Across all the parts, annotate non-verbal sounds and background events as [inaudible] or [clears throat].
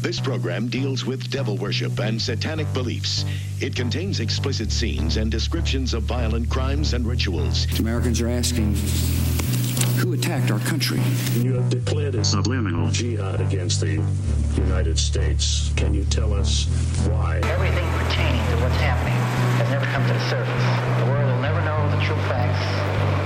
This program deals with devil worship and satanic beliefs. It contains explicit scenes and descriptions of violent crimes and rituals. Americans are asking who attacked our country? You have declared a subliminal jihad against the United States. Can you tell us why? Everything pertaining to what's happening has never come to the surface. The world will never know the true facts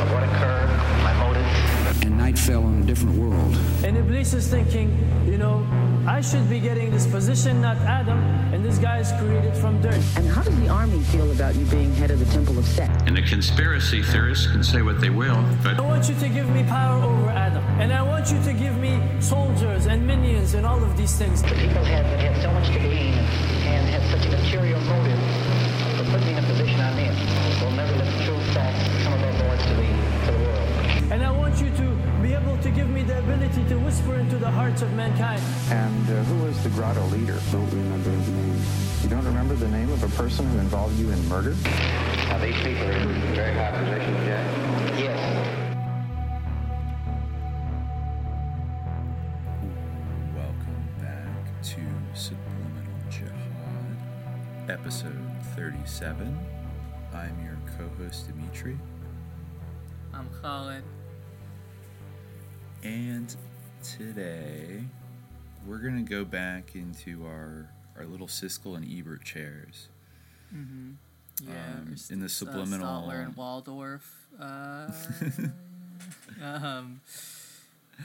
of what occurred, my motives. And night fell on a different world. And Iblis is thinking, you know, I should be getting this position, not Adam, and this guy is created from dirt. And how does the army feel about you being head of the Temple of Set? And the conspiracy theorists can say what they will, but I want you to give me power over Adam, and I want you to give me soldiers and minions and all of these things. The people had, that had so much to gain and had such an ulterior motive for putting me in a position I'm in will never to give me the ability to whisper into the hearts of mankind. And uh, who was the grotto leader? Don't remember his name. You don't remember the name of a person who involved you in murder? now these people are in very high positions, yeah. Yes. Welcome back to Subliminal Jihad, episode 37. I'm your co host, Dimitri, I'm Khalid. And today we're going to go back into our, our little Siskel and Ebert chairs. Yeah, Um, in the subliminal- Uh, Statler and Waldorf. Uh, [laughs] um,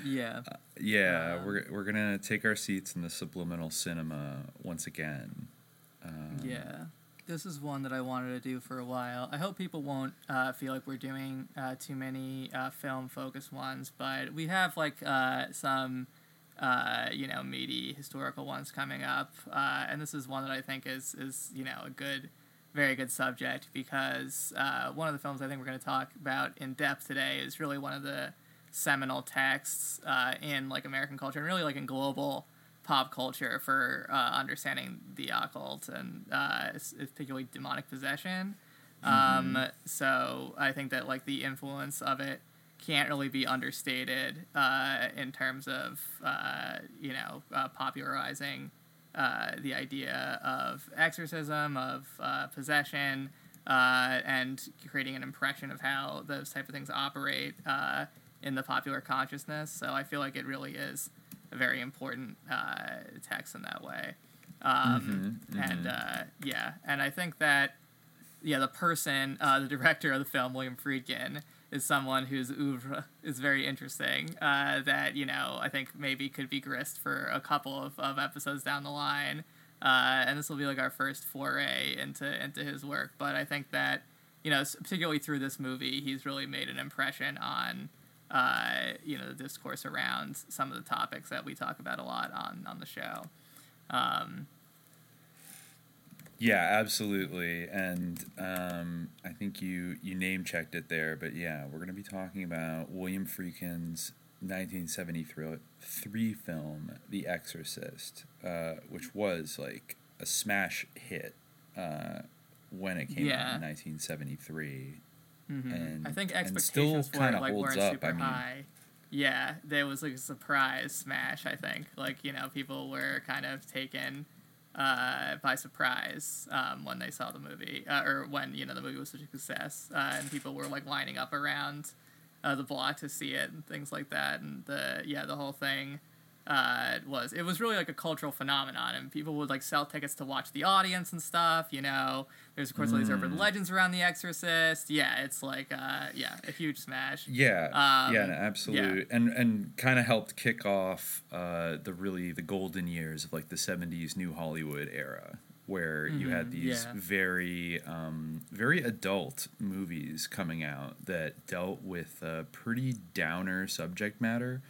yeah. Yeah, Um, we're, we're going to take our seats in the subliminal cinema once again. Um, Yeah. This is one that I wanted to do for a while. I hope people won't uh, feel like we're doing uh, too many uh, film focused ones, but we have like uh, some, uh, you know, meaty historical ones coming up, uh, and this is one that I think is is you know a good, very good subject because one of the films I think we're going to talk about in depth today is really one of the seminal texts in like American culture and really like in global pop culture for uh, understanding the occult and uh, particularly demonic possession. Um, so I think that like the influence of it can't really be understated uh, in terms of uh, you know uh, popularizing uh, the idea of exorcism, of uh, possession, uh, and creating an impression of how those type of things operate uh, in the popular consciousness. So I feel like it really is a very important uh, text in that way. Um, And uh, yeah, and I think that yeah, the person, uh, the director of the film, William Friedkin, is someone whose oeuvre is very interesting. Uh, that you know, I think maybe could be grist for a couple of, of episodes down the line. Uh, and this will be like our first foray into into his work. But I think that you know, particularly through this movie, he's really made an impression on uh, you know the discourse around some of the topics that we talk about a lot on on the show. Um, Yeah, absolutely. And um, I think you, you name checked it there. But yeah, we're going to be talking about William Friedkin's 1973 film, The Exorcist, uh, which was like a smash hit uh, when it came out in 1973. Mhm. And, I think expectations for kind it of like holds weren't up. super I mean, high. Yeah, there was like a surprise smash. I think like you know people were kind of taken uh, by surprise um, when they saw the movie, uh, or when you know the movie was such a success, uh, and people were like lining up around uh, the block to see it and things like that. And the yeah, the whole thing uh, was it was really like a cultural phenomenon, and people would like sell tickets to watch the audience and stuff. You know, there's of course all these urban legends around The Exorcist. Yeah, it's like uh, yeah, a huge smash. Yeah, Um, yeah, no, absolutely, and and kind of helped kick off uh, the really the golden years of like the '70s New Hollywood era, where you had Mhm, these yeah. very um, very adult movies coming out that dealt with a pretty downer subject matter.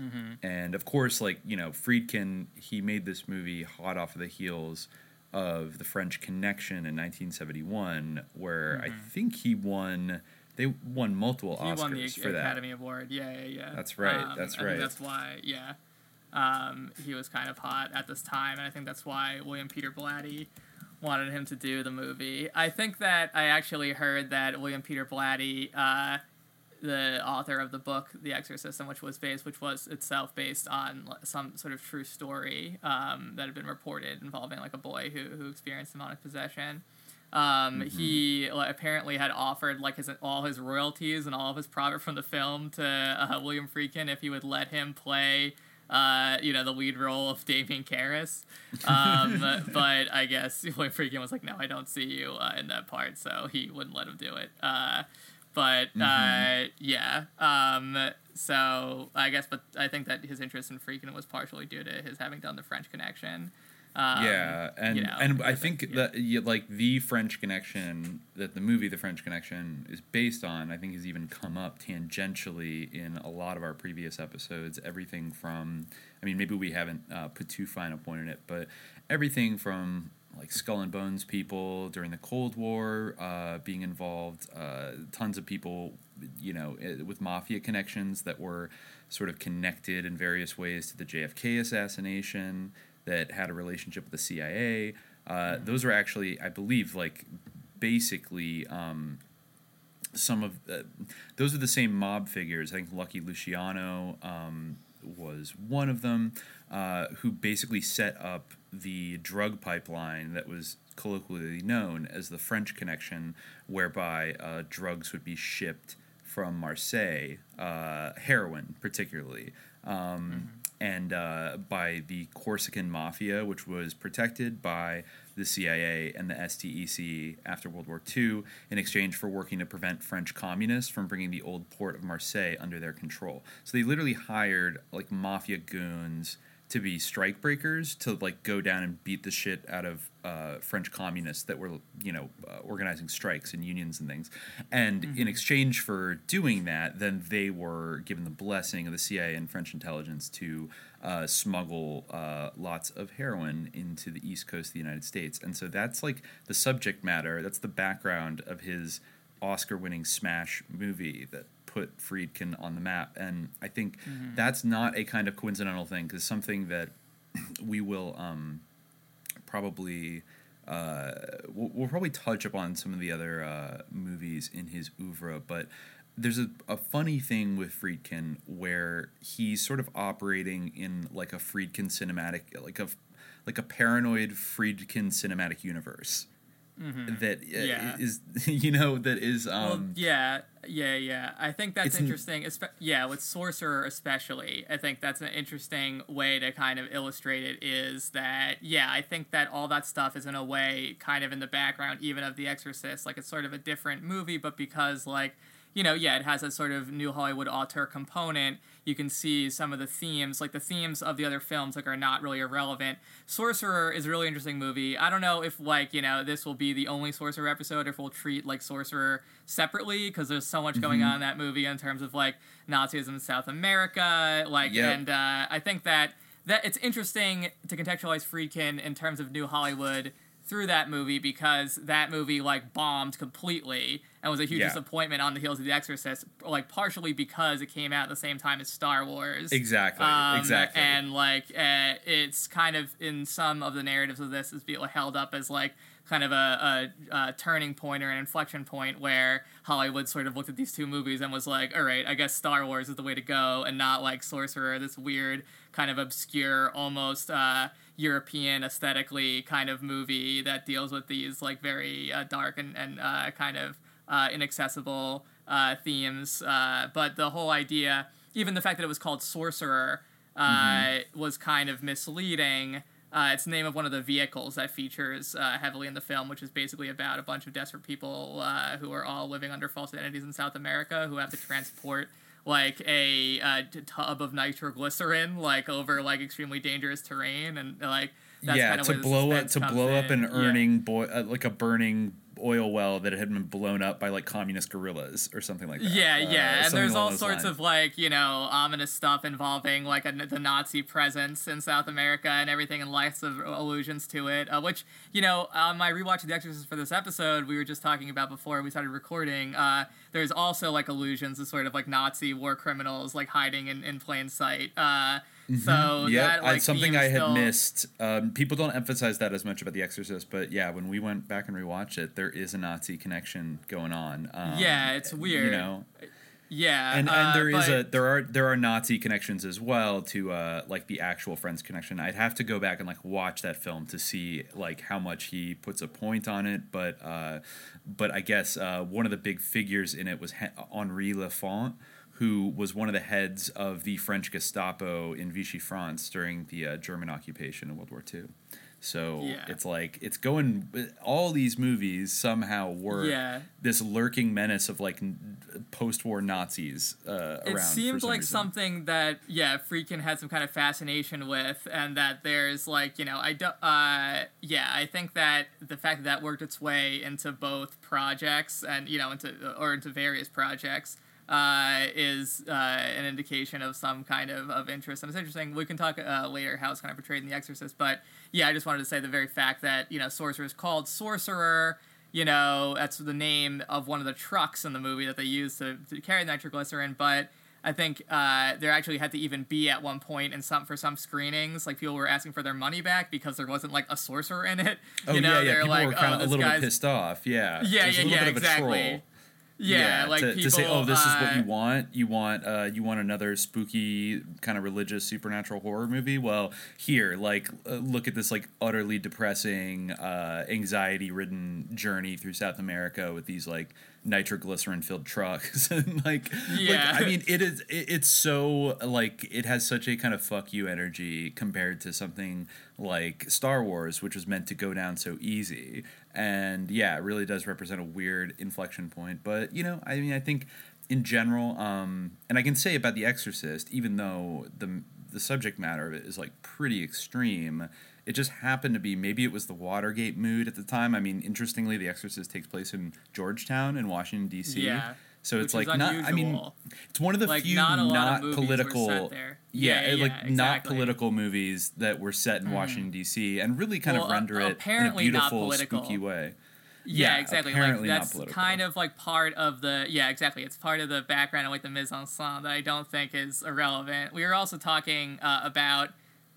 Mm-hmm. And of course, like you know, Friedkin, he made this movie hot off of the heels of the French Connection in 1971, where I think he won. They won multiple Mm-hmm. He Oscars won the for that. Academy Award. Yeah, yeah, yeah. That's right, Um, that's right. that's why. Yeah, um, he was kind of hot at this time, and I think that's why William Peter Blatty wanted him to do the movie. I think that I actually heard that William Peter Blatty uh, the author of the book The Exorcism, which was based, which was itself based on some sort of true story um, that had been reported involving like a boy who who experienced demonic possession. Um, He like, apparently had offered like his all his royalties and all of his profit from the film to uh, William Friedkin if he would let him play. Uh, you know the lead role of Damien Karras, um, [laughs] but I guess William Friedkin was like, "No, I don't see you uh, in that part," so he wouldn't let him do it. Uh, but uh, yeah, um, so I guess, but I think that his interest in Friedkin was partially due to his having done the French Connection. Um, yeah, and you know, and I think yeah. that yeah, like the French Connection that the movie The French Connection is based on, I think has even come up tangentially in a lot of our previous episodes. Everything from, I mean, maybe we haven't uh, put too fine a point in it, but everything from like Skull and Bones people during the Cold War uh, being involved, uh, tons of people, you know, eh, with mafia connections that were sort of connected in various ways to the JFK assassination that had a relationship with the CIA. Uh, those are actually, I believe, like basically um, some of uh, those are the same mob figures. I think Lucky Luciano um, was one of them, uh, who basically set up the drug pipeline that was colloquially known as the French Connection, whereby uh, drugs would be shipped from Marseille, uh, heroin particularly, um, and uh, by the Corsican mafia, which was protected by the CIA and the STEC after World War II in exchange for working to prevent French communists from bringing the old port of Marseille under their control. So they literally hired like mafia goons to be strike breakers to like go down and beat the shit out of uh, French communists that were you know uh, organizing strikes and unions and things. And in exchange for doing that, then they were given the blessing of the CIA and French intelligence to uh, smuggle uh, lots of heroin into the east coast of the United States. And so that's like the subject matter. That's the background of his Oscar-winning smash movie that put Friedkin on the map. And I think that's not a kind of coincidental thing because something that [clears throat] we will um, probably uh, we'll, we'll probably touch upon some of the other uh, movies in his oeuvre, but there's a, a funny thing with Friedkin where he's sort of operating in like a Friedkin cinematic, like a like a paranoid Friedkin cinematic universe that uh, Yeah. is [laughs] you know that is um well, yeah, yeah, yeah. I think that's interesting. Espe- yeah, with Sorcerer especially, I think that's an interesting way to kind of illustrate it. Is that yeah? I think that all that stuff is in a way kind of in the background, even of The Exorcist. Like it's sort of a different movie, but because like you know, yeah, it has a sort of new Hollywood auteur component. You can see some of the themes, like the themes of the other films, like are not really irrelevant. Sorcerer is a really interesting movie. I don't know if like you know this will be the only Sorcerer episode, if we'll treat like Sorcerer separately because there's so much going on in that movie in terms of like Nazism in South America, like Yep. and uh, I think that that it's interesting to contextualize Friedkin in terms of New Hollywood through that movie because that movie like bombed completely and was a huge Yeah. disappointment on the heels of The Exorcist, like partially because it came out at the same time as Star Wars. exactly Um, exactly And like, uh, it's kind of in some of the narratives of this is being held up as like kind of a, a, a turning point or an inflection point where Hollywood sort of looked at these two movies and was like, all right, I guess Star Wars is the way to go, and not like Sorcerer, this weird kind of obscure, almost uh, European aesthetically kind of movie that deals with these like very uh, dark and and uh, kind of uh, inaccessible uh, themes. Uh, but the whole idea, even the fact that it was called Sorcerer, uh, was kind of misleading. Uh, it's the name of one of the vehicles that features uh, heavily in the film, which is basically about a bunch of desperate people uh, who are all living under false identities in South America who have to transport like a t- tub of nitroglycerin like over like extremely dangerous terrain and like that's yeah to blow up to blow up in. an Yeah. earning boy uh, like a burning oil well that had been blown up by like communist guerrillas or something like that Yeah, Uh, yeah, and there's all sorts lines. of like you know ominous stuff involving like a, the Nazi presence in South America and everything, and lots of allusions to it. Uh, which you know, on my rewatch of The Exorcist for this episode, we were just talking about before we started recording. Uh, there's also like allusions to sort of like Nazi war criminals like hiding in, in plain sight. Uh, So yeah, that like something I had still- missed. Um, people don't emphasize that as much about The Exorcist, but yeah, when we went back and rewatched it, there is a Nazi connection going on. Um, Yeah, it's weird. You know, Yeah, and uh, and there is but- a there are there are Nazi connections as well to uh, like the actual Friends connection. I'd have to go back and like watch that film to see like how much he puts a point on it. But uh, but I guess uh, one of the big figures in it was Henri Lafont, who was one of the heads of the French Gestapo in Vichy France during the uh, German occupation in World War II. So Yeah. it's like it's going. All these movies somehow were Yeah. this lurking menace of like post-war Nazis uh, around. it seemed some like reason. something that yeah Friedkin had some kind of fascination with and that there's like you know i do uh yeah i think that the fact that that worked its way into both projects and you know into or into various projects uh, is uh, an indication of some kind of, of interest. And it's interesting. We can talk uh, later how it's kind of portrayed in The Exorcist. But yeah, I just wanted to say the very fact that, you know, Sorcerer is called Sorcerer you know, that's the name of one of the trucks in the movie that they use to, to carry nitroglycerin. But I think uh, there actually had to even be at one point in some for some screenings, like people were asking for their money back because there wasn't like a sorcerer in it. Oh you know, yeah, yeah. they're People like, were kind oh, of a little bit pissed off. Yeah. Yeah, There's a yeah, yeah, bit of a exactly. Troll. Yeah, like to, people to say, oh, this is what you uh, want. You want, uh, you want another spooky kind of religious supernatural horror movie. Well, here, like, uh, look at this like utterly depressing, uh, anxiety-ridden journey through South America with these like nitroglycerin-filled trucks, [laughs] and like, Yeah. like, I mean, [laughs] it is, it, it's so like it has such a kind of fuck you energy compared to something like Star Wars, which was meant to go down so easy. And yeah, it really does represent a weird inflection point. But you know, I mean, I think in general, um, and I can say about The Exorcist, even though the the subject matter of it is like pretty extreme. It just happened to be maybe it was the Watergate mood at the time. I mean, interestingly, The Exorcist takes place in Georgetown in Washington D.C. Yeah, so it's like not. I mean, it's one of the Like, few not not, a lot of movies were political. there. Yeah, Yeah, like yeah, not political movies that were set in Washington D.C. and really kind Well, of uh, render it in a apparently not beautiful, political. spooky way. Yeah, Yeah, exactly. apparently Like not that's kind of like part of the yeah, exactly. It's part of the background and like the mise en scène that I don't think is irrelevant. We were also talking uh, about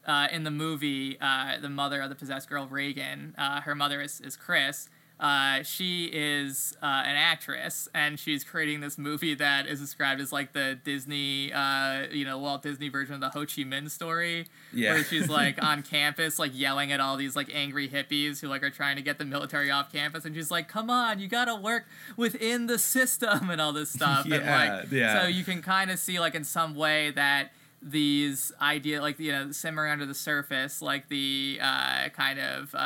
uh, in the movie uh, the mother of the possessed girl Regan. Uh, her mother is is Chris. Uh, she is uh, an actress, and she's creating this movie that is described as like the Disney, uh, you know, Walt Disney version of the Ho Chi Minh story, Yeah. where she's like [laughs] on campus, like yelling at all these like angry hippies who like are trying to get the military off campus, and she's like, "Come on, you gotta work within the system [laughs] and all this stuff." and Yeah, like, yeah. so you can kind of see like in some way that these idea like you know simmering under the surface like the uh, kind of uh,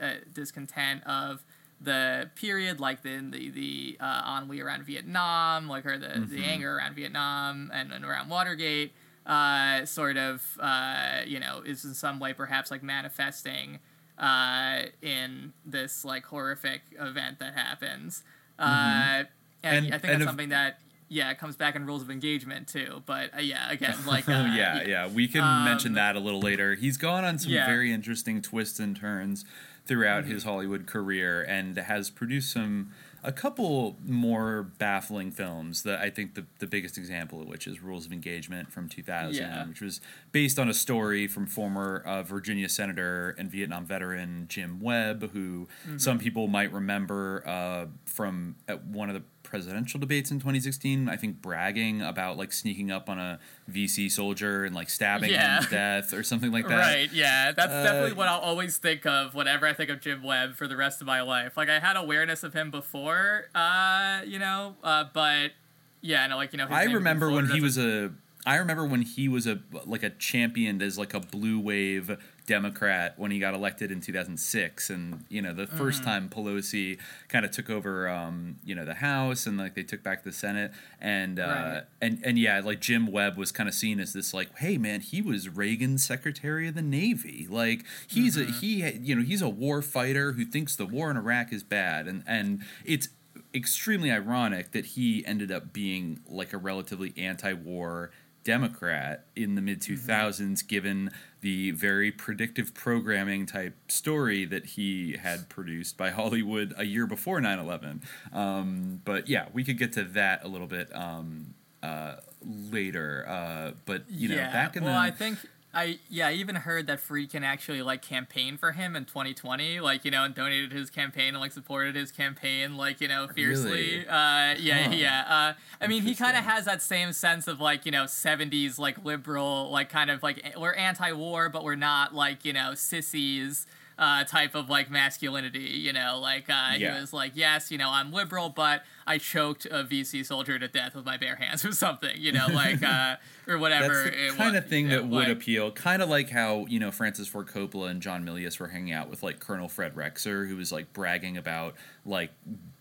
uh, discontent of the period like the the, the uh, ennui around Vietnam like or the, the Mhm. anger around Vietnam and, and around Watergate uh, sort of uh, you know is in some way perhaps like manifesting uh, in this like horrific event that happens uh, Mhm. and, And- I think and that's if- something that yeah it comes back in rules of engagement too but uh, yeah again [laughs] like uh, oh yeah, yeah. We can Um, mention that a little later. He's gone on some yeah. very interesting twists and turns throughout Mm-hmm. his Hollywood career, and has produced some a couple more baffling films. That I think the the biggest example of which is Rules of Engagement from 2000, Yeah. which was based on a story from former uh, Virginia senator and Vietnam veteran Jim Webb, who Mhm. some people might remember uh, from at one of the presidential debates in 2016 i think bragging about like sneaking up on a vc soldier and like stabbing Yeah. him to death or something like that Right, yeah. That's Uh, definitely what I'll always think of whenever I think of Jim Webb for the rest of my life. Like I had awareness of him before, uh, you know, uh, but yeah, no, like you know. i remember when he was a i remember when he was a like a championed as like a blue wave democrat when he got elected in 2006 and you know the 1st Mhm. time pelosi kind of took over um you know the house and like they took back the senate and uh Right. and and yeah like jim webb was kind of seen as this like hey man he was reagan's secretary of the navy like he's a he you know he's a war fighter who thinks the war in iraq is bad and and it's extremely ironic that he ended up being like a relatively anti-war democrat in the mid 2000s given the very predictive programming type story that he had produced by hollywood a year before 9-11 um, but yeah we could get to that a little bit um, uh, later uh, but you know yeah. back in well, the I think I yeah, I even heard that Friedkin actually like campaigned for him in 2020, like you know, and donated his campaign and like supported his campaign, like you know, fiercely. Really? Uh, yeah, Huh. yeah. Uh, I mean, he kind of has that same sense of like you know, 70s like liberal, like kind of like we're anti-war, but we're not like you know, sissies. Uh, type of like masculinity, you know, like uh, Yeah. he was like, yes, you know, I'm liberal, but I choked a VC soldier to death with my bare hands [laughs] or something, you know, like uh, [laughs] or whatever. That's the it kind wa- of thing it that would wa- appeal. Kind of like how you know Francis Ford Coppola and John Milius were hanging out with like Colonel Fred Rexer, who was like bragging about like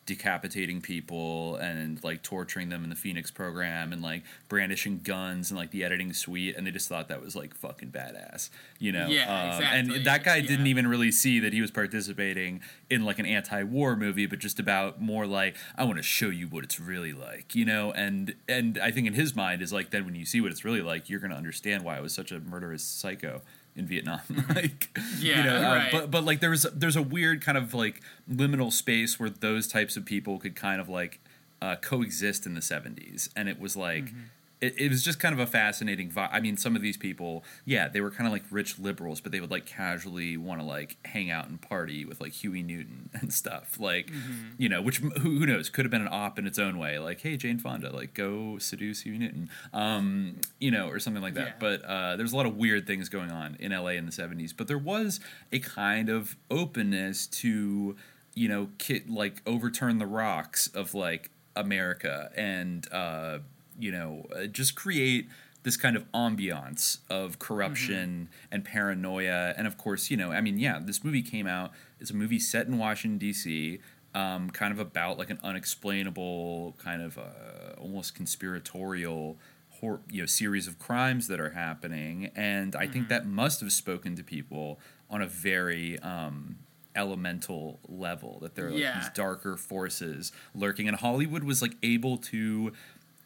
decapitating people and like torturing them in the Phoenix program and like brandishing guns and like the editing suite, and they just thought that was like fucking badass, you know? Yeah, Um, exactly. And that guy Yeah. didn't even really see that he was participating in like an anti-war movie, but just about more like I want to show you what it's really like, you know. And and I think in his mind is like then when you see what it's really like, you're gonna understand why I was such a murderous psycho in Vietnam. [laughs] like Yeah, you know, uh, right. but but like there was there's a weird kind of like liminal space where those types of people could kind of like uh, coexist in the 70s, and it was like. Mm-hmm. It, it was just kind of a fascinating vibe. I mean, some of these people, yeah, they were kind of like rich liberals, but they would like casually want to like hang out and party with like Huey Newton [laughs] and stuff. Like, Mm-hmm. you know, which who, who knows could have been an op in its own way. Like, hey, Jane Fonda, like go seduce Huey Newton, um, you know, or something like that. Yeah. But uh, there's a lot of weird things going on in LA in the 70s. But there was a kind of openness to, you know, like overturn the rocks of like America and, uh, you know, uh, just create this kind of ambiance of corruption and paranoia. And of course, you know, I mean, yeah, this movie came out. It's a movie set in Washington, D.C., um, kind of about like an unexplainable, kind of uh, almost conspiratorial hor- you know series of crimes that are happening and i think that must have spoken to people on a very um, elemental level that there are like Yeah. these darker forces lurking and hollywood was like able to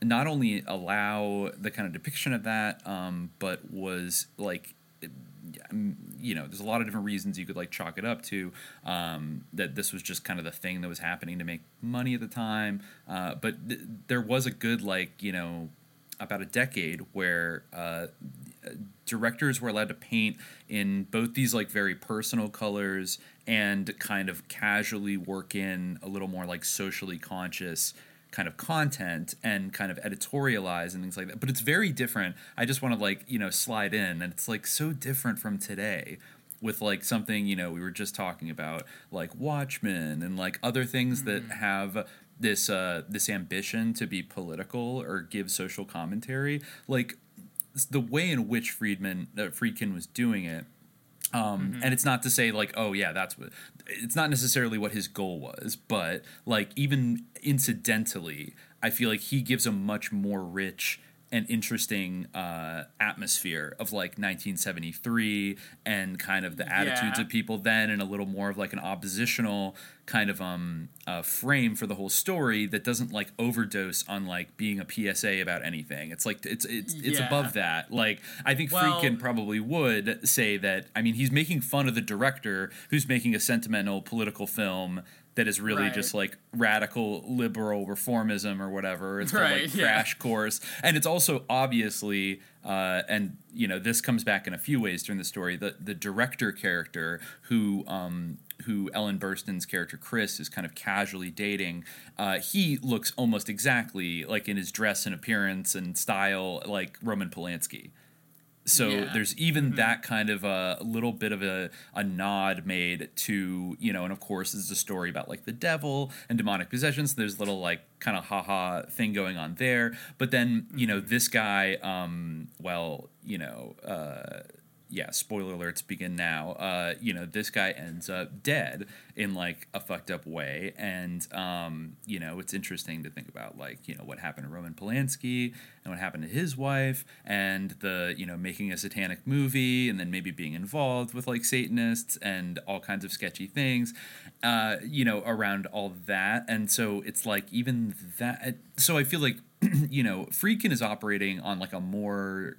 not only allow the kind of depiction of that um, but was like um, you know, there's a lot of different reasons you could like chalk it up to um, that this was just kind of the thing that was happening to make money at the time. Uh, but th- there was a good like you know about a decade where uh, directors were allowed to paint in both these like very personal colors and kind of casually work in a little more like socially conscious kind of content and kind of editorialize and things like that. But it's very different. I just want to like you know slide in and it's like so different from today with like something you know we were just talking about like watchmen and like other things that have this uh this ambition to be political or give social commentary. Like the way in which friedman uh, friedkin was doing it um, and it's not to say like oh yeah that's what it's not necessarily what his goal was but like even incidentally i feel like he gives a much more rich and interesting uh, atmosphere of like 1973 and kind of the attitudes Yeah. of people then and a little more of like an oppositional kind of um uh, frame for the whole story that doesn't like overdose on like being a PSA about anything. It's like it's it's it's Yeah. above that. Like I think Well- Friedkin probably would say that. I mean, he's making fun of the director who's making a sentimental political film that is really Right. just like radical liberal reformism or whatever. It's Right, like yeah. Crash Course, and it's also obviously, uh, and you know, this comes back in a few ways during the story. The the director character who um, who Ellen Burstyn's character Chris is kind of casually dating, uh, he looks almost exactly like in his dress and appearance and style like Roman Polanski. So Yeah. there's even that kind of a little bit of a, a nod made to, you know, and of course this is a story about like the devil and demonic possessions. There's little like kind of haha thing going on there. But then, you know, this guy, um, well, you know, uh, yeah, spoiler alerts begin now. Uh, you know, this guy ends up dead in like a fucked up way, and um, you know, it's interesting to think about like you know what happened to Roman Polanski and what happened to his wife, and the you know making a satanic movie, and then maybe being involved with like Satanists and all kinds of sketchy things, uh, you know, around all that, and so it's like even that. So I feel like [clears throat] you know, Friedkin is operating on like a more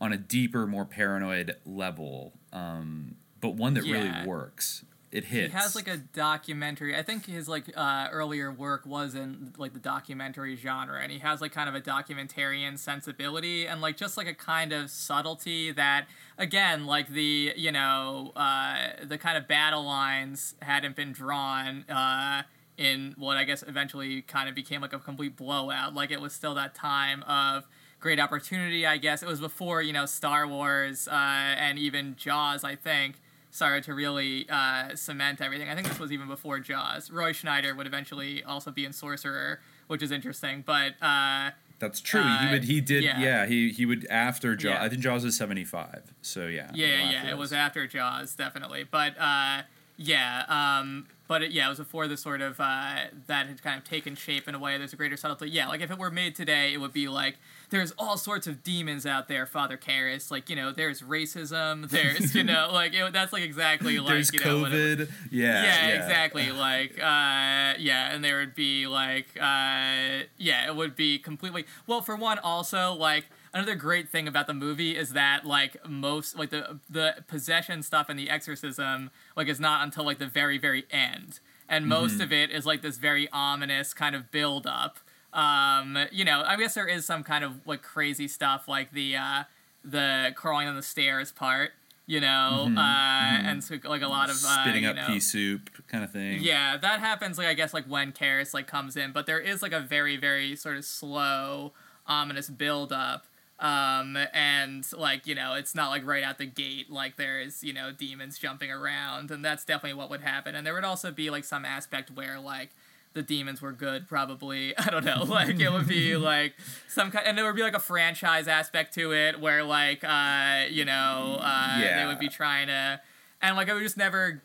on a deeper, more paranoid level, um, but one that Yeah. really works. it hits. He has like a documentary. I think his like uh, earlier work was in like the documentary genre, and he has like kind of a documentarian sensibility and like just like a kind of subtlety that, again, like the you know uh, the kind of battle lines hadn't been drawn. Uh, in what I guess eventually kind of became like a complete blowout. Like it was still that time of great opportunity, I guess. It was before, you know, Star Wars uh, and even Jaws, I think, started to really uh, cement everything. I think this was even before Jaws. Roy Scheider would eventually also be in Sorcerer, which is interesting. But uh, that's true. he would. He did. yeah. Yeah. he he would after Jaws. Yeah. I think Jaws is seventy five. So yeah. yeah, yeah, it this. was after Jaws, definitely. But uh, yeah, um, but it, yeah, it was before the sort of uh, that had kind of taken shape in a way. There's a greater subtlety. Yeah, like if it were made today, it would be like there's all sorts of demons out there, Father Karras. Like you know, there's racism. [laughs] There's you know, like it, that's like exactly like There's you know, COVID. Yeah. yeah, exactly. Like, uh, yeah, and there would be like, uh, yeah, it would be completely. Well, for one, also like another great thing about the movie is that like most like the the possession stuff and the exorcism like is not until like the very very end, and most Mhm. of it is like this very ominous kind of build up. Um, you know, I guess there is some kind of like crazy stuff like the uh, the crawling on the stairs part. You know, Mhm, uh, mhm. and so like a lot of uh, spitting up know, pea soup kind of thing. yeah, that happens like I guess like when Karras like comes in, but there is like a very very sort of slow ominous build up. Um and like, you know, it's not like right out the gate like there's, you know, demons jumping around and that's definitely what would happen. And there would also be like some aspect where like the demons were good probably. [laughs] I don't know. [laughs] Like it would be like some kind and there would be like a franchise aspect to it where like uh you know, uh they would be trying to and like I would just never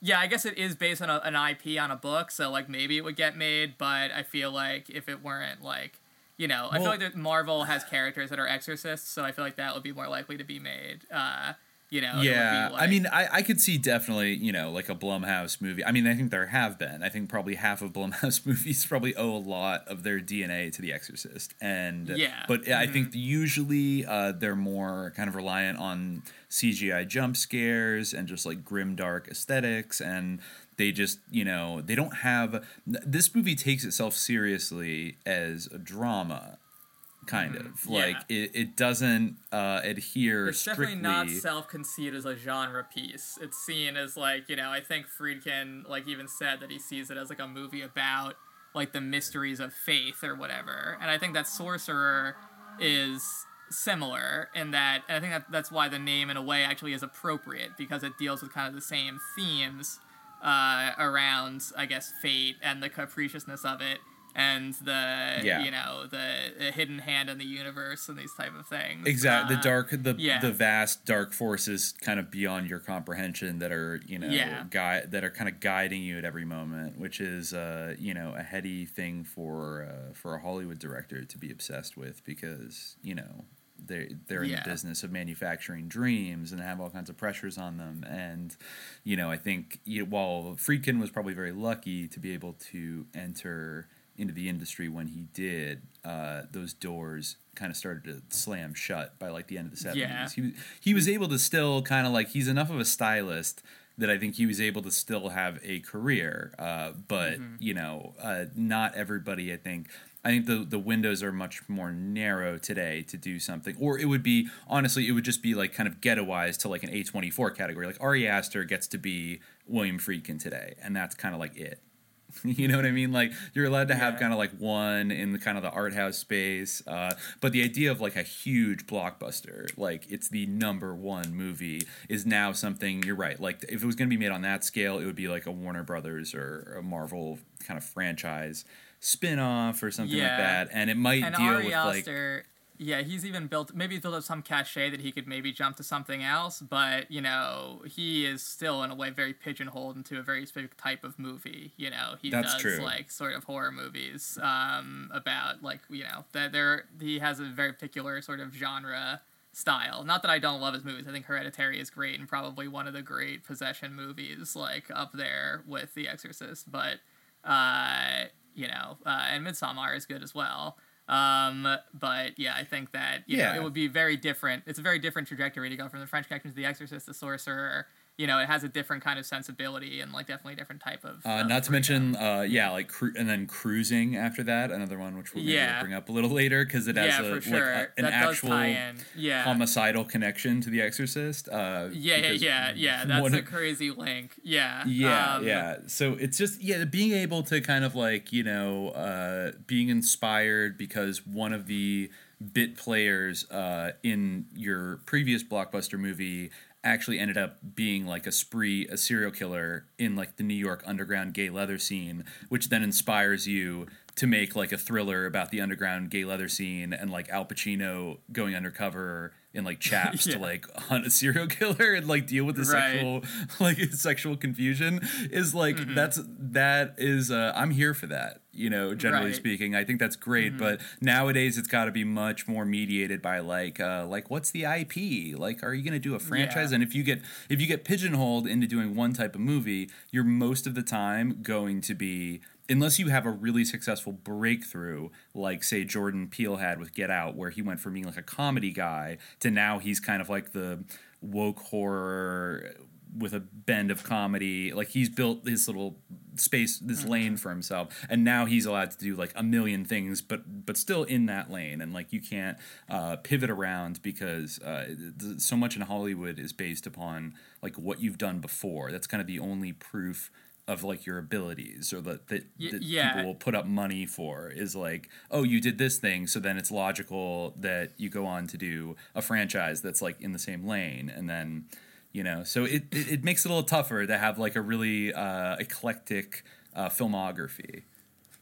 yeah, I guess it is based on a, an IP on a book, so like maybe it would get made, but I feel like if it weren't like, you know, I feel like that Marvel has characters that are exorcists, so I feel like that would be more likely to be made. Uh, you know, it would be, Yeah, I mean, I, I could see definitely, you know, like a Blumhouse movie. I mean, I think there have been. I think probably half of Blumhouse [laughs] movies probably owe a lot of their DNA to The Exorcist. And Yeah. but I Mhm. think usually uh, they're more kind of reliant on CGI jump scares and just like grim dark aesthetics and they just you know they don't have this movie takes itself seriously as a drama kind of Mm-hmm. yeah. like it, it doesn't uh, adhere it's strictly definitely not self-conceit as a genre piece. It's seen as like you know, I think Friedkin like even said that he sees it as like a movie about like the mysteries of faith or whatever. And I think that Sorcerer is similar in that, and I think that that's why the name in a way actually is appropriate because it deals with kind of the same themes uh, around I guess fate and the capriciousness of it. And the Yeah. you know the, the hidden hand in the universe and these type of things. Exactly. Uh, the dark, the yeah. the vast dark forces, kind of beyond your comprehension, that are you know Yeah. gui- that are kind of guiding you at every moment, which is uh, you know a heady thing for uh, for a Hollywood director to be obsessed with because you know they they're in Yeah. the business of manufacturing dreams and have all kinds of pressures on them, and you know I think you while Friedkin was probably very lucky to be able to enter into the industry when he did, uh, those doors kind of started to slam shut by like the end of the seventies. Yeah. He was- he was able to still kind of like he's enough of a stylist that I think he was able to still have a career. Uh, but Mhm. you know, uh, not everybody. I think. I think the the windows are much more narrow today to do something, or it would be honestly, it would just be like kind of ghettoized to like an A twenty four category. Like Ari Aster gets to be William Friedkin today, and that's kind of like it. [laughs] you know what I mean? Like you're allowed to have Yeah. kind of like one in the kind of the art house space, uh, but the idea of like a huge blockbuster, like it's the number one movie, is now something. You're right. Like if it was going to be made on that scale, it would be like a Warner Brothers or a Marvel kind of franchise spin-off or something like that, and it might and deal Ari with like yeah, he's even built maybe he's built up some cachet that he could maybe jump to something else, but you know he is still in a way very pigeonholed into a very specific type of movie. You know he That's does true. like sort of horror movies um, about like you know that there he has a very particular sort of genre style. Not that I don't love his movies. I think Hereditary is great and probably one of the great possession movies, like up there with The Exorcist. But uh, you know, uh, and Midsommar is good as well. Um, but yeah, I think that you Yeah. know, it would be very different. It's a very different trajectory to go from the French Connection to The Exorcist, The Sorcerer. You know, it has a different kind of sensibility and like definitely a different type of. Uh, not to mention, uh, yeah, like cru- and then cruising after that, another one which we'll Yeah. bring up a little later because it has Yeah, a, sure. like a- an That actual. Yeah. homicidal connection to The Exorcist. Uh, yeah, yeah, yeah, yeah. [laughs] That's one a crazy link. Yeah. Yeah, um, yeah. So it's just yeah, being able to kind of like you know, uh, being inspired because one of the bit players uh, in your previous blockbuster movie actually ended up being like a spree, a serial killer in like the New York underground gay leather scene, which then inspires you to make like a thriller about the underground gay leather scene and like Al Pacino going undercover in like [laughs] chaps Yeah. to like hunt a serial killer and like deal with the Right. sexual [laughs] like sexual confusion is like Mm-hmm. that's that is uh I'm here for that you know generally Right. speaking I think that's great Mhm. but nowadays it's got to be much more mediated by like uh like what's the IP like are you going to do a franchise Yeah. and if you get if you get pigeonholed into doing one type of movie you're most of the time going to be unless you have a really successful breakthrough like say Jordan Peele had with Get Out where he went from being like a comedy guy to now he's kind of like the woke horror with a bend of comedy. Like he's built his little space this lane for himself and now he's allowed to do like a million things but but still in that lane. And like you can't uh, pivot around because uh, so much in hollywood is based upon like what you've done before. That's kind of the only proof of like your abilities or that, that, Y- that yeah. people will put up money for is like oh you did this thing so then it's logical that you go on to do a franchise that's like in the same lane and then you know so it, it, it makes it a little tougher to have like a really uh, eclectic uh, filmography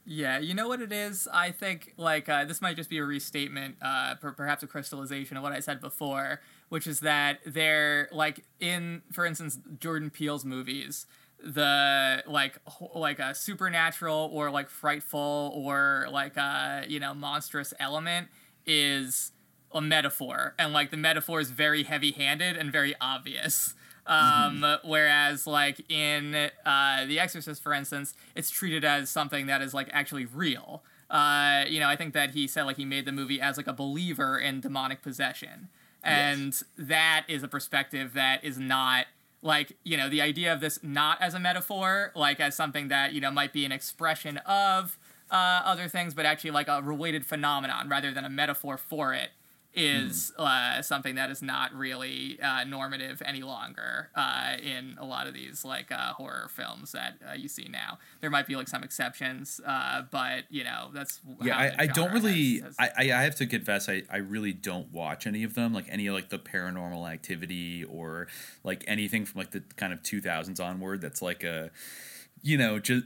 Yeah, you know what it is? I think like uh, this might just be a restatement, uh, per- perhaps a crystallization of what I said before, which is that they're like in, for instance, Jordan Peele's movies, the like ho- like a supernatural or like frightful or like a you know monstrous element is a metaphor, and like the metaphor is very heavy-handed and very obvious. Um, Whereas, like in uh, The Exorcist, for instance, it's treated as something that is like actually real. Uh, you know, I think that he said like he made the movie as like a believer in demonic possession, and that is a perspective that is not like you know the idea of this not as a metaphor, like as something that you know might be an expression of uh, other things, but actually like a related phenomenon rather than a metaphor for it is uh, something that is not really uh, normative any longer uh, in a lot of these like uh, horror films that uh, you see now. There might be like some exceptions, uh, but you know that's yeah I, I don't really has- has- I, I have to confess I, I really don't watch any of them like any of like the paranormal activity or like anything from like the kind of 2000s onward that's like a you know just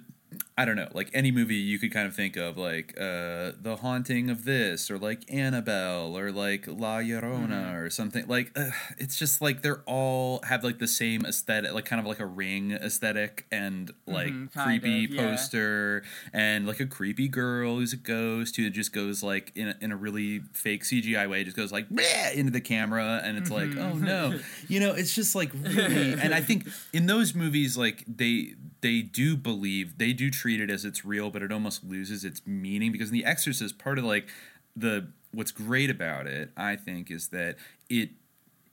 I don't know, like any movie you could kind of think of, like uh, The Haunting of this, or like Annabelle, or like La Llorona, Mm-hmm. or something. Like, uh, it's just like they're all have like the same aesthetic, like kind of like a ring aesthetic, and like Mhm, creepy of, yeah. poster, and like a creepy girl who's a ghost who just goes like in a, in a really fake CGI way, just goes like into the camera, and it's like, oh [laughs] no, you know, it's just like really. and I think in those movies, like they they do believe they do treat it as it's real, but it almost loses its meaning because in The Exorcist, part of like the what's great about it, I think, is that it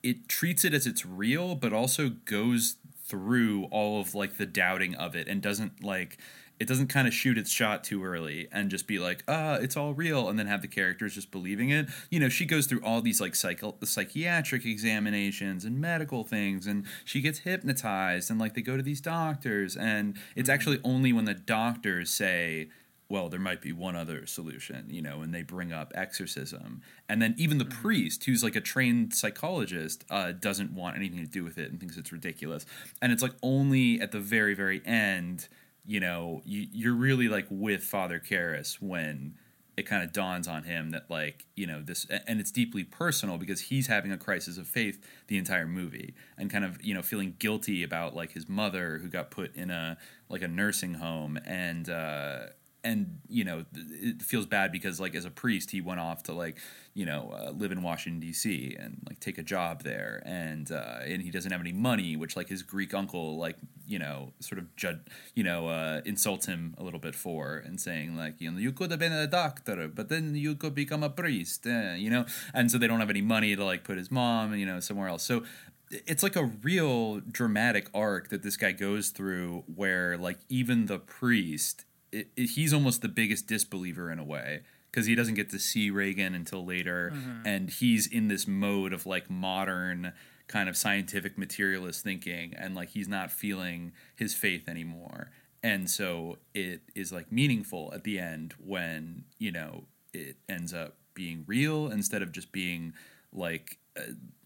it treats it as it's real, but also goes through all of like the doubting of it and doesn't like it doesn't kind of shoot its shot too early and just be like, ah, it's all real, and then have the characters just believing it. You know, she goes through all these like psycho- psychiatric examinations and medical things, and she gets hypnotized, and like they go to these doctors, and it's actually only when the doctors say, well, there might be one other solution, you know, and they bring up exorcism. And then even the priest, who's like a trained psychologist, uh, doesn't want anything to do with it and thinks it's ridiculous. And it's like only at the very, very end, you know, you, you're really like with Father Karras when it kind of dawns on him that like you know this and it's deeply personal because he's having a crisis of faith the entire movie and kind of you know feeling guilty about like his mother who got put in a like a nursing home and uh and you know it feels bad because like as a priest he went off to like you know uh, live in Washington D.C. and like take a job there and uh, and he doesn't have any money which like his Greek uncle like you know sort of jud you know uh, insults him a little bit for and saying like you know you could have been a doctor but then you could become a priest eh, you know and so they don't have any money to like put his mom you know somewhere else so it's like a real dramatic arc that this guy goes through where like even the priest it, it, he's almost the biggest disbeliever in a way because he doesn't get to see Regan until later. Mhm. and he's in this mode of like modern kind of scientific materialist thinking and like he's not feeling his faith anymore. And so it is like meaningful at the end when you know it ends up being real instead of just being like uh,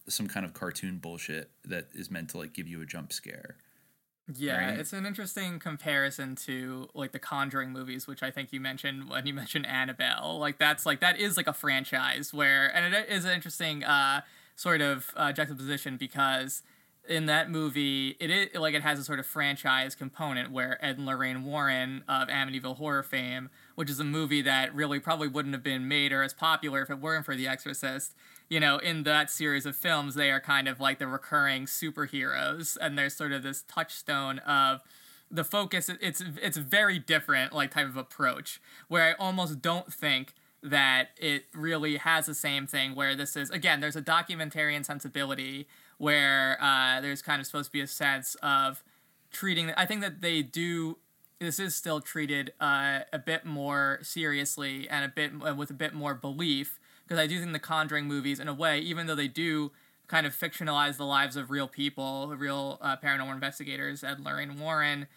some kind of cartoon bullshit that is meant to like give you a jump scare Yeah, right? it's an interesting comparison to like the Conjuring movies, which I think you mentioned when you mentioned Annabelle. Like that's like that is like a franchise where, and it is an interesting uh, sort of uh, juxtaposition because in that movie, it is like it has a sort of franchise component where Ed and Lorraine Warren of Amityville horror fame, which is a movie that really probably wouldn't have been made or as popular if it weren't for The Exorcist. You know, in that series of films, they are kind of like the recurring superheroes, and there's sort of this touchstone of the focus. It's it's very different, like type of approach where I almost don't think that it really has the same thing where this is again there's a documentarian sensibility where uh, there's kind of supposed to be a sense of treating i think that they do this is still treated uh, a bit more seriously and a bit with a bit more belief because i do think the conjuring movies in a way even though they do kind of fictionalize the lives of real people real uh, paranormal investigators ed lorraine warren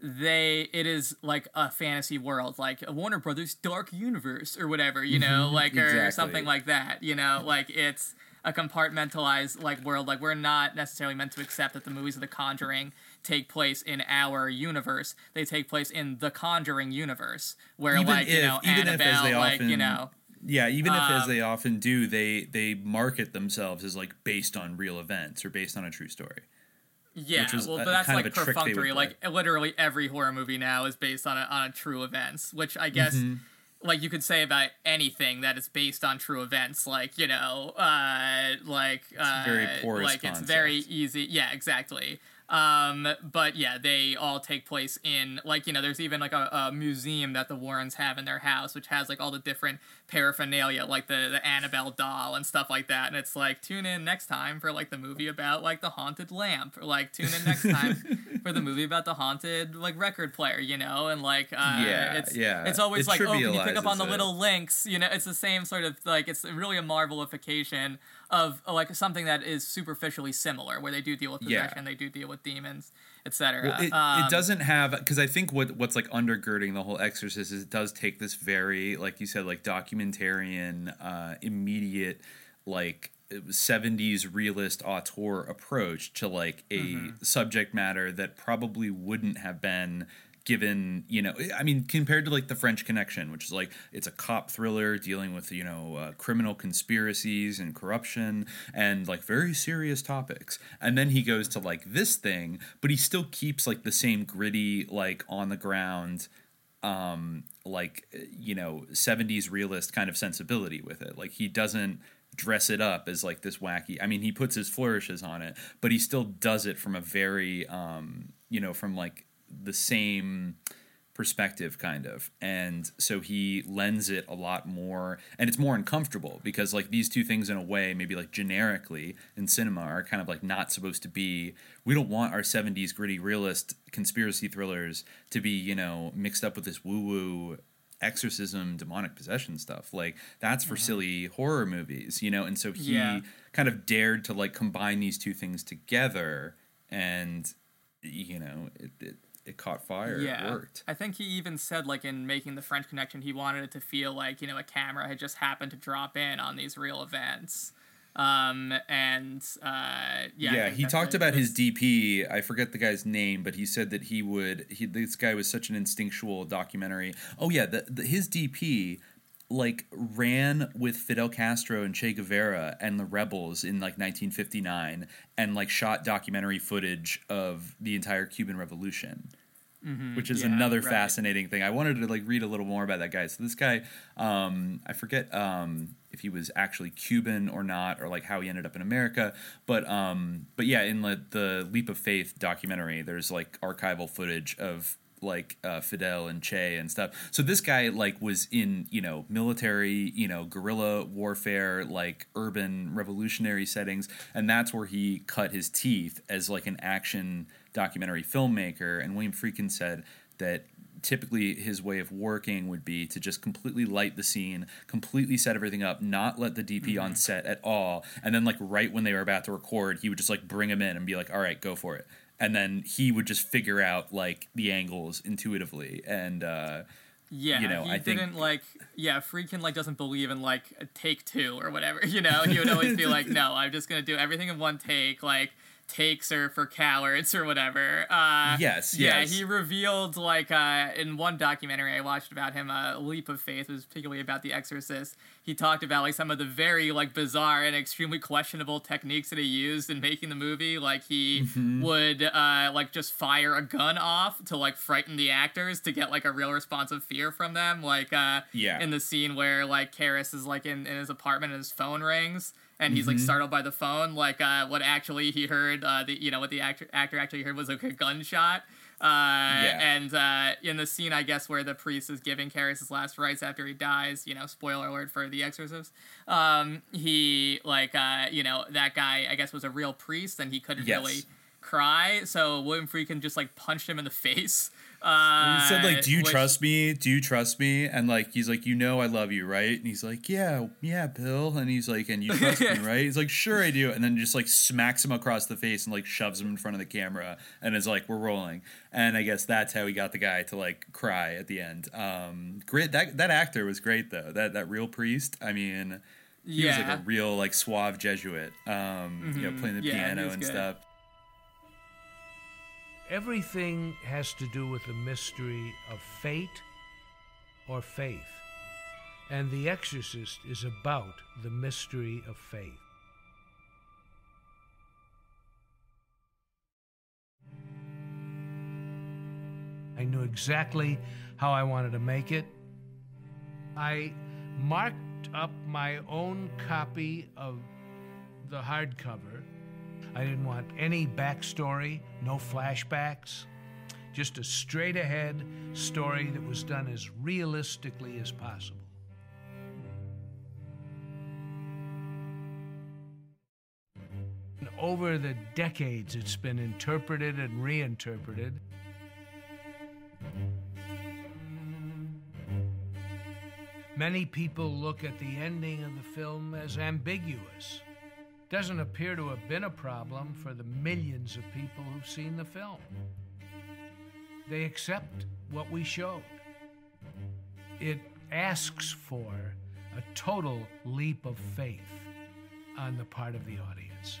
they it is like a fantasy world like a warner brothers dark universe or whatever you know Mhm, like or something like that you know like it's a compartmentalized like world like we're not necessarily meant to accept that the movies of the conjuring take place in our universe. They take place in the conjuring universe where even like if, you know annabelle if as they like often you know yeah even if as um, they often do they they market themselves as like based on real events or based on a true story Yeah, which well, a- but that's kind of like perfunctory. Like literally every horror movie now is based on a, on a true events, which I guess Mhm. like you could say about anything that is based on true events. Like you know, uh, like uh, very porous like it's very easy. Yeah, exactly. Um, but yeah, they all take place in like you know, there's even like a, a museum that the Warrens have in their house, which has like all the different paraphernalia, like the the Annabelle doll and stuff like that. And it's like tune in next time for like the movie about like the haunted lamp, or like tune in next time [laughs] for the movie about the haunted like record player, you know, and like uh, Yeah, it's yeah. it's always It like oh, can you pick up on the it. little links, you know, it's the same sort of like it's really a marvelification of like something that is superficially similar, where they do deal with Yeah. possession, they do deal with demons, etc. Well, it, Um, it doesn't have because I think what what's like undergirding the whole Exorcist is it does take this very like you said like documentarian uh, immediate like 70s realist auteur approach to like a Mm-hmm. subject matter that probably wouldn't have been given you know i mean compared to like the french connection which is like it's a cop thriller dealing with you know uh, criminal conspiracies and corruption and like very serious topics. And then he goes to like this thing but he still keeps like the same gritty like on the ground um like you know 70s realist kind of sensibility with it. Like he doesn't dress it up as like this wacky i mean he puts his flourishes on it but he still does it from a very um you know from like the same perspective kind of. And so he lends it a lot more and it's more uncomfortable because like these two things in a way maybe like generically in cinema are kind of like not supposed to be. We don't want our 70s gritty realist conspiracy thrillers to be you know mixed up with this woo woo exorcism demonic possession stuff. Like that's for mm-hmm. silly horror movies you know? And so he Yeah. kind of dared to like combine these two things together and you know it, it, it caught fire yeah, it worked I think he even said like in making the French Connection, he wanted it to feel like you know a camera had just happened to drop in on these real events. Um, and uh, yeah, yeah, he talked about his DP. I forget the guy's name, but he said that he would. He, this guy was such an instinctual documentary. Oh yeah, the, the, his DP like ran with Fidel Castro and Che Guevara and the rebels in like 1959, and like shot documentary footage of the entire Cuban Revolution. Mhm, Which is yeah, another right. fascinating thing. I wanted to like read a little more about that guy. So this guy, um, I forget um, if he was actually Cuban or not, or like how he ended up in America. But um, but yeah, in the, the Leap of Faith documentary, there's like archival footage of like uh, Fidel and Che and stuff. So this guy like was in you know military, you know guerrilla warfare, like urban revolutionary settings, and that's where he cut his teeth as like an action documentary filmmaker. And William Friedkin said that typically his way of working would be to just completely light the scene, completely set everything up, not let the DP Mm-hmm. on set at all, and then like right when they were about to record, he would just like bring him in and be like, "All right, go for it." And then he would just figure out like the angles intuitively, and uh, Yeah, you know, he I didn't like. Yeah, Friedkin like doesn't believe in like take two or whatever. [laughs] You know, he would always be like, [laughs] "No, I'm just gonna do everything in one take." Like takes are for cowards or whatever. Uh, Yes, Yeah, yes. he revealed like uh, in one documentary I watched about him, uh, "Leap of Faith," was particularly about The Exorcist. He talked about like some of the very like bizarre and extremely questionable techniques that he used in making the movie. Like he Mm-hmm. would uh, like just fire a gun off to like frighten the actors to get like a real response of fear from them. Like uh, Yeah. in the scene where like Karras is like in, in his apartment and his phone rings and he's like Mhm. startled by the phone. Like uh, what actually he heard, uh, the you know what the actor actor actually heard was like a gunshot. Uh, And uh, in the scene, I guess, where the priest is giving Karras his last rites after he dies, you know, spoiler alert for The Exorcist, um, he, like, uh, you know, that guy, I guess, was a real priest and he couldn't Yes. really cry. So William Friedkin just, like, punched him in the [laughs] face. Uh, he said like, "Do you which- trust me? Do you trust me?" And like he's like, "You know I love you, right?" And he's like, "Yeah, yeah, Bill." And he's like, "And you trust me, [laughs] right?" He's like, "Sure, I do." And then just like smacks him across the face and like shoves him in front of the camera and is like, "We're rolling." And I guess that's how he got the guy to like cry at the end. Um, great. That that actor was great though. That that real priest. I mean. He was like a real like suave Jesuit, um, you know, Mhm. playing the Yeah, piano and good. stuff. Everything has to do with the mystery of fate or faith. And The Exorcist is about the mystery of faith. I knew exactly how I wanted to make it. I marked up my own copy of the hardcover. I didn't want any backstory, no flashbacks, just a straight ahead story that was done as realistically as possible. Over the decades, it's been interpreted and reinterpreted. Many people look at the ending of the film as ambiguous. Doesn't appear to have been a problem for the millions of people who've seen the film. They accept what we showed. It asks for a total leap of faith on the part of the audience.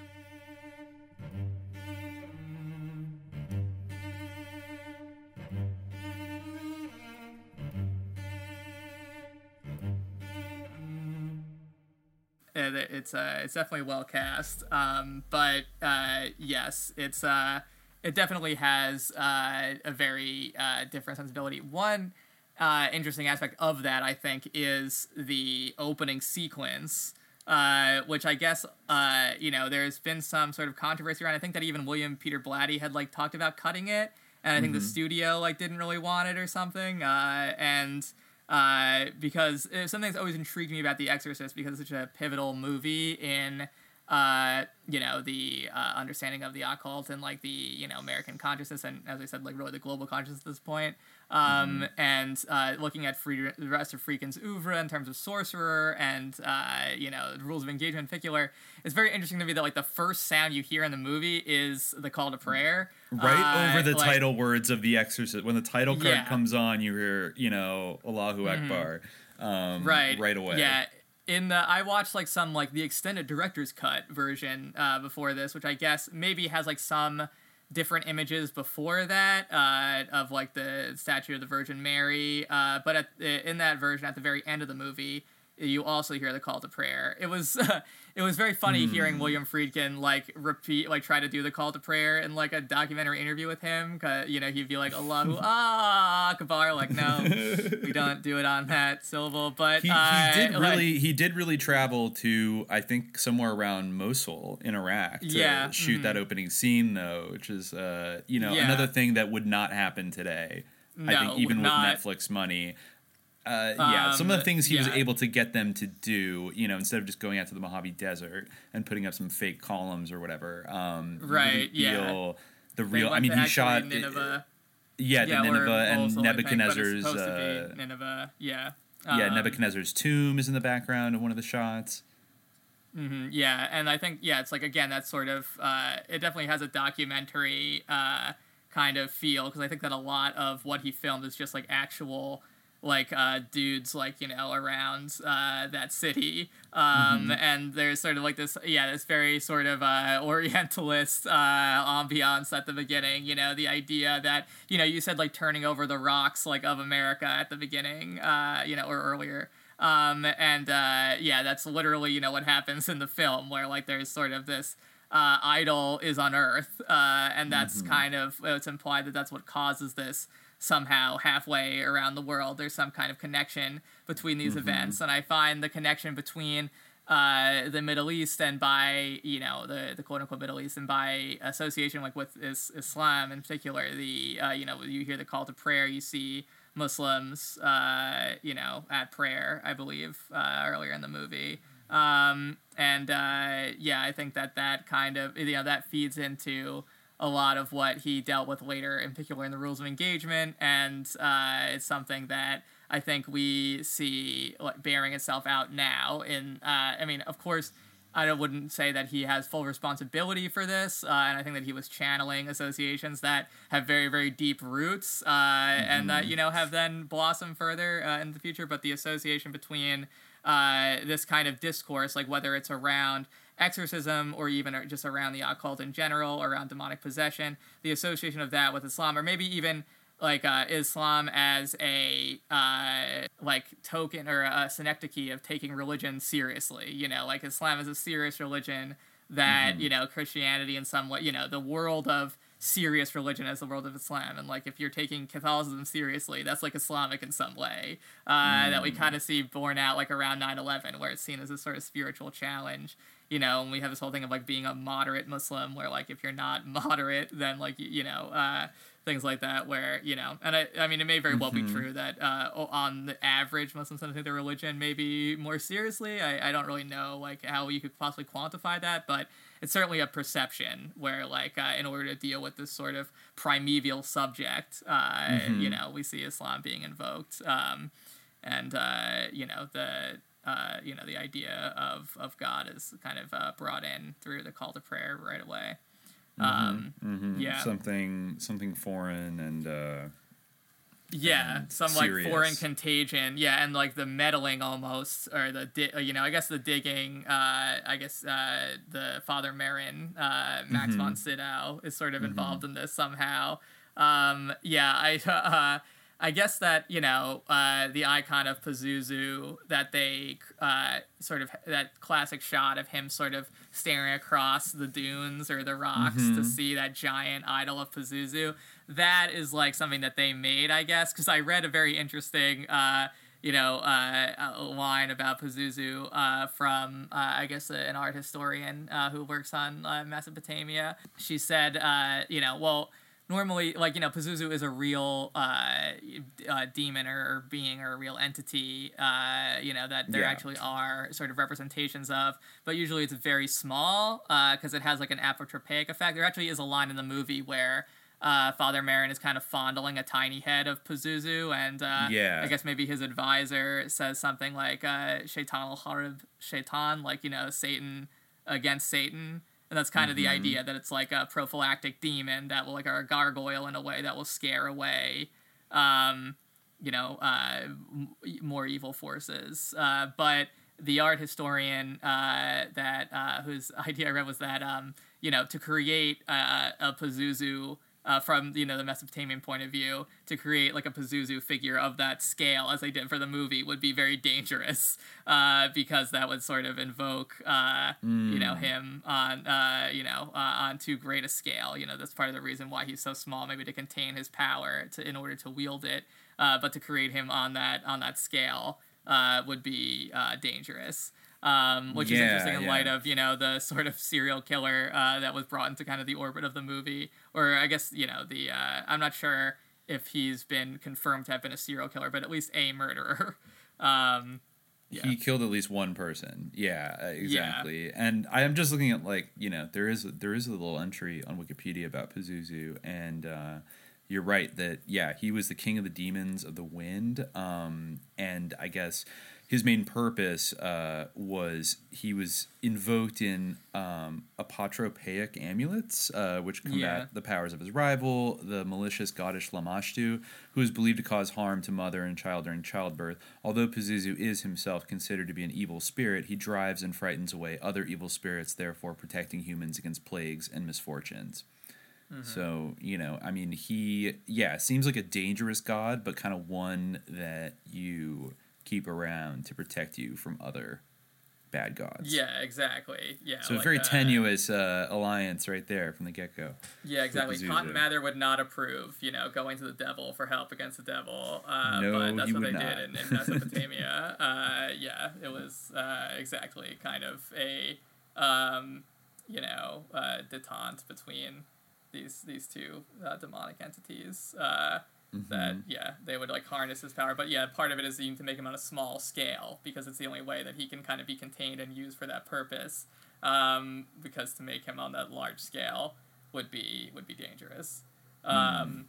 It's uh, it's definitely well cast. Um, but uh, yes, it's uh, it definitely has uh, a very uh, different sensibility. One uh, interesting aspect of that, I think, is the opening sequence. Uh, which I guess uh, you know there's been some sort of controversy around. I think that even William Peter Blatty had like talked about cutting it, and I think the Mhm. studio like didn't really want it or something. Uh, and uh, because uh, that's always intrigued me about The Exorcist because it's such a pivotal movie in uh, you know the uh, understanding of the occult and like the you know American consciousness and as I said like really the global consciousness at this point. Um, And uh, looking at Fried- the rest of Friedkin's oeuvre in terms of sorcerer and uh, you know the rules of engagement in particular, it's very interesting to me that like the first sound you hear in the movie is the call to prayer. right Uh, over the like- title words of The Exorcist. When the title card Yeah. comes on, you hear, you know, Allahu Mhm. Akbar, um, right right away. yeah in the i watched like some like the extended director's cut version uh, before this which i guess maybe has like some different images before that uh, of like the statue of the virgin mary uh, but at, in that version at the very end of the movie you also hear the call to prayer it was [laughs] it was very funny Hmm. hearing william friedkin like repeat like try to do the call to prayer in like a documentary interview with him. Cause you know he'd be like allahu [laughs] akbar like no we don't do it on that syllable but He, uh, he did like- really he did really travel to I think somewhere around Mosul in Iraq to Yeah, shoot mhm. that opening scene though, which is uh, you know Yeah. another thing that would not happen today. I think even with not- Netflix money. Uh, yeah, some of the Um, things he was able to get them to do, you know, instead of just going out to the Mojave Desert and putting up some fake columns or whatever. Um, Right, really yeah. feel The real, I mean, he shot. Nineveh. yeah, the Nineveh and think, Nebuchadnezzar's. uh, Nineveh. Yeah. yeah, Um, Nebuchadnezzar's tomb is in the background of one of the shots. hmm yeah, and I think yeah, it's like again that sort of uh, it definitely has a documentary uh, kind of feel because I think that a lot of what he filmed is just like actual like uh, dudes like you know around uh, that city um, Mhm. and there's sort of like this yeah this very sort of uh, [laughs] orientalist uh, ambiance at the beginning you know the idea that you know you said like turning over the rocks like of america at the beginning uh, you know or earlier um, and uh, yeah that's literally you know what happens in the film where like there's sort of this uh, idol is unearthed uh, and that's Mhm. kind of it's implied that that's what causes this somehow halfway around the world there's some kind of connection between these Mhm. events and i find the connection between uh, the Middle East and by you know the the quote unquote Middle East and by association like with is, Islam in particular the uh, you know you hear the call to prayer you see Muslims uh, you know at prayer I believe uh, earlier in the movie um, and uh, yeah I think that that kind of you know that feeds into a lot of what he dealt with later, in particular in the rules of engagement, and uh, it's something that I think we see like, bearing itself out now. In uh, I mean, of course, I wouldn't say that he has full responsibility for this, uh, and I think that he was channeling associations that have very, very deep roots, uh, and that you know have then blossomed further uh, in the future. But the association between uh, this kind of discourse, like whether it's around exorcism or even just around the occult in general, around demonic possession, the association of that with Islam, or maybe even like uh, Islam as a uh, like token or a synecdoche of taking religion seriously. You know, like Islam is a serious religion that Mhm. you know Christianity in some way. You know, the world of serious religion as the world of Islam, and like if you're taking Catholicism seriously, that's like Islamic in some way. Uh, That we Mm. kind of see borne out like around 9-11 where it's seen as a sort of spiritual challenge you know and we have this whole thing of like being a moderate muslim where like if you're not [laughs] moderate then like you know uh, things like that where you know and i, I mean it may very well Mhm. be true that uh, on the average muslims don't take their religion maybe more seriously I, I don't really know like how you could possibly quantify that but it's certainly a perception where like uh, in order to deal with this sort of primeval subject uh, Mhm. you know we see islam being invoked um, and uh, you know the uh, you know the idea of, of God is kind of uh, brought in through the call to prayer right away. Um, Mhm. Yeah, something something foreign and uh, yeah, and some like foreign contagion. Yeah, and like the meddling almost, or the di- uh, you know I guess the digging. Uh, I guess uh, the Father Merrin, uh, Max Mhm. von Sydow, is sort of Mhm. involved in this somehow. Um, yeah, I [laughs] uh, I guess that you know uh, the icon of Pazuzu that they uh, sort of that classic shot of him sort of staring across the dunes or the rocks to Mhm. see that giant idol of Pazuzu. That is like something that they made, I guess, because I read a very interesting. Uh, you know, uh, line about Pazuzu uh, from, uh, I guess, an art historian uh, who works on uh, Mesopotamia. She said, uh, you know, well, normally, like, you know, Pazuzu is a real uh, uh, demon or being or a real entity, uh, you know, that there Yeah. actually are sort of representations of, but usually it's very small because it has like an apotropaic effect. There actually is a line in the movie where. Uh, Father Merrin is kind of fondling a tiny head of Pazuzu, and uh, Yeah. I guess maybe his advisor says something like uh, "Shaitan al Harib Shaitan," like you know Satan against Satan, and that's kind of the Mhm. idea that it's like a prophylactic demon that will like or a gargoyle in a way that will scare away, um, you know, uh, m- more evil forces. Uh, but the art historian uh, that uh, whose [laughs] idea I read was that um, you know to create uh, a Pazuzu uh, from you know the Mesopotamian point of view to create like a Pazuzu figure of that scale as they did for the movie would be very dangerous uh, because that would sort of invoke uh, you know Mm. him on uh, you know uh, on too great a scale. You know that's part of the reason why he's so small, maybe to contain his power to in order to wield it, uh, but to create him on that on that scale uh, would be uh, dangerous. Um, which is interesting in light of you know the sort of serial killer uh, that was brought into kind of the orbit of the movie, or I guess you know the uh, I'm not sure if he's been confirmed to have been a serial killer, but at least a murderer. [laughs] Um, yeah. He killed at least one person. Yeah, uh, exactly. Yeah. And I am just looking at like you know there is there is a little entry on Wikipedia about Pazuzu, and uh, you're right that yeah he was the king of the demons of the wind. Um, and I guess his main purpose uh, was he was invoked in um, apotropaic amulets, uh, which combat yeah. the powers of his rival, the malicious goddess Lamashtu, who is believed to cause harm to mother and child during childbirth. Although Pazuzu is himself considered to be an evil spirit, he drives and frightens away other evil spirits, therefore protecting humans against plagues and misfortunes. Mm-hmm. So, you know, I mean, he, yeah, seems like a dangerous god, but kind of one that you keep around to protect you from other bad gods. Yeah, exactly. Yeah. So like, a very uh, tenuous uh, alliance right there from the get go. Yeah, exactly. Cotton Mather would not approve, you know, going to the devil for help against the devil. Uh, no, but that's what they not. did in, in [laughs] Mesopotamia. uh, yeah, it was uh, exactly kind of a, um, you know, uh, detente between these these two uh, demonic entities. Mm-hmm. That yeah, they would like harness his power, but yeah, part of it is you to make him on a small scale because it's the only way that he can kind of be contained and used for that purpose. Um, because to make him on that large scale would be would be dangerous. Mm. Um,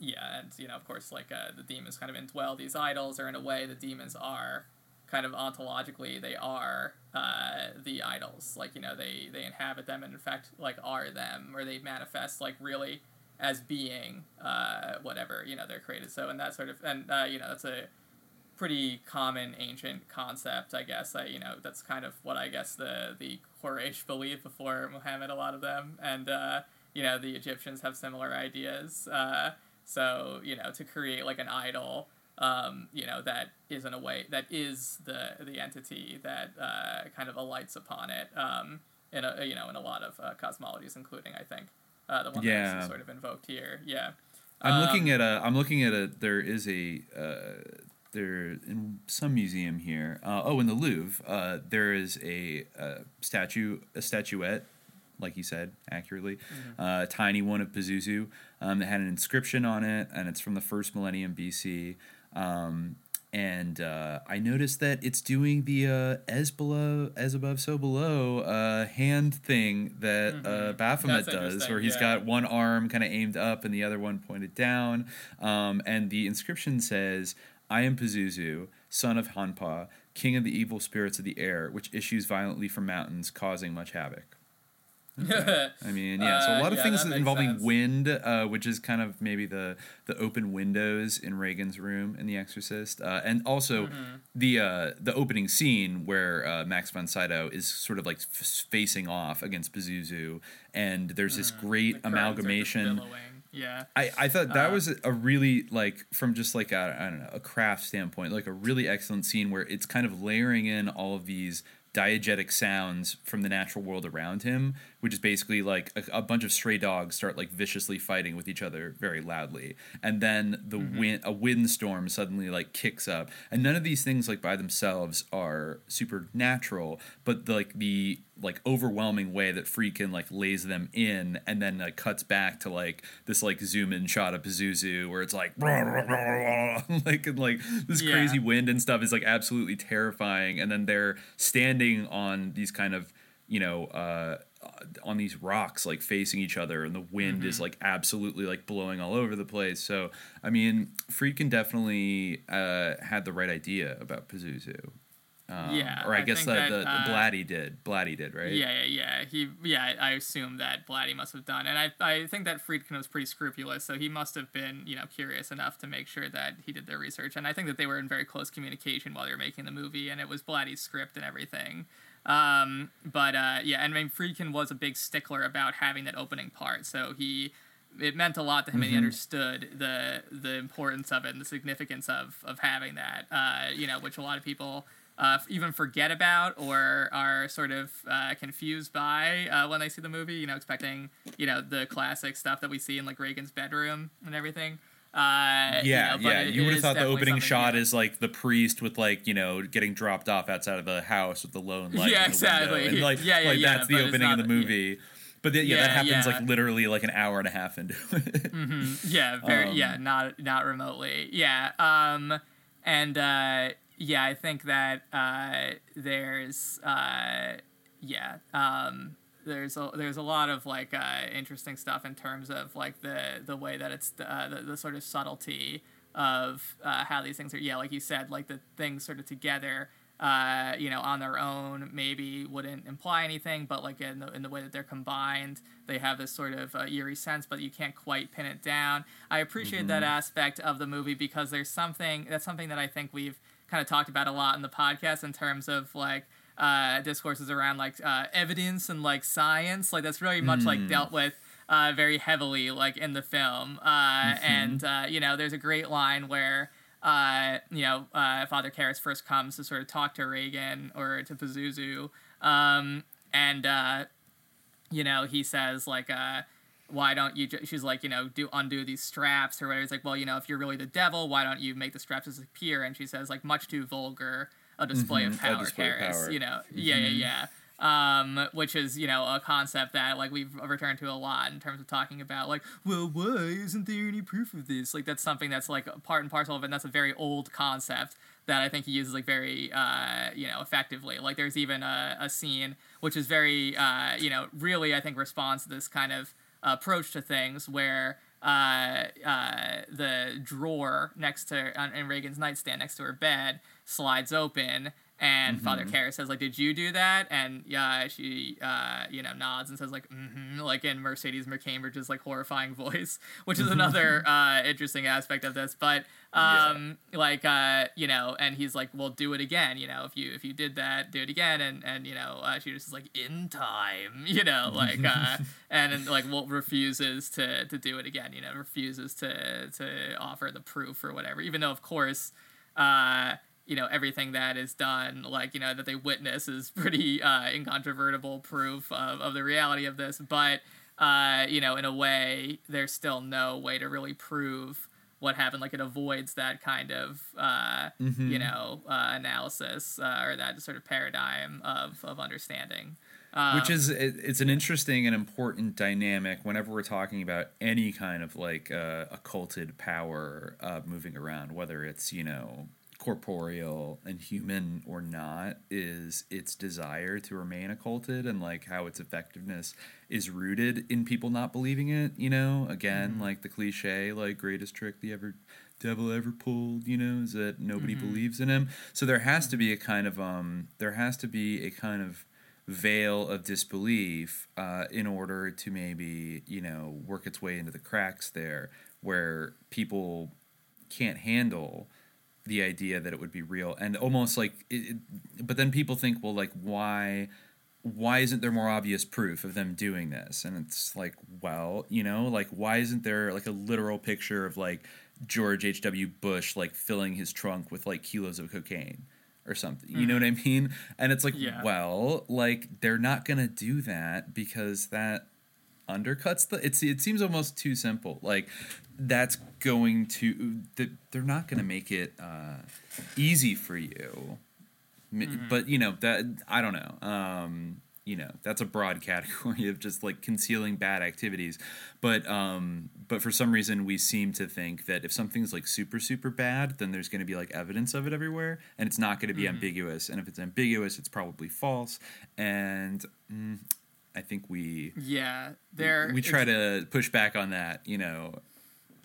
yeah, and you know, of course, like uh, the demons kind of indwell these idols, or in a way, the demons are kind of ontologically they are uh, the idols. Like you know, they they inhabit them, and in fact, like are them, or they manifest like really as being uh, whatever you know they're created. So and that sort of and uh, you know that's a pretty common ancient concept, I guess. I, you know that's kind of what I guess the the Quraysh believed before Muhammad. A lot of them and uh, you know the Egyptians have similar ideas. Uh, so you know to create like an idol. Um, you know that is in a way that is the the entity that uh, kind of alights upon it um, in a you know in a lot of uh, cosmologies, including I think uh, the one yeah. that's sort of invoked here. Yeah. I'm um, looking at a. I'm looking at a. There is a. Uh, there in some museum here. Uh, oh, in the Louvre, uh, there is a, a, statue, a statuette, like you said accurately, mm-hmm. uh, a tiny one of Pazuzu um, that had an inscription on it, and it's from the first millennium BC. Um, and uh, I noticed that it's doing the uh, as below, as above, so below uh, hand thing that uh, mm-hmm. Baphomet That's does, where he's yeah. got one arm kind of aimed up and the other one pointed down. Um, and the inscription says, "I am Pazuzu, son of Hanpa, king of the evil spirits of the air, which issues violently from mountains, causing much havoc." Okay. [laughs] I mean, yeah. So a lot of uh, yeah, things involving sense. wind, uh, which is kind of maybe the the open windows in Regan's room in The Exorcist, uh, and also mm-hmm. the uh, the opening scene where uh, Max von Sydow is sort of like f- facing off against Pazuzu, and there's this mm. great amalgamation. Yeah, I, I thought that uh, was a really like from just like a I don't know a craft standpoint, like a really excellent scene where it's kind of layering in all of these diegetic sounds from the natural world around him, which is basically like a, a, bunch of stray dogs start like viciously fighting with each other very loudly, and then the mm-hmm. wind a windstorm suddenly like kicks up, and none of these things like by themselves are supernatural, but the, like the like overwhelming way that Friedkin like lays them in and then like cuts back to like this like zoom in shot of Pazuzu where it's like [laughs] like and like this yeah. crazy wind and stuff is like absolutely terrifying and then they're standing on these kind of you know uh on these rocks like facing each other and the wind mm-hmm. is like absolutely like blowing all over the place so i mean friedkin definitely uh had the right idea about pazuzu um, yeah, or I, I guess the, that, the, uh, Blatty did. Blatty did, right? Yeah, yeah, yeah. He, yeah, I assume that Blatty must have done, and I, I think that Friedkin was pretty scrupulous, so he must have been, you know, curious enough to make sure that he did their research, and I think that they were in very close communication while they were making the movie, and it was Blatty's script and everything. Um, but uh, yeah, and I mean, Friedkin was a big stickler about having that opening part, so he it meant a lot to him, mm-hmm. and he mm-hmm. understood the the importance of it and the significance of of having that. Uh, you know, which a lot of people uh, even forget about or are sort of uh, confused by uh, when they see the movie. You know, expecting you know the classic stuff that we see in like Regan's bedroom and everything. Uh, yeah, you know, yeah. You would have thought the opening shot is like the priest with like you know getting dropped off outside of the house with the lone light. Yeah, exactly. And like, [laughs] yeah, yeah, like yeah, that's the opening of the movie. But the, yeah, Yeah, that happens yeah. like literally like an hour and a half into [laughs] it. hmm Yeah, very. Um, yeah, not not remotely. Yeah. Um, and uh, yeah, I think that uh, there's uh, yeah. Um, there's a there's a lot of like uh, interesting stuff in terms of like the the way that it's uh, the, the sort of subtlety of uh, how these things are yeah like you said like the things sort of together uh, you know on their own maybe wouldn't imply anything but like in the, in the way that they're combined they have this sort of uh, eerie sense but you can't quite pin it down i appreciate that Mhm. aspect of the movie because there's something that's something that i think we've kind of talked about a lot in the podcast in terms of like uh, discourses around like uh, evidence and like science like that's very much like Mm. dealt with uh, very heavily like in the film uh, and uh, you know there's a great line where uh, you know uh, father Karras first comes to sort of talk to regan or to pazuzu um, and uh, you know he says like uh, why don't you ju-? she's like you know do undo these straps or whatever it's like well you know if you're really the devil why don't you make the straps disappear and she says like much too vulgar a display Mhm, of power display of power. you know yeah yeah Mhm. yeah um, which is you know a concept that like we've returned to a lot in terms of talking about like well why isn't there any proof of this like that's something that's like a part and parcel of it and that's a very old concept that I think he uses like very uh, you know effectively like there's even a, a scene which is very uh, you know really I think responds to this kind of approach to things where uh, uh, the drawer next to on, in Regan's nightstand next to her bed slides open and Father Mhm. Karras says like did you do that? And yeah she uh, you know nods and says like mm-hmm like in Mercedes McCambridge's like horrifying [laughs] voice which is another [laughs] uh, interesting aspect of this. But um like uh you know and he's like well do it again you know if you if you did that do it again. And and you know uh, she just is like in time [laughs] you know like uh and then like well refuses to to do it again you know refuses to to offer the proof or whatever even though of course uh you know everything that is done like you know that they witness is pretty uh incontrovertible proof of, of the reality of this. But uh you know in a way there's still no way to really prove what happened. Like it avoids that kind of uh Mhm. you know uh, analysis uh, or that sort of paradigm of of understanding. Um, which is it, it's an interesting and important dynamic whenever we're talking about any kind of like uh, occulted power uh, moving around whether it's you know corporeal and human or not is its desire to remain occulted and like how its effectiveness is rooted in people not believing it you know again Mhm. like the cliche like greatest trick the ever devil ever pulled you know is that nobody Mhm. believes in him so there has to be a kind of um there has to be a kind of veil of disbelief uh, in order to maybe you know work its way into the cracks there where people can't handle the idea that it would be real. And almost like it, it- but then people think well like why why isn't there more obvious proof of them doing this? And it's like well you know like why isn't there like a literal picture of like george h.w bush like filling his trunk with like kilos of cocaine or something? You know what mm-hmm. i mean? And it's like Yeah. well like they're not gonna do that because that undercuts the it's it seems almost too simple. Like that's going to they're not going to make it uh easy for you. M- Mhm. but you know that i don't know. Um you know that's a broad [laughs] category of just like concealing bad activities. But um but for some reason we seem to think that if something's like super super bad then there's going to be like evidence of it everywhere and it's not going to be Mhm. ambiguous. And if it's ambiguous it's probably false. And mm, i think we yeah there we try to push back on that you know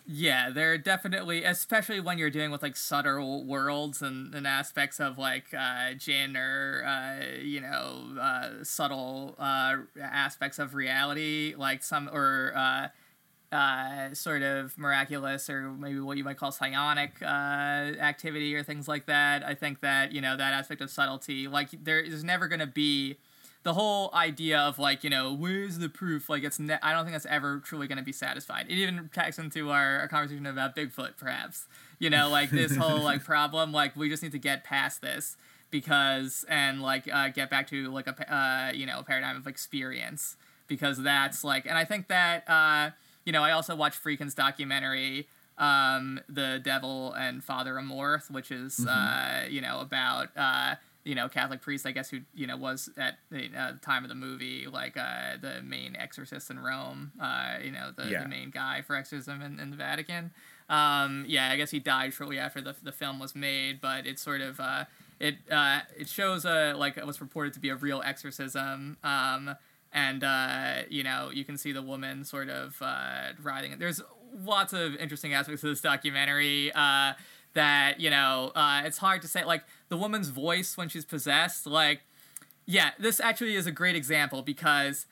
Yeah, they're definitely, especially when you're dealing with like subtle worlds and, and aspects of like uh, Jin or uh, you know uh, subtle uh, aspects of reality, like some or uh, uh, sort of miraculous or maybe what you might call psionic uh, activity or things like that. I think that you know that aspect of subtlety, like there is never going to be the whole idea of like you know where's the proof? Like it's ne- i don't think that's ever truly going to be satisfied. It even tags into our, our conversation about bigfoot perhaps. You know like this [laughs] whole like problem like we just need to get past this because and like uh, get back to like a uh, you know a paradigm of experience because that's like and i think that uh, you know i also watched friedkin's documentary um, the devil and father amorth which is Mhm. uh, you know about uh, you know Catholic priest, I guess, who you know was at the uh, time of the movie like uh, the main exorcist in Rome. Uh, you know the, Yeah. the main guy for exorcism in, in the Vatican. Um, yeah, I guess he died shortly after the the film was made, but it sort of uh, it uh, it shows a like what's reported to be a real exorcism. Um, and uh, you know you can see the woman sort of uh, writhing. There's lots of interesting aspects of this documentary uh, that you know uh, it's hard to say. Like the woman's voice when she's possessed, like yeah, this actually is a great example because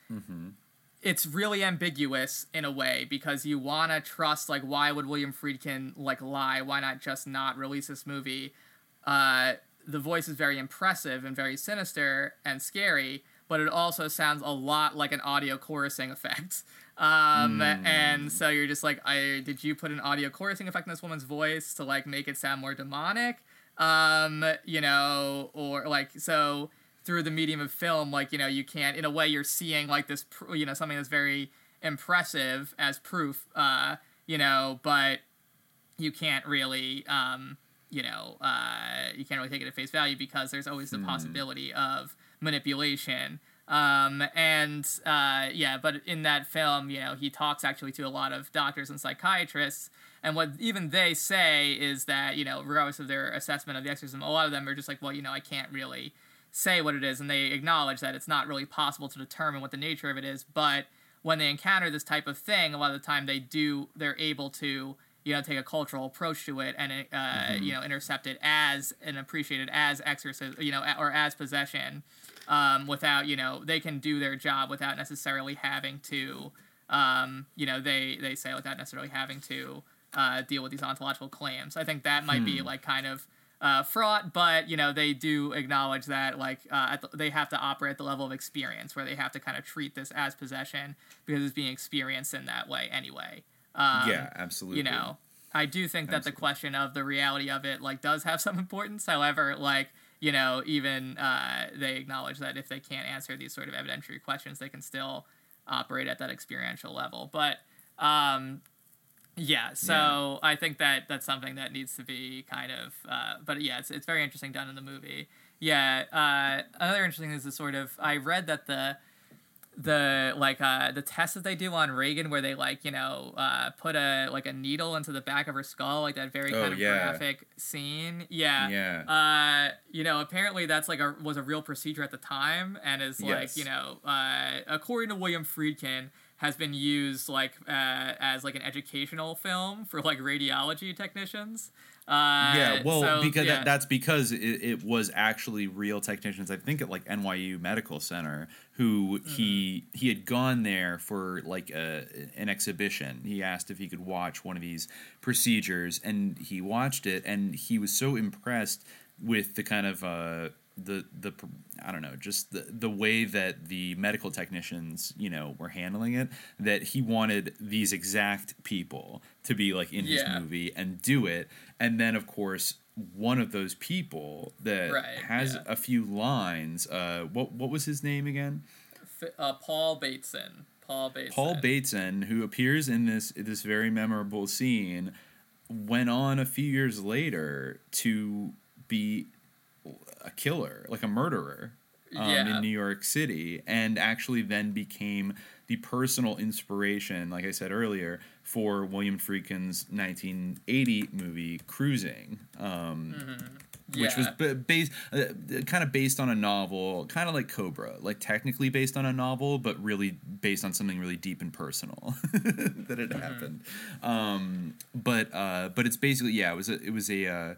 it's really ambiguous in a way because you want to trust like why would William Friedkin like lie? Why not just not release this movie? Uh, the voice is very impressive and very sinister and scary, but it also sounds a lot like an audio chorusing effect. [laughs] Um, And so you're just like, I did you put an audio chorusing effect in this woman's voice to like make it sound more demonic? Um, you know, or like so through the medium of film, like you know, you can't in a way you're seeing like this, pr- you know, something that's very impressive as proof. Uh, you know, but you can't really um, you know uh, you can't really take it at face value because there's always the possibility of manipulation um, and uh, yeah but in that film you know he talks actually to a lot of doctors and psychiatrists and what even they say is that you know regardless of their assessment of the exorcism a lot of them are just like well you know i can't really say what it is and they acknowledge that it's not really possible to determine what the nature of it is but when they encounter this type of thing a lot of the time they do they're able to you know take a cultural approach to it and uh, you know intercept it as and appreciate it as exorcism you know or as possession um, without you know they can do their job without necessarily having to um, you know they they say without necessarily having to uh, deal with these ontological claims i think that might be like kind of uh, fraught, but you know they do acknowledge that like uh, at the, they have to operate at the level of experience where they have to kind of treat this as possession because it's being experienced in that way anyway. Um, yeah, absolutely. You know, I do think that the question of the reality of it like does have [laughs] some importance. However, like you know, even uh, they acknowledge that if they can't answer these sort of evidentiary questions, they can still operate at that experiential level. But um, yeah, so I think that that's something that needs to be kind of, uh, but yeah, it's it's very interesting done in the movie. Yeah, uh, another interesting thing is the sort of I read that the the like uh the test that they do on Regan where they like you know uh put a like a needle into the back of her skull like that very Oh, kind of yeah. graphic scene yeah Yeah. uh you know apparently that's like a was a real procedure at the time and is like Yes. you know uh according to William Friedkin has been used like uh, as like an educational film for like radiology technicians uh yeah, well, so, because yeah. That, that's because it, it was actually real technicians. I think at like NYU Medical Center who he Mm-hmm. he had gone there for like a, an exhibition. He asked if he could watch one of these procedures, and he watched it, and he was so impressed with the kind of uh, the the I don't know, just the the way that the medical technicians you know were handling it that he wanted these exact people to be like in Yeah. his movie and do it, and then of course one of those people that Right, has yeah. a few lines. Uh, what what was his name again? Uh, Paul Bateson Paul Bateson Paul Bateson, who appears in this this very memorable scene, went on a few years later to be a killer, like a murderer, um, Yeah. in New York City, and actually then became the personal inspiration, like I said earlier, for William Friedkin's 1980 movie Cruising. Um, Which was Mm-hmm. Yeah. b- based, uh, kind of based on a novel, kind of like Cobra, like technically based on a novel, but really based on something really deep and personal [laughs] that had happened. Um, but uh, but it's basically yeah, it was a, it was a uh,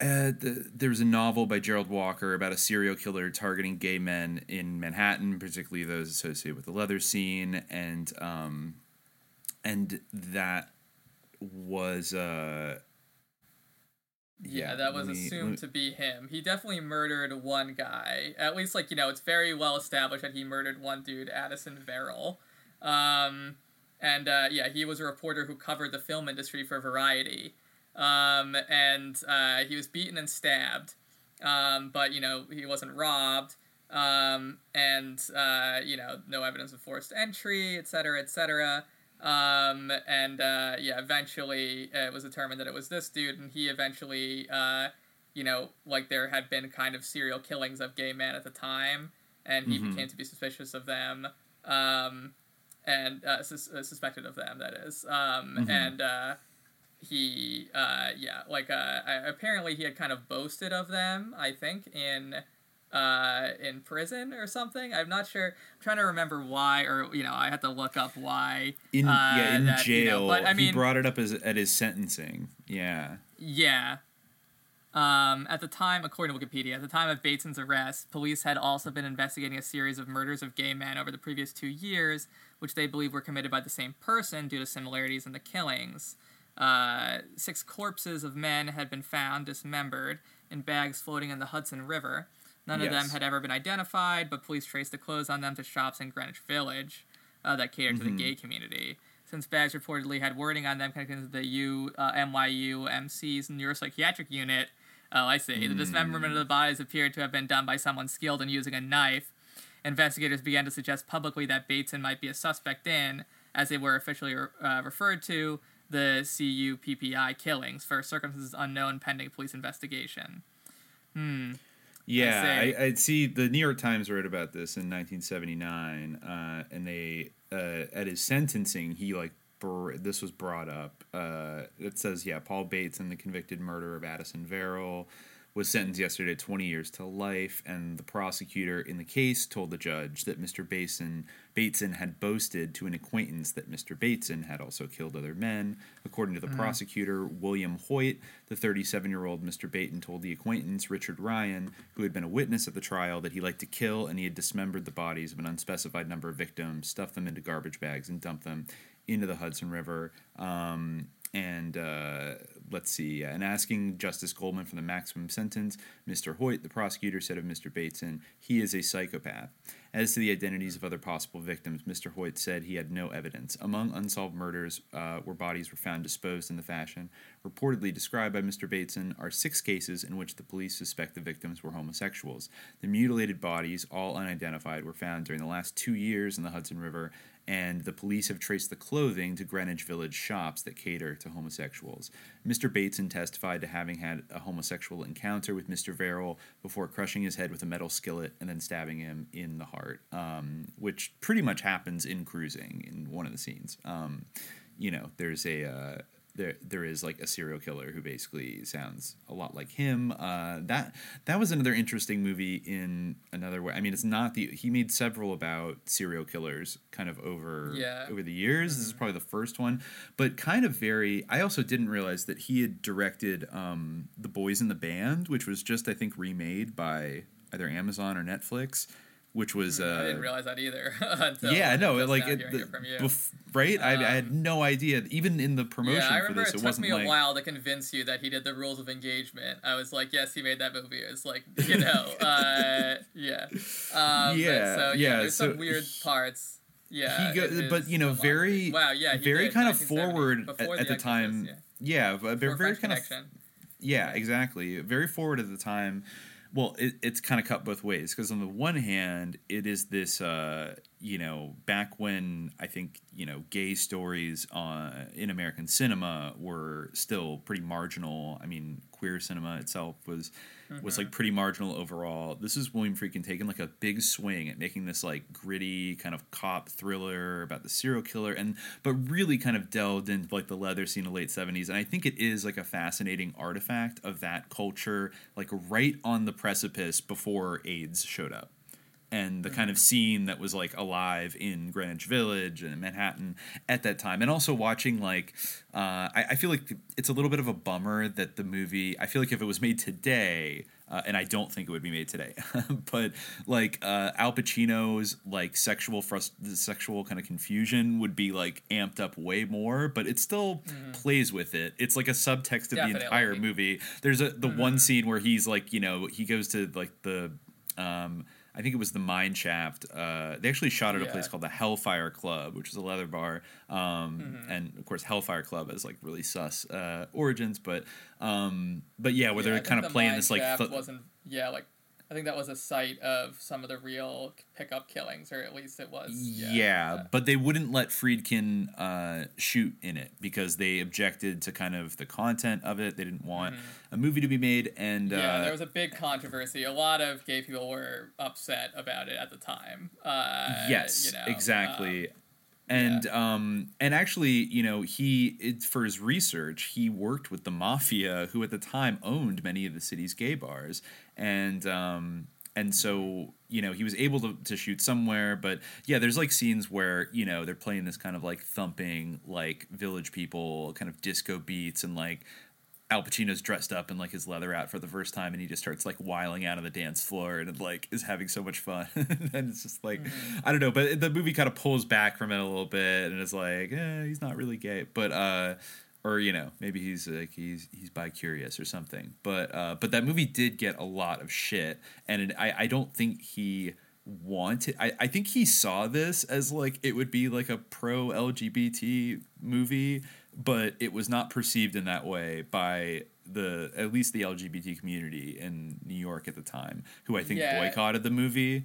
uh, the, there was a novel by Gerald Walker about a serial killer targeting gay men in Manhattan, particularly those associated with the leather scene, and um, and that was uh, Yeah, that was me- assumed let- to be him. He definitely murdered one guy. At least, like, you know, it's very well established that he murdered one dude, Addison Verrill. Um, and, uh, yeah, he was a reporter who covered the film industry for Variety. Um, and uh, he was beaten and stabbed. Um, but, you know, he wasn't robbed. Um, and, uh, you know, no evidence of forced entry, etc., cetera, et cetera. Um, and uh, yeah, eventually it was determined that it was this dude, and he eventually uh, you know, like there had been kind of serial killings of gay men at the time, and he Mhm. became to be suspicious of them, um, and uh, sus- uh, suspected of them. That is, um, Mhm. and uh, he, uh, yeah, like uh, apparently he had kind of boasted of them. I think in. Uh, in prison or something. I'm not sure. I'm trying to remember why, or you know, I had to look up why. In uh, yeah, in that, you know, jail. but I mean, he brought it up as at his sentencing. Yeah. yeah. Um, at the time, according to Wikipedia, at the time of Bateson's arrest, police had also been investigating a series of murders of gay men over the previous two years, which they believe were committed by the same person due to similarities in the killings. Uh, six corpses of men had been found dismembered in bags floating in the Hudson River. None of them had ever been identified, but police traced the clothes on them to shops in Greenwich Village uh, that catered to Mhm. the gay community. Since bags reportedly had wording on them connected to the U, uh, NYU MC's neuropsychiatric unit, oh, I see. The dismemberment of the bodies appeared to have been done by someone skilled in using a knife. Investigators began to suggest publicly that Bateson might be a suspect in, as they were officially uh, referred to, the CUPPI killings for circumstances unknown pending police investigation. Hmm. Yeah, I I, see. I, see. The New York Times wrote about this in 1979, uh, and they uh, at his sentencing, he like br- this was brought up. Uh, it says, yeah, Paul Bateson the convicted murderer of Addison Verrill was sentenced yesterday to 20 years to life, and the prosecutor in the case told the judge that Mr. Bateson, Bateson had boasted to an acquaintance that Mr. Bateson had also killed other men. According to the Mhm. prosecutor, William Hoyt, the 37 year old Mr. Bateson told the acquaintance, Richard Ryan, who had been a witness at the trial, that he liked to kill and he had dismembered the bodies of an unspecified number of victims, stuffed them into garbage bags, and dumped them into the Hudson River. Um, and uh, let's see, and asking Justice Goldman for the maximum sentence, Mr. Hoyt, the prosecutor, said of Mr. Bateson, he is a psychopath. As to the identities of other possible victims, Mr. Hoyt said he had no evidence. Among unsolved murders uh, where bodies were found disposed in the fashion reportedly described by Mr. Bateson are six cases in which the police suspect the victims were homosexuals. The mutilated bodies, all unidentified, were found during the last two years in the Hudson River, and the police have traced the clothing to Greenwich Village shops that cater to homosexuals. Mr. Bateson testified to having had a homosexual encounter with Mr. Verrill before crushing his head with a metal skillet and then stabbing him in the heart, um, which pretty much happens in Cruising in one of the scenes. Um, you know, there's a. Uh, there, there is like a serial killer who basically sounds a lot like him. Uh, that that was another interesting movie in another way. I mean, it's not the he made several about serial killers kind of over Yeah. over the years. This is probably the first one, but kind of very. I also didn't realize that he had directed um, the Boys in the Band, which was just I think remade by either Amazon or Netflix, which was uh, I didn't realize that either. [laughs] until yeah, no, like it, the, bef- right? I, I had no idea. Even in the promotion yeah, I for remember this, it it, took wasn't me a like while to convince you that he did the rules of engagement. I was like, yes, he made that movie. It's like, you know, [laughs] uh, yeah, um, Yeah, so yeah, yeah, there's so some weird parts. Yeah, he go, but you know, very wow, yeah, very did, kind of forward at, the Exorcist, time. yeah. Yeah, but Before very French kind of yeah, exactly. Very forward at the time. Well, it, it's kind of cut both ways because on the one hand, it is this, uh, you know, back when I think you know gay stories uh, in American cinema were still pretty marginal. I mean, queer cinema itself was was Mhm. like pretty marginal overall. This is William Friedkin taking like a big swing at making this like gritty kind of cop thriller about the serial killer, and but really kind of delved into like the leather scene of the late seventies. And I think it is like a fascinating artifact of that culture, like right on the precipice before AIDS showed up. And the kind of scene that was like alive in Greenwich Village and Manhattan at that time, and also watching like, uh, I, I feel like it's a little bit of a bummer that the movie. I feel like if it was made today, uh, and I don't think it would be made today, [laughs] but like uh, Al Pacino's like sexual frust- sexual kind of confusion would be like amped up way more, but it still plays with it. It's like a subtext of Definitely. the entire movie. There's a the one scene where he's like, you know, he goes to like the um I think it was the Mine Shaft. Uh, they actually shot at a place called the Hellfire Club, which is a leather bar. Um, And of course, Hellfire Club has like really sus uh, origins, but um, but yeah, where Yeah, they're kind the of playing Mine this like th- wasn't yeah like I think that was a site of some of the real pickup killings, or at least it was. Yeah, Yeah. but they wouldn't let Friedkin uh, shoot in it because they objected to kind of the content of it. They didn't want a movie to be made, and Mm-hmm. Yeah, uh, there was a big controversy. A lot of gay people were upset about it at the time. Uh, yes, you know, exactly. um, and um and actually, you know, he it, for his research, he worked with the mafia, who at the time owned many of the city's gay bars, and um and so you know he was able to, to shoot somewhere. But yeah there's like scenes where you know they're playing this kind of like thumping like village people kind of disco beats and like Al Pacino's dressed up in like his leather out for the first time, and he just starts like wiling out on the dance floor and like is having so much fun. [laughs] and it's just like I don't know, but the movie kind of pulls back from it a little bit, and it's like eh, he's not really gay, but uh, or you know maybe he's like he's he's bi curious or something. But uh, but that movie did get a lot of shit, and it, I I don't think he wanted I, I think he saw this as like it would be like a pro lgbt movie but it was not perceived in that way by the at least the lgbt community in new york at the time who i think Yeah. boycotted the movie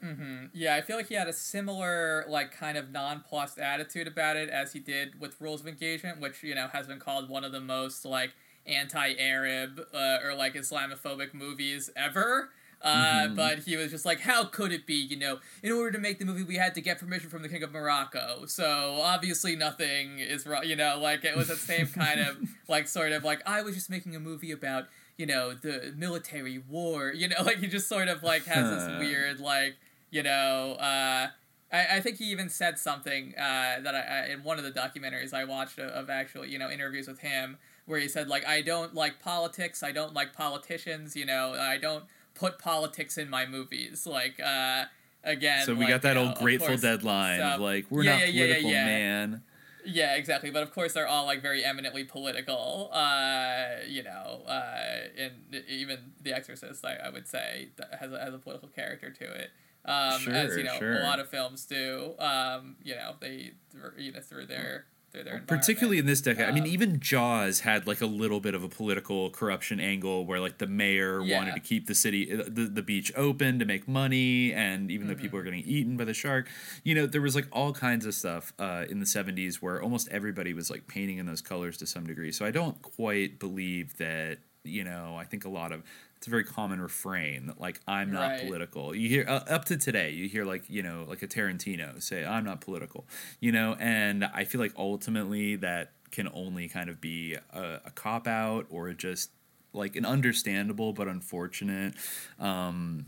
hmm Yeah, I feel like he had a similar, like, kind of nonplussed attitude about it as he did with Rules of Engagement, which, you know, has been called one of the most, like, anti Arab uh, or, like, Islamophobic movies ever. Uh, Mhm. But he was just like, how could it be? You know, in order to make the movie, we had to get permission from the King of Morocco. So obviously nothing is wrong. You know, like it was the same kind of [laughs] like sort of like I was just making a movie about you know the military war. You know, [laughs] like he just sort of like has this [laughs] weird like you know. Uh, I, I think he even said something uh, that I, I in one of the documentaries I watched of, of actual you know interviews with him where he said like I don't like politics, I don't like politicians, you know, I don't put politics in my movies. Like uh, again, so we like, got that you know, old grateful course, deadline of some- like we're yeah, not yeah, political yeah. man Yeah, exactly. But of course, they're all like very eminently political. Uh, you know, uh, and even The Exorcist, I, I would say, has a, has a political character to it. Um, as you know, sure. a lot of films do. Um, you know, they you know through their through their particularly in this decade i mean Um, even jaws had like a little bit of a political corruption angle where like the mayor Yeah. wanted to keep the city uh, the, the beach open to make money and even though Mm-hmm. people are getting eaten by the shark you know there was like all kinds of stuff uh, in the 70s where almost everybody was like painting in those colors to some degree so i don't quite believe that you know i think a lot of it's a very common refrain that like i'm not Right. political you hear uh, up to today you hear like you know like a tarantino say i'm not political you know and i feel like ultimately that can only kind of be a, a cop out or just like an understandable but unfortunate um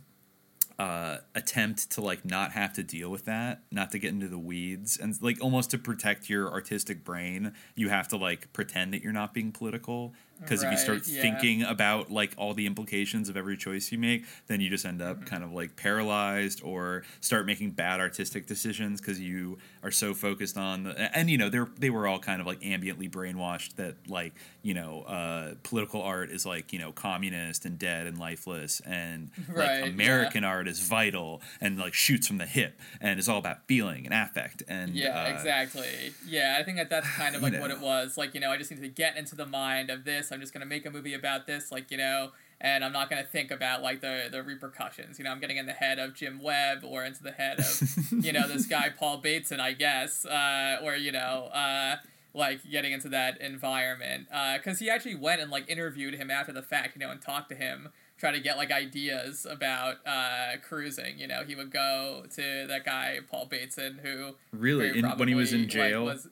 uh, attempt to like not have to deal with that, not to get into the weeds, and like almost to protect your artistic brain, you have to like pretend that you're not being political. Because if you start yeah. thinking about like all the implications of every choice you make, then you just end Mm-hmm. up kind of like paralyzed or start making bad artistic decisions because you are so focused on the and you know they they were all kind of like ambiently brainwashed that like you know uh, political art is like you know communist and dead and lifeless and Right, like American art is vital and like shoots from the hip and is all about feeling and affect and yeah, uh, exactly. Yeah, I think that that's kind of [sighs] like what it was. Like, you know, I just need to get into the mind of this. I'm just going to make a movie about this, like, you know, and I'm not going to think about like the the repercussions. You know, I'm getting in the head of Jim Webb or into the head of, [laughs] you know, this guy Paul Bateson, I guess, uh, or you know, uh, like getting into that environment because he actually went and like interviewed him after the fact, you know, and talked to him. Try to get like ideas about uh, cruising. You know, he would go to that guy Paul Bateson, who Really? In- when he was in probably, like, jail? was-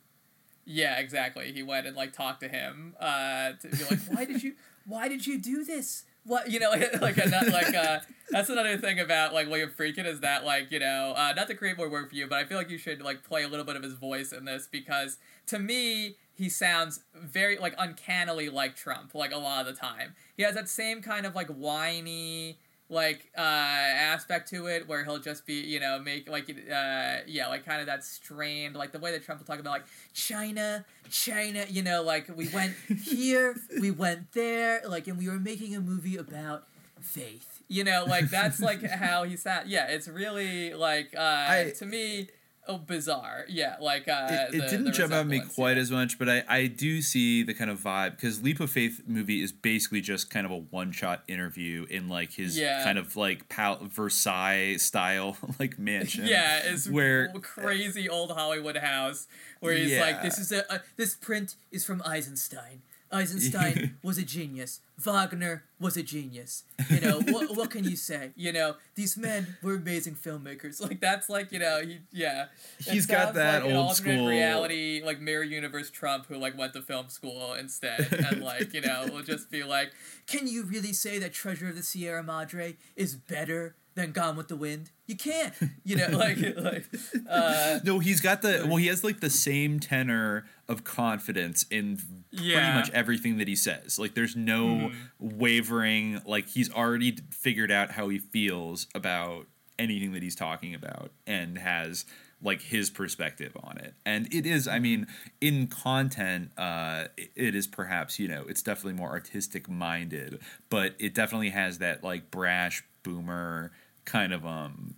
yeah, exactly. He went and like talked to him uh, to be like, why did you, [laughs] why did you do this? What you know, [laughs] like a, not- like uh, that's another thing about like William Friedkin is that like you know, uh, not to create more work for you, but I feel like you should like play a little bit of his voice in this because to me he sounds very like uncannily like Trump like a lot of the time. He has that same kind of like whiny like uh aspect to it where he'll just be you know make like uh yeah like kind of that strained like the way that trump will talk about like china china you know like we went [laughs] here we went there like and we were making a movie about faith. You know like that's like how he sat. Yeah it's really like uh to me oh bizarre. Yeah, like uh, it, it the- didn't the jump out at me quite as much, but I, I do see the kind of vibe because Leap of Faith movie is basically just kind of a one shot interview in like his Yeah. kind of like Pal- Versailles style [laughs] like mansion. [laughs] Yeah, it's where crazy old Hollywood house where he's like, "This is a, a this print is from Eisenstein. Eisenstein [laughs] was a genius. Wagner was a genius. You know what? [laughs] What can you say? You know these men were amazing filmmakers. [laughs] Like that's like you know he yeah. It He's got that like old school- reality like mirror universe Trump who like went to film school instead and like you know will just be like, can you really say that Treasure of the Sierra Madre is better? Than Gone with the Wind, you can't. You know, [laughs] like, like, uh, no, he's got the well. He has like the same tenor of confidence in pretty much everything that he says. Like, there's no Mhm. wavering. Like, he's already figured out how he feels about anything that he's talking about, and has like his perspective on it. And it is, I mean, in content, uh, it- is perhaps you know, it's definitely more artistic minded, but it definitely has that like brash boomer kind of um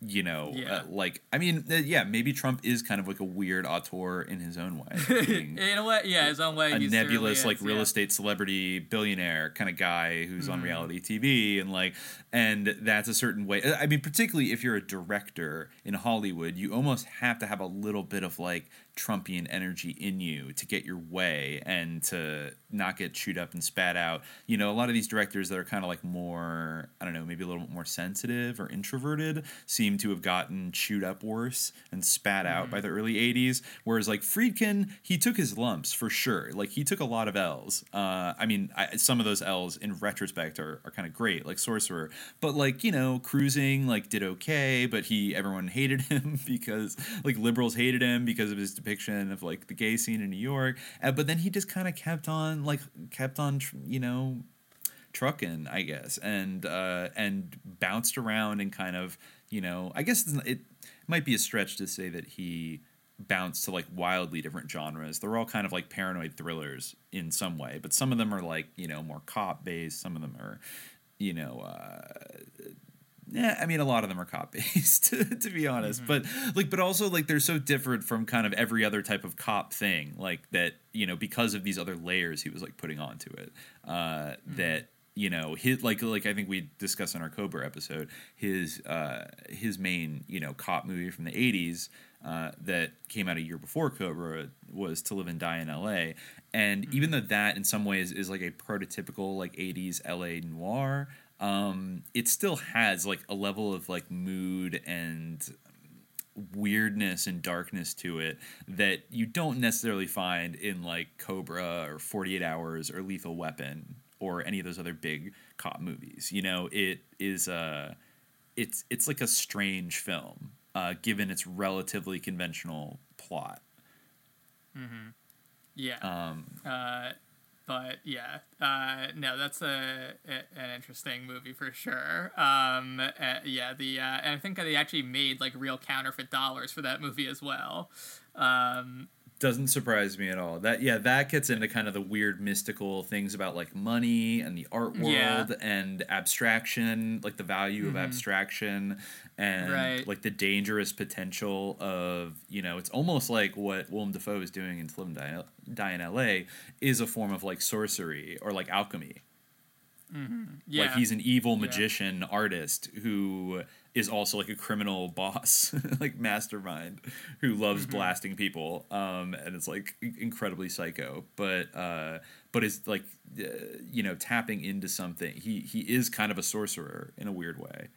you know, Yeah. uh, like I mean, uh, yeah, maybe Trump is kind of like a weird auteur in his own way, [laughs] in a way, yeah, his own way. a nebulous like is, real yeah. estate celebrity billionaire kind of guy who's on Mhm. reality TV and like and that's a certain way. I mean, particularly if you're a director in Hollywood, you almost have to have a little bit of like Trumpian energy in you to get your way and to not get chewed up and spat out. You know, a lot of these directors that are kind of like more, I don't know, maybe a little bit more sensitive or introverted seem to have gotten chewed up worse and spat out by the early 80s. Whereas like Friedkin, he took his lumps for sure. Like he took a lot of L's. Uh, I mean, I, some of those L's in retrospect are, are kind of great, like Sorcerer. But like, you know, Cruising like did okay, but he, everyone hated [laughs] him because like liberals hated him because of his depiction of like the gay scene in New York. Uh, but then he just kind of kept on like, kept on, you know, trucking, I guess, and uh, and bounced around and kind of, you know, I guess it might be a stretch to say that he bounced to like wildly different genres. They're all kind of like paranoid thrillers in some way, but some of them are like you know more cop based. Some of them are, you know. Uh, yeah, I mean, a lot of them are cop based, [laughs] to be honest. But like, but also like they're so different from kind of every other type of cop thing. Like that, you know, because of these other layers he was like putting onto it. Uh, That you know, his like like I think we discussed in our Cobra episode, his uh, his main you know cop movie from the '80s uh, that came out a year before Cobra was To Live and Die in L.A. And even though that in some ways is like a prototypical like '80s L.A. noir, um, it still has like a level of like mood and weirdness and darkness to it that you don't necessarily find in like Cobra or 48 Hours or Lethal Weapon or any of those other big cop movies. You know, it is uh it's it's like a strange film uh given its relatively conventional plot. Mm-hmm. Yeah. Um Uh, but yeah, uh, no, that's a, a an interesting movie for sure. Um, uh, yeah, the uh, and I think they actually made like real counterfeit dollars for that movie as well. Um, doesn't surprise me at all. That yeah, that gets into kind of the weird mystical things about like money and the art world Yeah. and abstraction, like the value of Mhm. abstraction and Right. like the dangerous potential of, you know, it's almost like what Willem Dafoe is doing in To Live and Die, in LA is a form of like sorcery or like alchemy. mhm. Like he's an evil Yeah. magician artist who is also like a criminal boss, [laughs] like mastermind, who loves Mm-hmm. blasting people, um, and it's like incredibly psycho. But uh, but is like uh, you know tapping into something. He he is kind of a sorcerer in a weird way.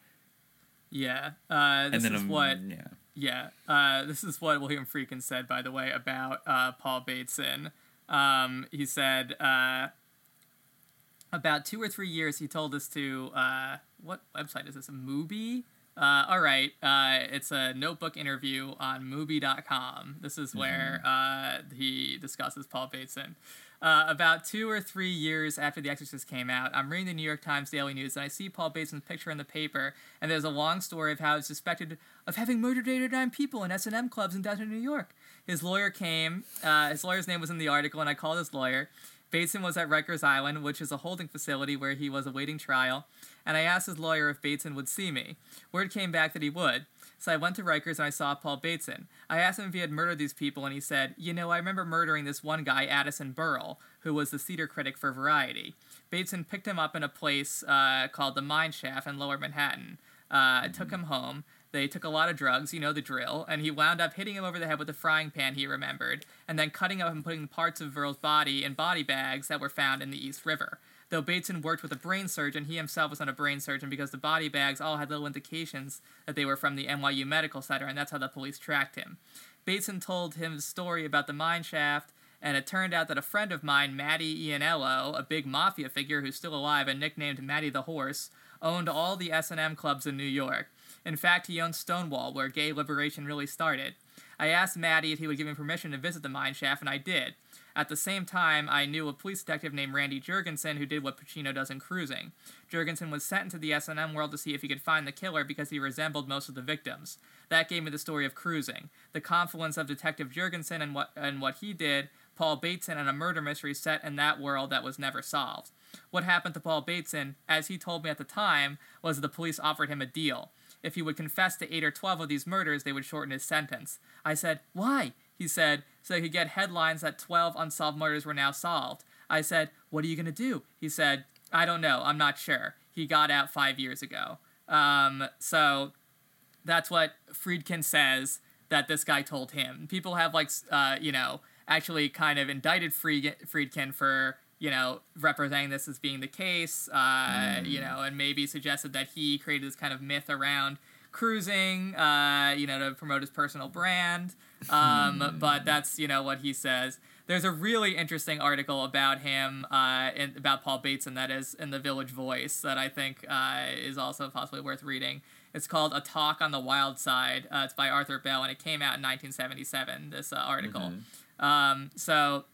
Yeah. Uh, this and then is what. yeah. Yeah. Uh, this is what William Friedkin said, by the way, about uh, Paul Bateson. Um, he said uh, about two or three years. He told us to uh, what website is this? A Mubi. Uh, all right, uh, it's a notebook interview on Mubi.com. This is where uh, he discusses Paul Bateson. Uh, about two or three years after The Exorcist came out, I'm reading the New York Times Daily News and I see Paul Bateson's picture in the paper, and there's a long story of how he's suspected of having murdered eight or nine people in S&M clubs in downtown New York. His lawyer came, uh, his lawyer's name was in the article, and I called his lawyer. Bateson was at Rikers Island, which is a holding facility where he was awaiting trial, and I asked his lawyer if Bateson would see me. Word came back that he would. So I went to Rikers and I saw Paul Bateson. I asked him if he had murdered these people, and he said, You know, I remember murdering this one guy, Addison Burrell, who was the theater critic for Variety. Bateson picked him up in a place uh, called the Mine Shaft in lower Manhattan, uh, took him home. They took a lot of drugs, you know the drill, and he wound up hitting him over the head with a frying pan he remembered, and then cutting up and putting parts of Burrell's body in body bags that were found in the East River. Though Bateson worked with a brain surgeon, he himself was not a brain surgeon because the body bags all had little indications that they were from the NYU Medical Center, and that's how the police tracked him. Bateson told him the story about the mine shaft, and it turned out that a friend of mine, Matty Ianniello, a big mafia figure who's still alive and nicknamed Matty the Horse, owned all the S&M clubs in New York. In fact, he owned Stonewall, where gay liberation really started. I asked Matty if he would give me permission to visit the mine shaft, and I did. At the same time, I knew a police detective named Randy Jurgensen who did what Pacino does in Cruising. Jurgensen was sent into the S&M world to see if he could find the killer because he resembled most of the victims. That gave me the story of Cruising, the confluence of Detective Jurgensen and what and what he did, Paul Bateson, and a murder mystery set in that world that was never solved. What happened to Paul Bateson, as he told me at the time, was the police offered him a deal. If he would confess to 8 or 12 of these murders, they would shorten his sentence. I said, Why? He said, So he could get headlines that 12 unsolved murders were now solved. I said, What are you going to do? He said, I don't know. I'm not sure. He got out five years ago. Um, so that's what Friedkin says that this guy told him. People have, like, uh, you know, actually kind of indicted Friedkin for you know, representing this as being the case, uh, mm. you know, and maybe suggested that he created this kind of myth around cruising, uh, you know, to promote his personal brand. Um, mm. But that's, you know, what he says. There's a really interesting article about him, uh, in, about Paul Bateson, that is in the Village Voice, that I think uh, is also possibly worth reading. It's called A Talk on the Wild Side. Uh, it's by Arthur Bell, and it came out in 1977, this uh, article. Mm-hmm. Um, so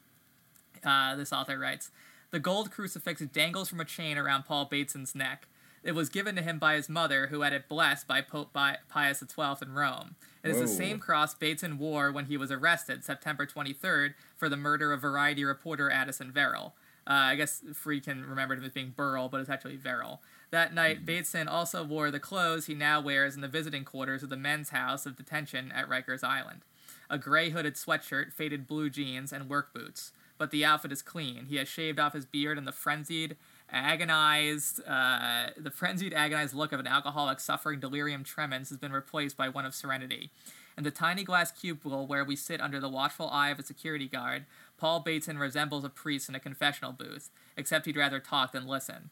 uh, this author writes The gold crucifix dangles from a chain around Paul Bateson's neck. It was given to him by his mother, who had it blessed by Pope Pius XII in Rome. It is Whoa. the same cross Bateson wore when he was arrested, September 23rd, for the murder of Variety reporter Addison Verrill. Uh, I guess Friedkin remembered him as being Burrell, but it's actually Verrill. That night, mm-hmm. Bateson also wore the clothes he now wears in the visiting quarters of the men's house of detention at Rikers Island a gray hooded sweatshirt, faded blue jeans, and work boots but the outfit is clean. He has shaved off his beard, and the frenzied, agonized, uh, the frenzied, agonized look of an alcoholic suffering delirium tremens has been replaced by one of serenity. In the tiny glass cubicle where we sit under the watchful eye of a security guard, Paul Bateson resembles a priest in a confessional booth, except he'd rather talk than listen.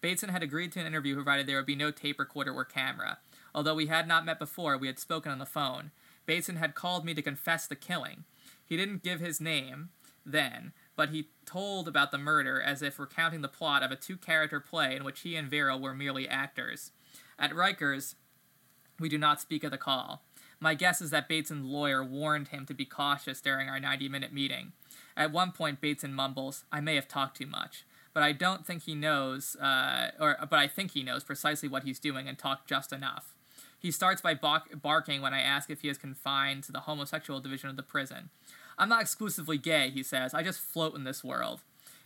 Bateson had agreed to an interview provided there would be no tape recorder or camera. Although we had not met before, we had spoken on the phone. Bateson had called me to confess the killing. He didn't give his name, then, but he told about the murder as if recounting the plot of a two character play in which he and Verrill were merely actors. At Rikers, we do not speak of the call. My guess is that Bateson's lawyer warned him to be cautious during our 90 minute meeting. At one point, Bateson mumbles, I may have talked too much, but I don't think he knows, uh, or but I think he knows precisely what he's doing and talked just enough. He starts by barking when I ask if he is confined to the homosexual division of the prison. I'm not exclusively gay, he says. I just float in this world.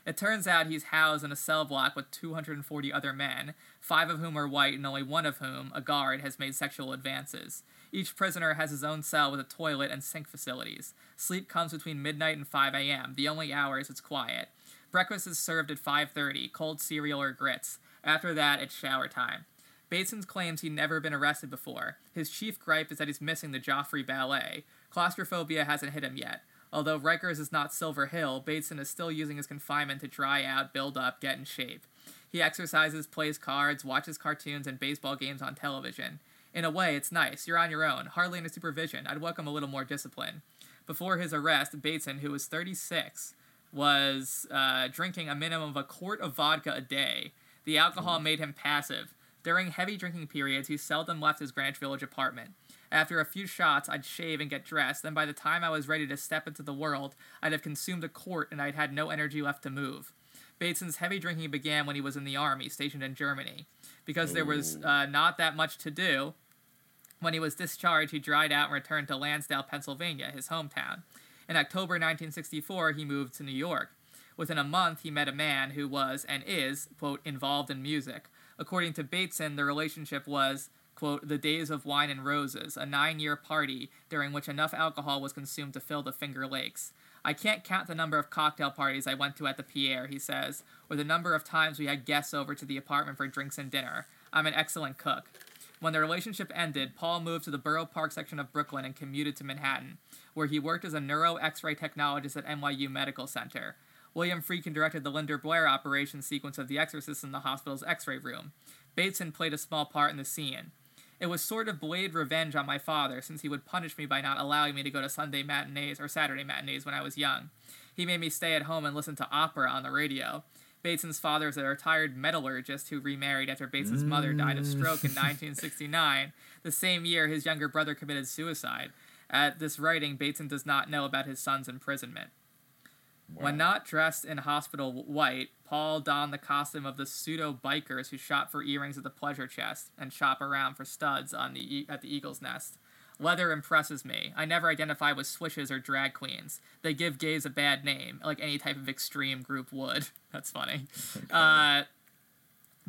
It turns out he's housed in a cell block with 240 other men, five of whom are white and only one of whom, a guard, has made sexual advances. Each prisoner has his own cell with a toilet and sink facilities. Sleep comes between midnight and 5 a.m., the only hours it's quiet. Breakfast is served at 5:30, cold cereal or grits. After that, it's shower time. Bateson claims he'd never been arrested before. His chief gripe is that he's missing the Joffrey Ballet. Claustrophobia hasn't hit him yet. Although Rikers is not Silver Hill, Bateson is still using his confinement to dry out, build up, get in shape. He exercises, plays cards, watches cartoons and baseball games on television. In a way, it's nice. You're on your own, hardly under supervision. I'd welcome a little more discipline. Before his arrest, Bateson, who was 36, was uh, drinking a minimum of a quart of vodka a day. The alcohol made him passive. During heavy drinking periods, he seldom left his Greenwich Village apartment. After a few shots, I'd shave and get dressed. Then by the time I was ready to step into the world, I'd have consumed a quart and I'd had no energy left to move. Bateson's heavy drinking began when he was in the army, stationed in Germany. Because there was uh, not that much to do, when he was discharged, he dried out and returned to Lansdale, Pennsylvania, his hometown. In October 1964, he moved to New York. Within a month, he met a man who was and is, quote, involved in music. According to Bateson, the relationship was quote, the days of wine and roses, a nine year party during which enough alcohol was consumed to fill the Finger Lakes. I can't count the number of cocktail parties I went to at the Pierre, he says, or the number of times we had guests over to the apartment for drinks and dinner. I'm an excellent cook. When the relationship ended, Paul moved to the Borough Park section of Brooklyn and commuted to Manhattan, where he worked as a neuro x ray technologist at NYU Medical Center. William Friedkin directed the Linda Blair operation sequence of The Exorcist in the hospital's x ray room. Bateson played a small part in the scene. It was sort of blade revenge on my father, since he would punish me by not allowing me to go to Sunday matinees or Saturday matinees when I was young. He made me stay at home and listen to opera on the radio. Bateson's father is a retired metallurgist who remarried after Bateson's mother died of stroke in mm. [laughs] 1969. The same year, his younger brother committed suicide. At this writing, Bateson does not know about his son's imprisonment. When not dressed in hospital white, Paul donned the costume of the pseudo bikers who shop for earrings at the pleasure chest and shop around for studs on the at the Eagle's Nest. Leather impresses me. I never identify with swishes or drag queens. They give gays a bad name, like any type of extreme group would. [laughs] That's funny. Uh,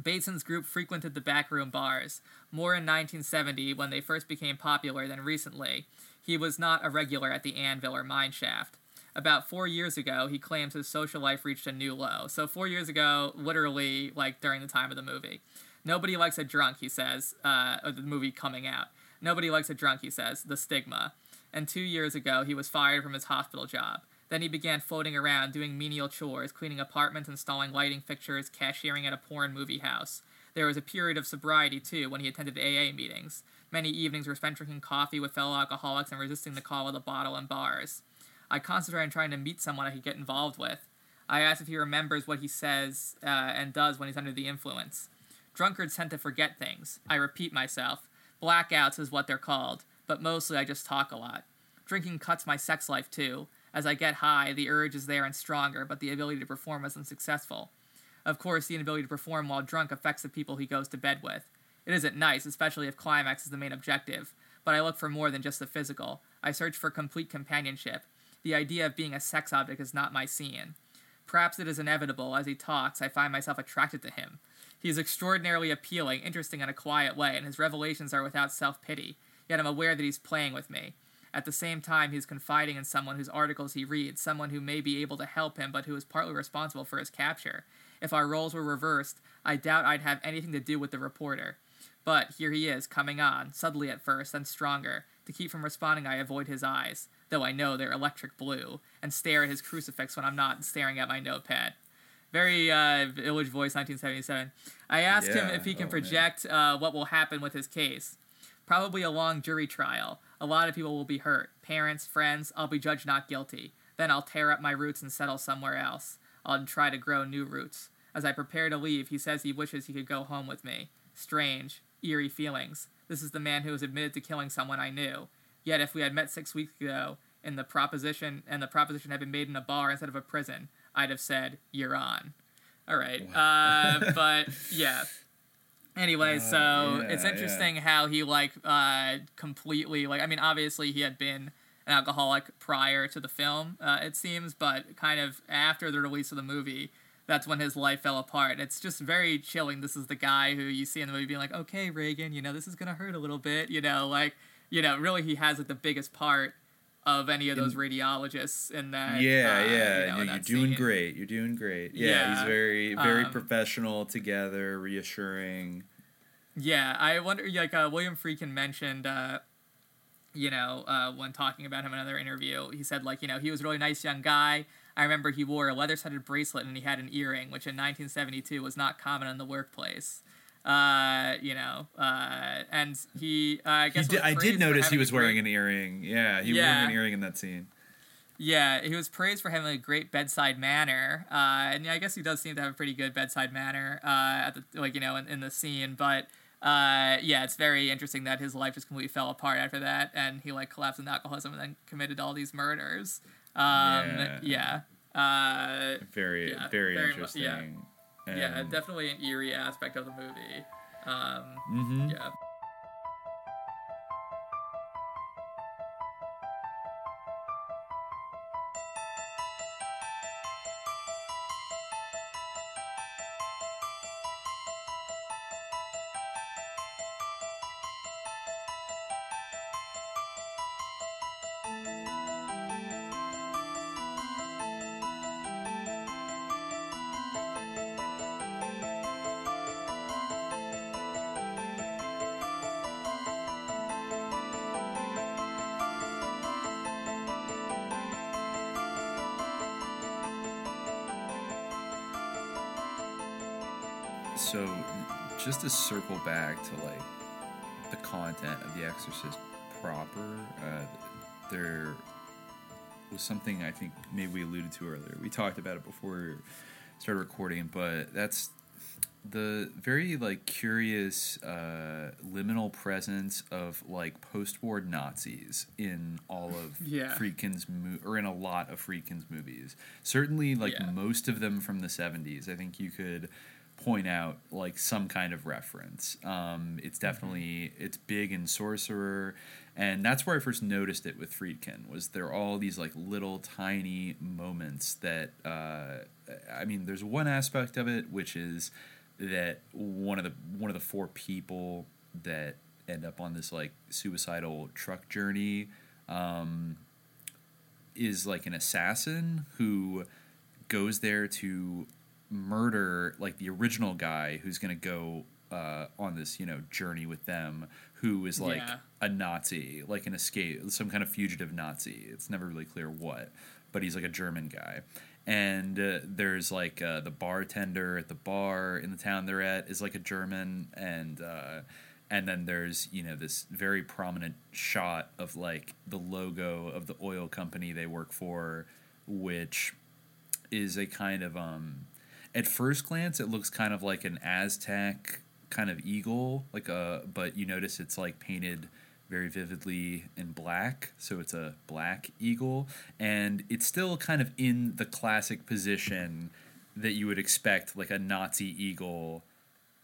Bateson's group frequented the backroom bars, more in 1970 when they first became popular than recently. He was not a regular at the Anvil or Mine Shaft. About four years ago, he claims his social life reached a new low. So, four years ago, literally, like during the time of the movie. Nobody likes a drunk, he says, uh, of the movie coming out. Nobody likes a drunk, he says, the stigma. And two years ago, he was fired from his hospital job. Then he began floating around, doing menial chores, cleaning apartments, installing lighting fixtures, cashiering at a porn movie house. There was a period of sobriety, too, when he attended AA meetings. Many evenings were spent drinking coffee with fellow alcoholics and resisting the call of the bottle in bars. I concentrate on trying to meet someone I could get involved with. I ask if he remembers what he says uh, and does when he's under the influence. Drunkards tend to forget things. I repeat myself. Blackouts is what they're called, but mostly I just talk a lot. Drinking cuts my sex life too. As I get high, the urge is there and stronger, but the ability to perform is unsuccessful. Of course, the inability to perform while drunk affects the people he goes to bed with. It isn't nice, especially if climax is the main objective, but I look for more than just the physical. I search for complete companionship. The idea of being a sex object is not my scene. Perhaps it is inevitable. As he talks, I find myself attracted to him. He is extraordinarily appealing, interesting in a quiet way, and his revelations are without self pity. Yet I'm aware that he's playing with me. At the same time, he's confiding in someone whose articles he reads, someone who may be able to help him, but who is partly responsible for his capture. If our roles were reversed, I doubt I'd have anything to do with the reporter. But here he is, coming on, subtly at first, then stronger. To keep from responding, I avoid his eyes, though I know they're electric blue, and stare at his crucifix when I'm not staring at my notepad. Very uh, Village Voice 1977. I asked him if he can oh, project uh, what will happen with his case. Probably a long jury trial. A lot of people will be hurt. Parents, friends, I'll be judged not guilty. Then I'll tear up my roots and settle somewhere else. I'll try to grow new roots. As I prepare to leave, he says he wishes he could go home with me. Strange, eerie feelings. This is the man who was admitted to killing someone I knew. Yet if we had met six weeks ago, and the proposition and the proposition had been made in a bar instead of a prison, I'd have said, "You're on." All right, uh, [laughs] but yeah. Anyway, so yeah, it's yeah. interesting how he like uh, completely like I mean obviously he had been an alcoholic prior to the film uh, it seems but kind of after the release of the movie that's when his life fell apart it's just very chilling this is the guy who you see in the movie being like okay Regan you know this is gonna hurt a little bit you know like you know really he has like the biggest part of any of those radiologists in that yeah, uh, yeah. you know, No, you're doing scene. great. You're doing great. Yeah, Yeah, he's very, very um, professional, together, reassuring. Yeah, I wonder. Like uh, William Friedkin mentioned, uh, you know, uh, when talking about him in another interview, he said like, you know, he was a really nice young guy. I remember he wore a leather-studded bracelet and he had an earring, which in 1972 was not common in the workplace. Uh, you know, uh, and he, uh, I He guess did, I did notice he was wearing an earring. Yeah, he was Yeah. wearing an earring in that scene. Yeah, he was praised for having a great bedside manner, uh, and yeah, I guess he does seem to have a pretty good bedside manner uh, at the like you know in, in the scene. But uh, yeah, it's very interesting that his life just completely fell apart after that, and he like collapsed in alcoholism and then committed all these murders. Um, yeah, Uh, Very, yeah, very, mu- interesting. yeah, yeah, And- definitely an eerie aspect of the movie. Um, Mhm. Yeah. Circle back to like the content of The Exorcist proper, uh, there was something I think maybe we alluded to earlier. We talked about it before we started recording, but that's the very like curious uh, liminal presence of like post-war Nazis in all of [laughs] Yeah. Friedkin's mo- or in a lot of Friedkin's movies. Certainly, like Yeah. most of them from the '70s. I think you could point out like some kind of reference. Um, it's definitely it's big in Sorcerer, and that's where I first noticed it with Friedkin. Was there are all these like little tiny moments that uh, I mean, there's one aspect of it which is that one of the one of the four people that end up on this like suicidal truck journey um, is like an assassin who goes there to murder like the original guy who's gonna go uh, on this you know journey with them who is like Yeah. a Nazi like an escape some kind of fugitive Nazi it's never really clear what but he's like a German guy and uh, there's like uh, the bartender at the bar in the town they're at is like a German and uh, and then there's you know this very prominent shot of like the logo of the oil company they work for which is a kind of um at first glance it looks kind of like an aztec kind of eagle like a but you notice it's like painted very vividly in black so it's a black eagle. And it's still kind of in the classic position that you would expect like a nazi eagle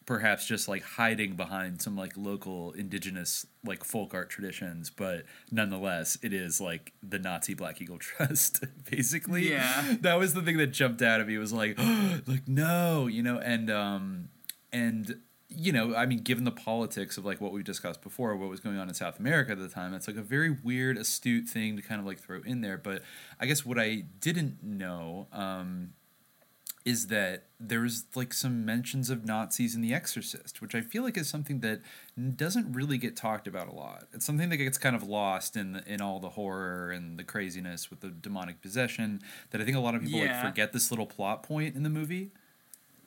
perhaps just like hiding behind some like local indigenous like folk art traditions but nonetheless it is like the nazi black eagle [laughs] trust basically. Yeah. that was the thing that jumped out at me. Was like [gasps] like no you know and um and you know i mean given the politics of like what we discussed before what was going on in south america at the time it's like a very weird astute thing to kind of like throw in there. But i guess what i didn't know um is that there's like some mentions of Nazis in The Exorcist, which I feel like is something that doesn't really get talked about a lot. It's something that gets kind of lost in the, in all the horror and the craziness with the demonic possession. That I think a lot of people Yeah. like forget this little plot point in the movie.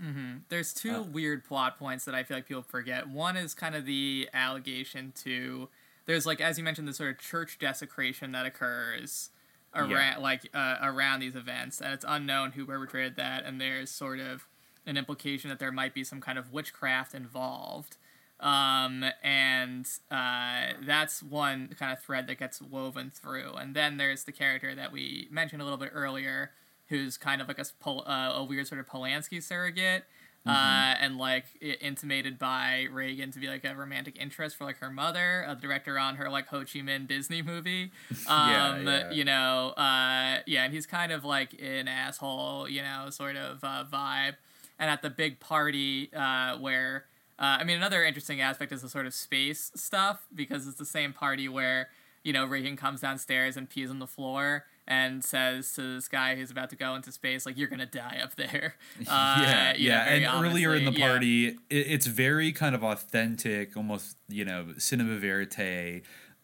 hmm There's two Uh, weird plot points that I feel like people forget. One is kind of the allegation to there's like as you mentioned the sort of church desecration that occurs around Yeah. like uh, around these events, and it's unknown who perpetrated that. And there's sort of an implication that there might be some kind of witchcraft involved. Um, and uh, that's one kind of thread that gets woven through. And then there's the character that we mentioned a little bit earlier, who's kind of like a, uh, a weird sort of Polanski surrogate. Uh, and like intimated by Regan to be like a romantic interest for like her mother, the director on her like Ho Chi Minh Disney movie. [laughs] Yeah, Um, yeah. you know, uh, yeah, and he's kind of like an asshole, you know, sort of uh, vibe. And at the big party uh, where, uh, I mean, another interesting aspect is the sort of space stuff because it's the same party where, you know, Regan comes downstairs and pees on the floor and says to this guy who's about to go into space, like, you're going to die up there. [laughs] Uh, yeah, know, yeah. very And earlier in the ominously, yeah. party, it, it's very kind of authentic, almost you know, cinema verite,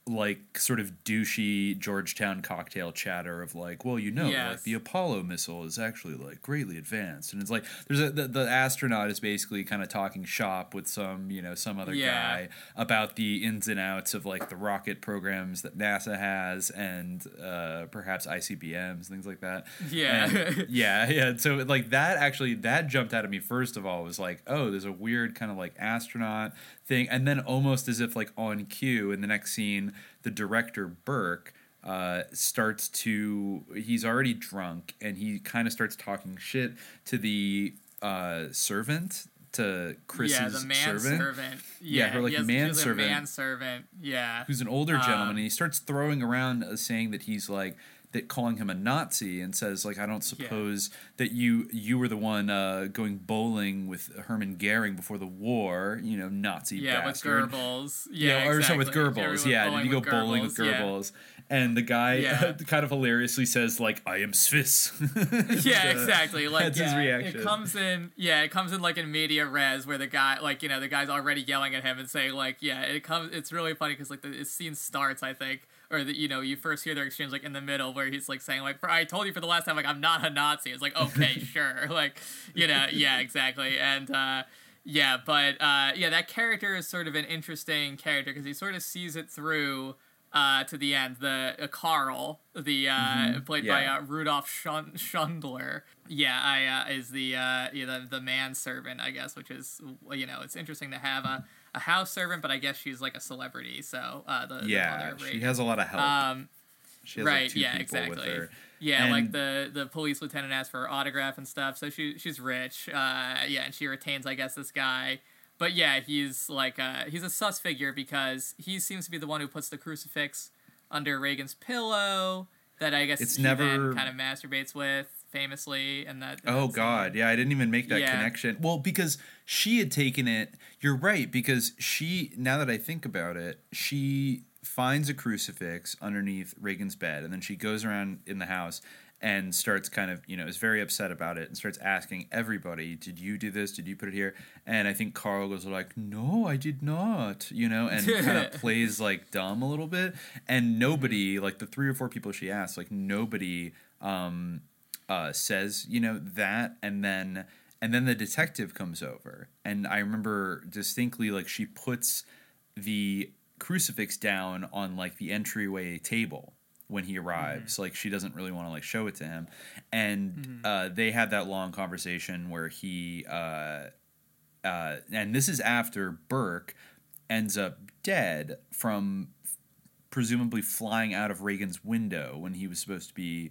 like sort of douchey Georgetown cocktail chatter of like, well, you know, like the Apollo missile is actually like greatly advanced, and it's like there's a the, the astronaut is basically kind of talking shop with some you know some other Yeah. guy about the ins and outs of like the rocket programs that NASA has and uh, perhaps ICBMs things like that. Yeah. And- [laughs] yeah, yeah. So like that actually that jumped out at me first of all was like, oh, there's a weird kind of like astronaut thing, and then almost as if like on cue in the next scene, the director Burke uh, starts to he's already drunk and he kind of starts talking shit to the uh, servant to Chris's yeah, the servant. Yeah, her like has- man he has a servant man servant. Yeah, who's an older gentleman, Um, and he starts throwing around uh, saying that he's like that calling him a Nazi and says like I don't suppose that you you were the one uh, going bowling with Hermann Goering before the war, you know, Nazi Yeah, with. Goebbels. Yeah, Yeah, or so with. Goebbels. Yeah, did you go with bowling with Goebbels, yeah. And the guy Yeah. [laughs] kind of hilariously says like I am Swiss. [laughs] yeah, Uh, exactly. Like that's his reaction. It comes in, yeah, it comes in like in media res where the guy, like you know, the guy's already yelling at him and saying like, yeah, it comes. It's really funny because like the scene starts, I think, or the, you know, you first hear their exchange like in the middle where he's like saying like, for I told you for the last time, like I'm not a Nazi. It's like okay, [laughs] sure, like you know, yeah, exactly, and. uh yeah, but uh, yeah, that character is sort of an interesting character because he sort of sees it through uh, to the end. The uh, Carl, the uh, Mhm, played yeah. by uh, Rudolf Schündler, yeah, I uh, is the uh, yeah, the the manservant, I guess, which is you know it's interesting to have a, a house servant, but I guess she's like a celebrity, so uh, the the Yeah, mother of she has a lot of help. Um, She has, like, two yeah, people with exactly. her. Yeah, And- like the the police lieutenant asks for her autograph and stuff. So she she's rich. Uh, yeah, and she retains, I guess, this guy. But yeah, he's like uh, he's a sus figure because he seems to be the one who puts the crucifix under Regan's pillow that I guess It's never- kind of masturbates with famously, and that. Oh God, yeah, I didn't even make that Yeah. connection. Well, because she had taken it. You're right because she. Now that I think about it, she finds a crucifix underneath Regan's bed, and then she goes around in the house and starts kind of you know is very upset about it and starts asking everybody did you do this did you put it here and i think carl goes like no i did not you know and [laughs] kind of plays like dumb a little bit and nobody like the three or four people she asked like nobody um uh, says you know that and then and then the detective comes over. And i remember distinctly like she puts the crucifix down on like the entryway table when he arrives. Like she doesn't really want to like show it to him. And uh, they had that long conversation where he uh, uh, and this is after burke ends up dead from presumably flying out of regan's window when he was supposed to be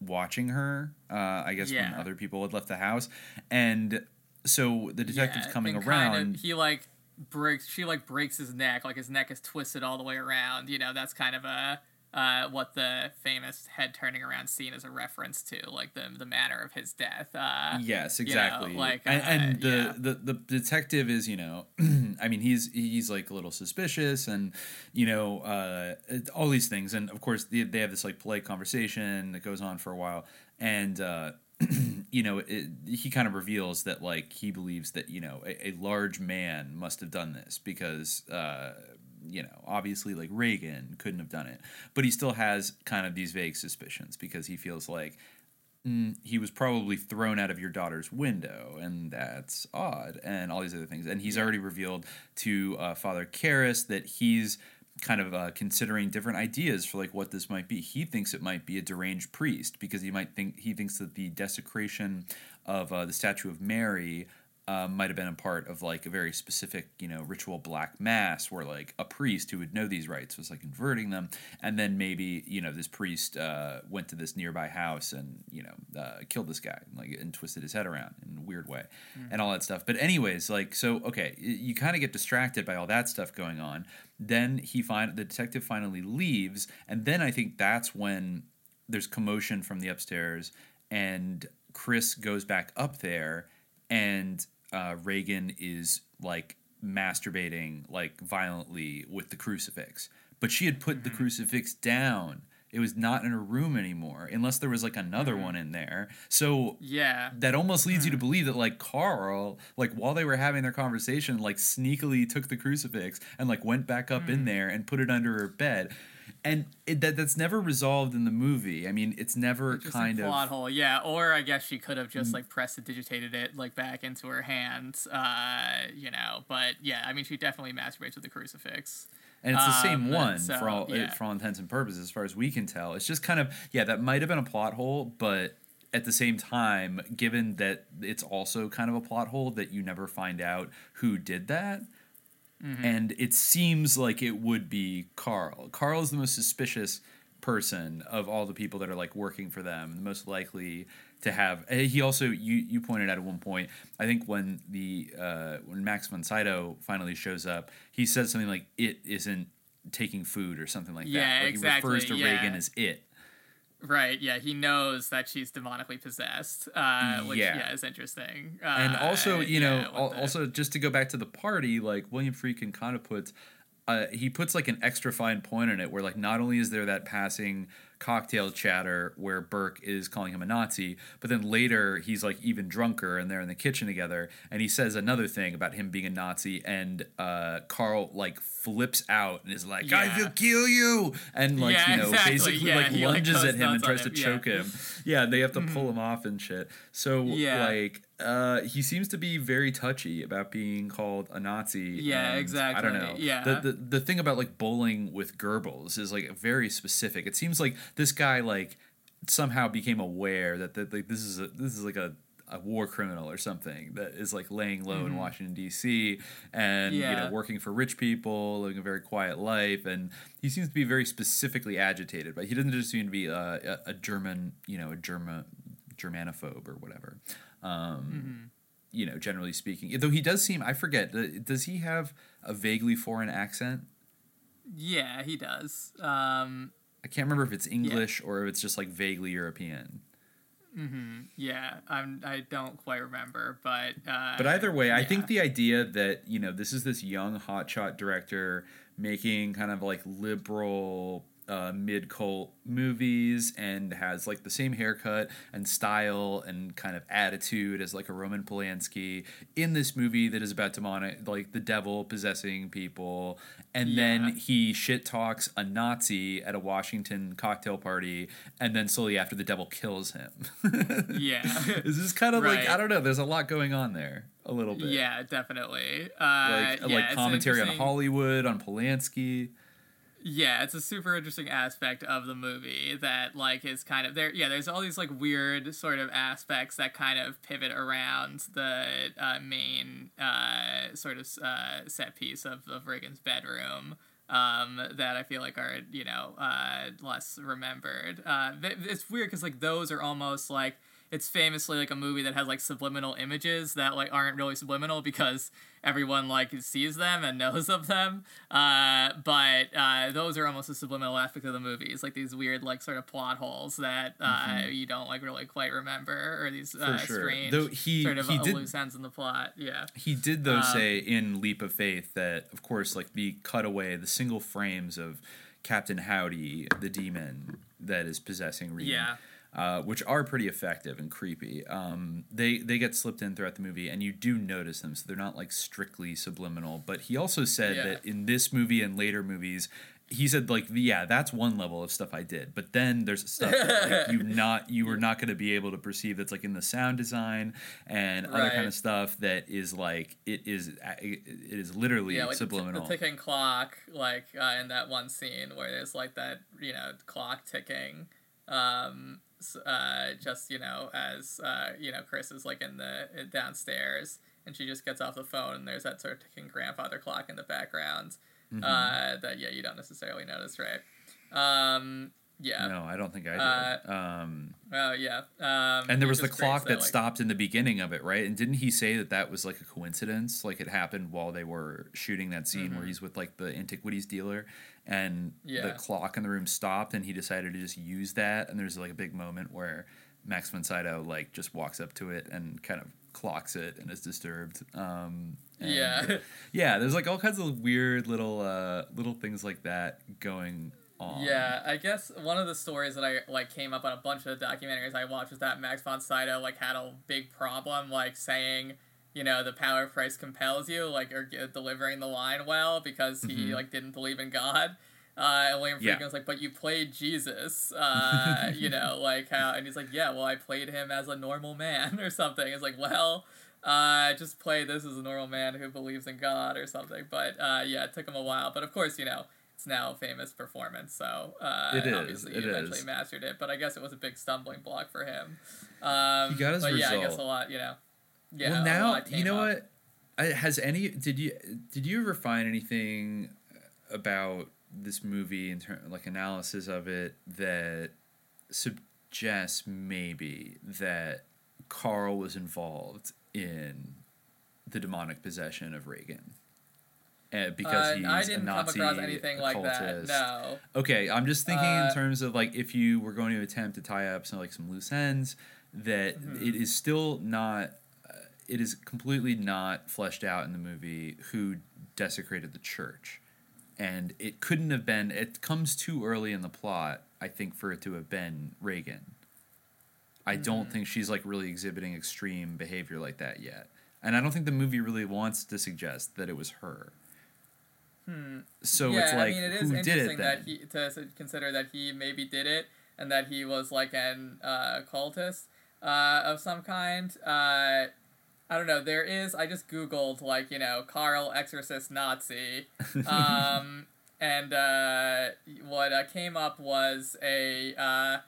watching her uh, i guess when other people had left the house and so the detective's Yeah, coming around Kind of, he like breaks. She like breaks his neck. Like his neck is twisted all the way around. You know, that's kind of a uh, what the famous head turning around scene is a reference to, like the the manner of his death. Uh, Yes, you know, exactly. like and, uh, and the, yeah. the the detective is, you know, [clears throat] I mean, he's he's like a little suspicious, and you know, uh, all these things, and of course, they, they have this like polite conversation that goes on for a while, and uh, [clears throat] you know, it, he kind of reveals that like he believes that you know a, a large man must have done this because. Uh, you know, obviously, like Regan couldn't have done it, but he still has kind of these vague suspicions because he feels like mm, he was probably thrown out of your daughter's window, and that's odd, and all these other things. And he's already revealed to uh, Father Karras that he's kind of uh, considering different ideas for like what this might be. He thinks it might be a deranged priest because he might think he thinks that the desecration of uh, the statue of Mary. Uh, might have been a part of like a very specific, you know, ritual black mass where like a priest who would know these rites was like converting them, and then maybe you know this priest uh, went to this nearby house and you know uh, killed this guy like and twisted his head around in a weird way, and all that stuff. But anyways, like so, okay, you kind of get distracted by all that stuff going on. Then he find the detective finally leaves, and then I think that's when there's commotion from the upstairs, and Chris goes back up there, and uh, Regan is like masturbating like violently with the crucifix. But she had put the mm-hmm. crucifix down. It was not in her room anymore, unless there was like another mm-hmm. one in there. So Yeah. that almost leads you to mm. believe that like Carl, like while they were having their conversation, like sneakily took the crucifix and like went back up in mm. there and put it under her bed. And it, that that's never resolved in the movie. I mean, it's never Just kind a of plot hole, yeah. Or I guess she could have just Mm. like digitated it like back into her hands, uh, you know. But yeah, I mean, she definitely masturbates with the crucifix. and it's the same Um, one so, for all yeah. for all intents and purposes, as far as we can tell. It's just kind of yeah, that might have been a plot hole, but at the same time, given that it's also kind of a plot hole that you never find out who did that, Mm-hmm. and it seems like it would be Carl. Carl is the most suspicious person of all the people that are like working for them, the most likely to have. eh, He also you you pointed out at one point. I think when the uh, when Max von Sydow finally shows up, he says something like "it isn't taking food" or something like Yeah, that. Like, exactly, He refers to yeah. Regan as "it." Right, yeah, he knows that she's demonically possessed, uh, which Yeah. yeah. is interesting. Uh, and also you know yeah, al- with the- also just to go back to the party like william friedkin kind of puts uh, he puts like an extra fine point on it where like not only is there that passing cocktail chatter where burke is calling him a nazi but then later he's like even drunker and they're in the kitchen together and he says another thing about him being a nazi and uh, carl like flips out and is like i will kill you and like Yeah, you know exactly. basically Yeah, like he, like, lunges at him and tries to him. Yeah. choke him yeah they have to pull him off and shit so Yeah. like Uh, he seems to be very touchy about being called a Nazi. Yeah, exactly. I don't know. Yeah. The, the the thing about like bowling with Goebbels is like very specific. It seems like this guy like somehow became aware that, that like this is a this is like a a war criminal or something that is like laying low in Mhm. Washington D.C. and you know working for rich people, living a very quiet life, and he seems to be very specifically agitated. But he doesn't just seem to be a, a, a German, you know, a German Germanophobe or whatever. Um, You know, generally speaking, though he does seem I forget. uh, Does he have a vaguely foreign accent? Yeah, he does. Um, I can't remember if it's English or if it's just like vaguely European. hmm Yeah, I'm. I don't quite remember, but. Uh, But either way, I think the idea that you know this is this young hotshot director making kind of like liberal uh, mid cult movies and has like the same haircut and style and kind of attitude as like a Roman Polanski in this movie that is about demonic like the devil possessing people and Yeah. then he shit talks a Nazi at a Washington cocktail party and then slowly after the devil kills him. [laughs] Yeah. this is kind of like I don't know. There's a lot going on there, a little bit. Yeah, definitely. Uh, like yeah, like commentary on Hollywood, on Polanski. Yeah, it's a super interesting aspect of the movie that like is kind of there. Yeah, there's all these like weird sort of aspects that kind of pivot around the uh, main uh, sort of uh, set piece of, of Regan's bedroom. Um, that I feel like are you know uh, less remembered. Uh, it's weird because like those are almost like it's famously like a movie that has like subliminal images that like aren't really subliminal because everyone like sees them and [laughs] knows of them. Uh, but uh, those are almost a subliminal aspect of the movies, like these weird like sort of plot holes that uh, Mhm. you don't like really quite remember, or these uh, sure. strange Though he- sort of he did- loose ends in the plot. Yeah. He did though Um, say in Leap of Faith that of course like the cutaway, the single frames of Captain Howdy, the demon that is possessing Regan. Yeah. Uh, which are pretty effective and creepy. Um, they they get slipped in throughout the movie, and you do notice them, so they're not like strictly subliminal. But he also said Yeah. that in this movie and later movies, he said like yeah, that's one level of stuff I did, but then there's stuff that like, [laughs] you not you were not going to be able to perceive that's like in the sound design and other kind of stuff that is like it is it is literally yeah, like the t- subliminal. The, ticking clock, like uh, in that one scene where there's like that, you know, clock ticking. Um, uh, just you know, as uh, you know, Chris is like in the downstairs, and she just gets off the phone, and there's that sort of ticking grandfather clock in the background. Mhm. Uh, that yeah, you don't necessarily notice, right? Um, yeah. no, I don't think I did. Uh, um, Oh yeah. Um, and there was the clock that like- stopped in the beginning of it, right? And didn't he say that that was like a coincidence? Like it happened while they were shooting that scene where Mhm. he's with like the antiquities dealer, and the clock in the room stopped, and he decided to just use that. And there's like a big moment where Max von Sydow like just walks up to it and kind of clocks it and is disturbed. Um, and- Yeah. [laughs] yeah. There's like all kinds of weird little uh, little things like that going on. Yeah, I guess one of the stories that I like came up on a bunch of the documentaries I watched was that Max von Sydow like had a big problem like saying, you know, the power of Christ compels you, like or g- delivering the line well because he Mhm. like didn't believe in God. Uh, and William Yeah. Friedkin was like, "But you played Jesus, uh, you know, [laughs] like how?" And he's like, "Yeah, well, I played him as a normal man [laughs] or something." It's like, well, uh, just play this as a normal man who believes in God or something. But uh, yeah, it took him a while. But of course, you know, it's now a famous performance, so uh, It is, obviously he eventually is. mastered it. But I guess it was a big stumbling block for him. Um, He got his but yeah, I guess a lot, you know. Yeah, well, now you know up. what? I, has any did you did you ever find anything about this movie in terms like analysis of it that suggests maybe that Carl was involved in the demonic possession of Regan? Uh, because Uh, he's I a didn't come Nazi across anything like that, no. Okay, I'm just thinking Uh, in terms of like if you were going to attempt to tie up some like some loose ends, that Mhm. it is still not. Uh, it is completely not fleshed out in the movie who desecrated the church, and it couldn't have been. It comes too early in the plot, I think, for it to have been Regan. I don't Mhm. think she's like really exhibiting extreme behavior like that yet, and I don't think the movie really wants to suggest that it was her. Hmm. So yeah, it's like, I mean, it is who did it interesting that he to consider that he maybe did it and that he was like an uh, cultist uh, of some kind. Uh, I don't know. There is. I just googled like you know Carl Exorcist Nazi, [laughs] um, and uh, what uh, came up was a uh,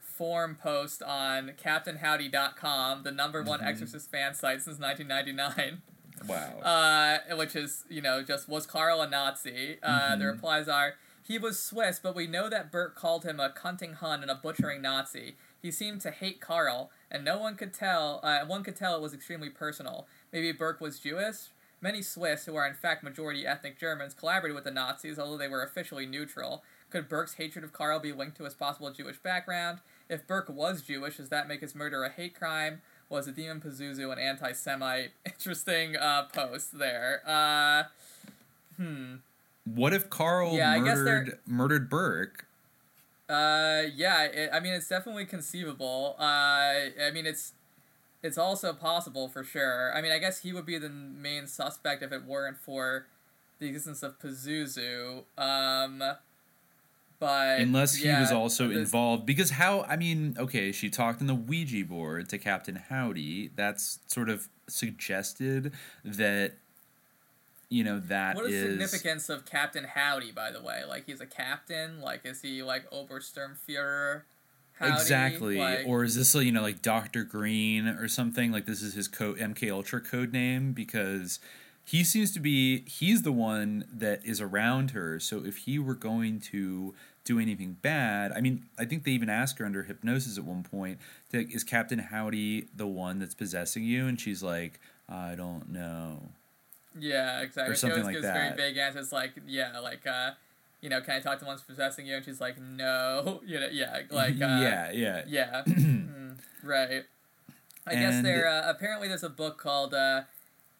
forum post on CaptainHowdy.com, the number one Mhm. Exorcist fan site since 1999. [laughs] Wow. Uh, which is you know just was Carl a Nazi? Uh, The Mhm. replies are he was Swiss, but we know that Burke called him a cunting Hun and a butchering Nazi. He seemed to hate Carl, and no one could tell. Uh, one could tell it was extremely personal. Maybe Burke was Jewish. Many Swiss, who are in fact majority ethnic Germans, collaborated with the Nazis, although they were officially neutral. Could Burke's hatred of Carl be linked to his possible Jewish background? If Burke was Jewish, does that make his murder a hate crime? Was the demon Pazuzu an anti-Semite? [laughs] Interesting uh, post there. Uh, hmm. What if Carl Yeah, I guess they're- murdered murdered Burke? Uh, yeah. It, I mean, it's definitely conceivable. Uh, I mean, it's it's also possible for sure. I mean, I guess he would be the main suspect if it weren't for the existence of Pazuzu. Um, but Unless he was also this- involved, because how? I mean, okay, she talked in the Ouija board to Captain Howdy. That's sort of suggested that, you know, that What is, is the significance of Captain Howdy, by the way? Like, he's a captain? Like, is he, like, Obersturmführer Howdy? exactly, Like, or is this you know like Doctor Green or something? Like this is his code MK Ultra code name because he seems to be he's the one that is around her. So if he were going to do anything bad, I mean, I think they even ask her under hypnosis at one point, is Captain Howdy the one that's possessing you? And she's like, I don't know. Yeah, exactly. Or something like gives very that. vague answers like, yeah, like, uh, you know, can I talk to one who's possessing you? And she's like, no. [laughs] You know, yeah, [laughs] like, uh, Yeah, yeah. Yeah. [clears throat] Mm, right. I guess And- there, uh, apparently there's a book called, uh,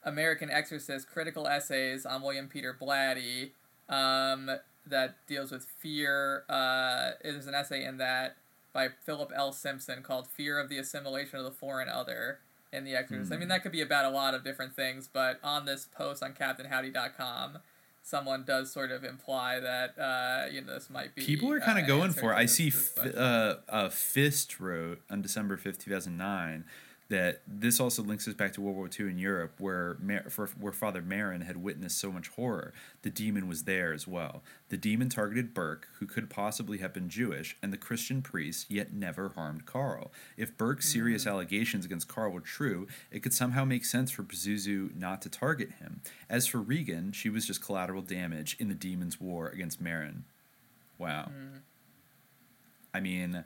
American Exorcist Critical Essays on William Peter Blatty, um, that deals with fear. Uh, there's an essay in that by Philip L. Simpson called Fear of the Assimilation of the Foreign Other in The Exorcist. I mean, Hmm. that could be about a lot of different things, but on this post on CaptainHowdy.com, someone does sort of imply that, uh, you know, this might be. People are kind uh, of an going for it. I see F- uh, uh, Fist wrote on December 5th, 2009, that this also links us back to World War II in Europe, where Mar- for, where Father Merrin had witnessed so much horror. The demon was there as well. The demon targeted Burke, who could possibly have been Jewish, and the Christian priest, yet never harmed Carl. If Burke's serious mm. allegations against Carl were true, it could somehow make sense for Pazuzu not to target him. As for Regan, she was just collateral damage in the demon's war against Merrin. Wow. Mm. I mean,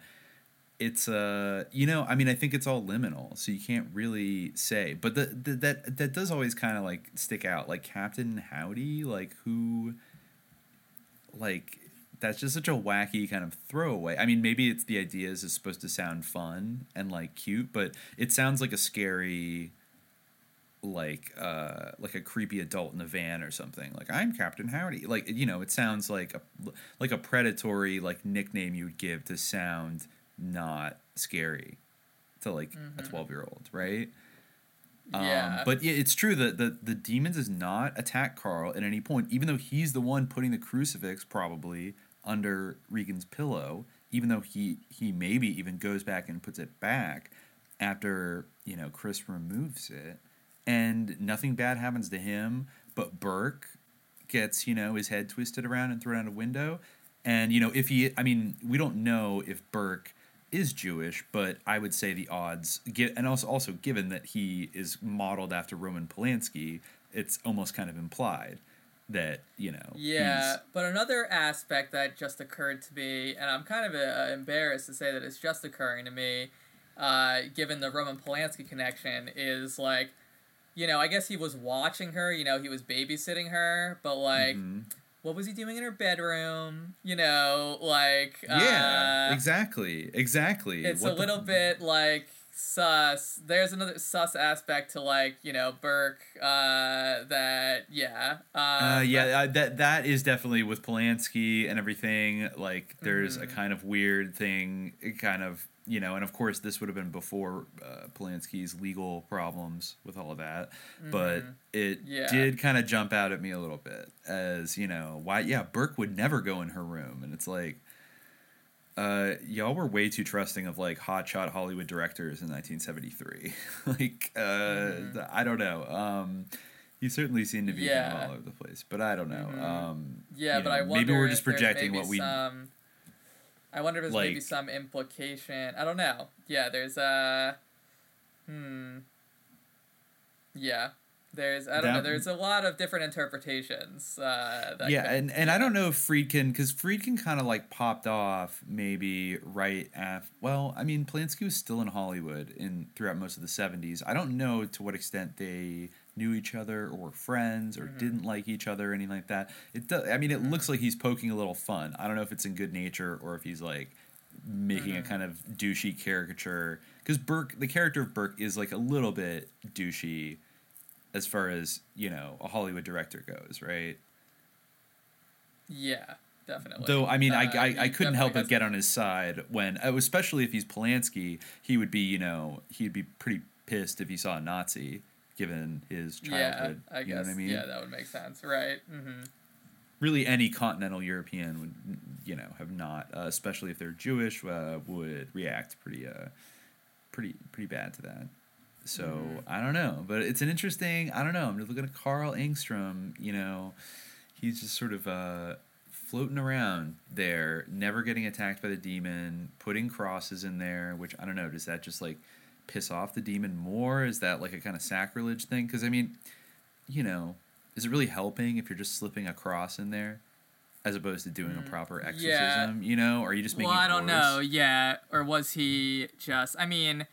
it's uh, you know, I mean, I think it's all liminal, so you can't really say. But the, the that that does always kind of like stick out, like Captain Howdy, like who, like that's just such a wacky kind of throwaway. I mean, maybe it's the ideas is supposed to sound fun and like cute, but it sounds like a scary like uh like a creepy adult in a van or something like i'm captain howdy like you know it sounds like a like a predatory like nickname you would give to sound not scary to like a 12 year old right Yeah. um, but yeah, it's true that the, the demon does not attack Carl at any point, even though he's the one putting the crucifix probably under Regan's pillow, even though he, he maybe even goes back and puts it back after, you know, Chris removes it. And nothing bad happens to him, but Burke gets, you know, his head twisted around and thrown out a window. And, you know, if he, I mean, we don't know if Burke is Jewish, but I would say the odds, and also also given that he is modeled after Roman Polanski, it's almost kind of implied that you know. Yeah, but another aspect that just occurred to me, and I'm kind of uh, embarrassed to say that it's just occurring to me, uh, given the Roman Polanski connection, is like, you know, I guess he was watching her, you know, he was babysitting her, but like, Mhm. What was he doing in her bedroom? You know, like, yeah, uh, exactly, exactly. it's What a little bit like sus. There's another sus aspect to like, you know, Burke. Uh, that yeah. Uh, Um, yeah, uh, that that is definitely with Polanski and everything. Like, there's Mm-hmm. a kind of weird thing, it kind of you know, and of course, this would have been before uh, Polanski's legal problems with all of that. But it Mm-hmm. Yeah. did kind of jump out at me a little bit as you know, why? Yeah, Burke would never go in her room, and it's like. uh, y'all were way too trusting of like hotshot Hollywood directors in 1973. [laughs] like, uh, Mm-hmm. I don't know. Um, you certainly seem to be Yeah. all over the place, but I don't know. Mhm. Um, Yeah, but know, I wonder maybe we're just projecting what we. I wonder if there's maybe some implication. I don't know. Yeah, there's a. Hmm. Yeah, there's. I don't know. There's a lot of different interpretations. Uh, that yeah, could- and, and I don't know if Friedkin because Friedkin kind of like popped off maybe right after. Well, I mean, Polanski was still in Hollywood in throughout most of the '70s. I don't know to what extent they knew each other or were friends or Mm-hmm. didn't like each other or anything like that. It does. I mean, it looks like he's poking a little fun. I don't know if it's in good nature or if he's like making Mm-hmm. a kind of douchey caricature because Burke, the character of Burke, is like a little bit douchey as far as you know a Hollywood director goes, right? Yeah, definitely. Though I mean, I, Uh, I, he I couldn't help but get on his side when, uh, especially if he's Polanski, he would be, you know, he'd be pretty pissed if he saw a Nazi, given his childhood. Yeah, I you guess. know what I mean? Yeah, that would make sense. Right. Mm-hmm. Really, any continental European would, you know, have not, uh, especially if they're Jewish, uh, would react pretty, uh, pretty, pretty bad to that. So Mm-hmm. I don't know, but it's an interesting. I don't know. I'm just looking at Carl Engstrom. You know, he's just sort of uh, floating around there, never getting attacked by the demon, putting crosses in there. Which I don't know. Does that just like piss off the demon more? Is that like a kind of sacrilege thing? Because I mean, you know, is it really helping if you're just slipping a cross in there? As opposed to doing a proper exorcism, Mm, Yeah. you know, or are you just making Well, I don't worse? know. Yeah, or was he just? I mean,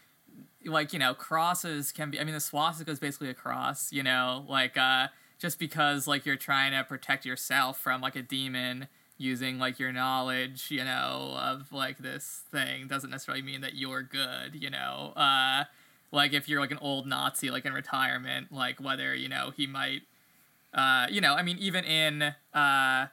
like you know, crosses can be. I mean, the swastika is basically a cross. You know, like uh, just because like you're trying to protect yourself from like a demon using like your knowledge, you know, of like this thing doesn't necessarily mean that you're good. You know, uh, like if you're like an old Nazi like in retirement, like whether you know he might. Uh, you know, I mean, even in uh,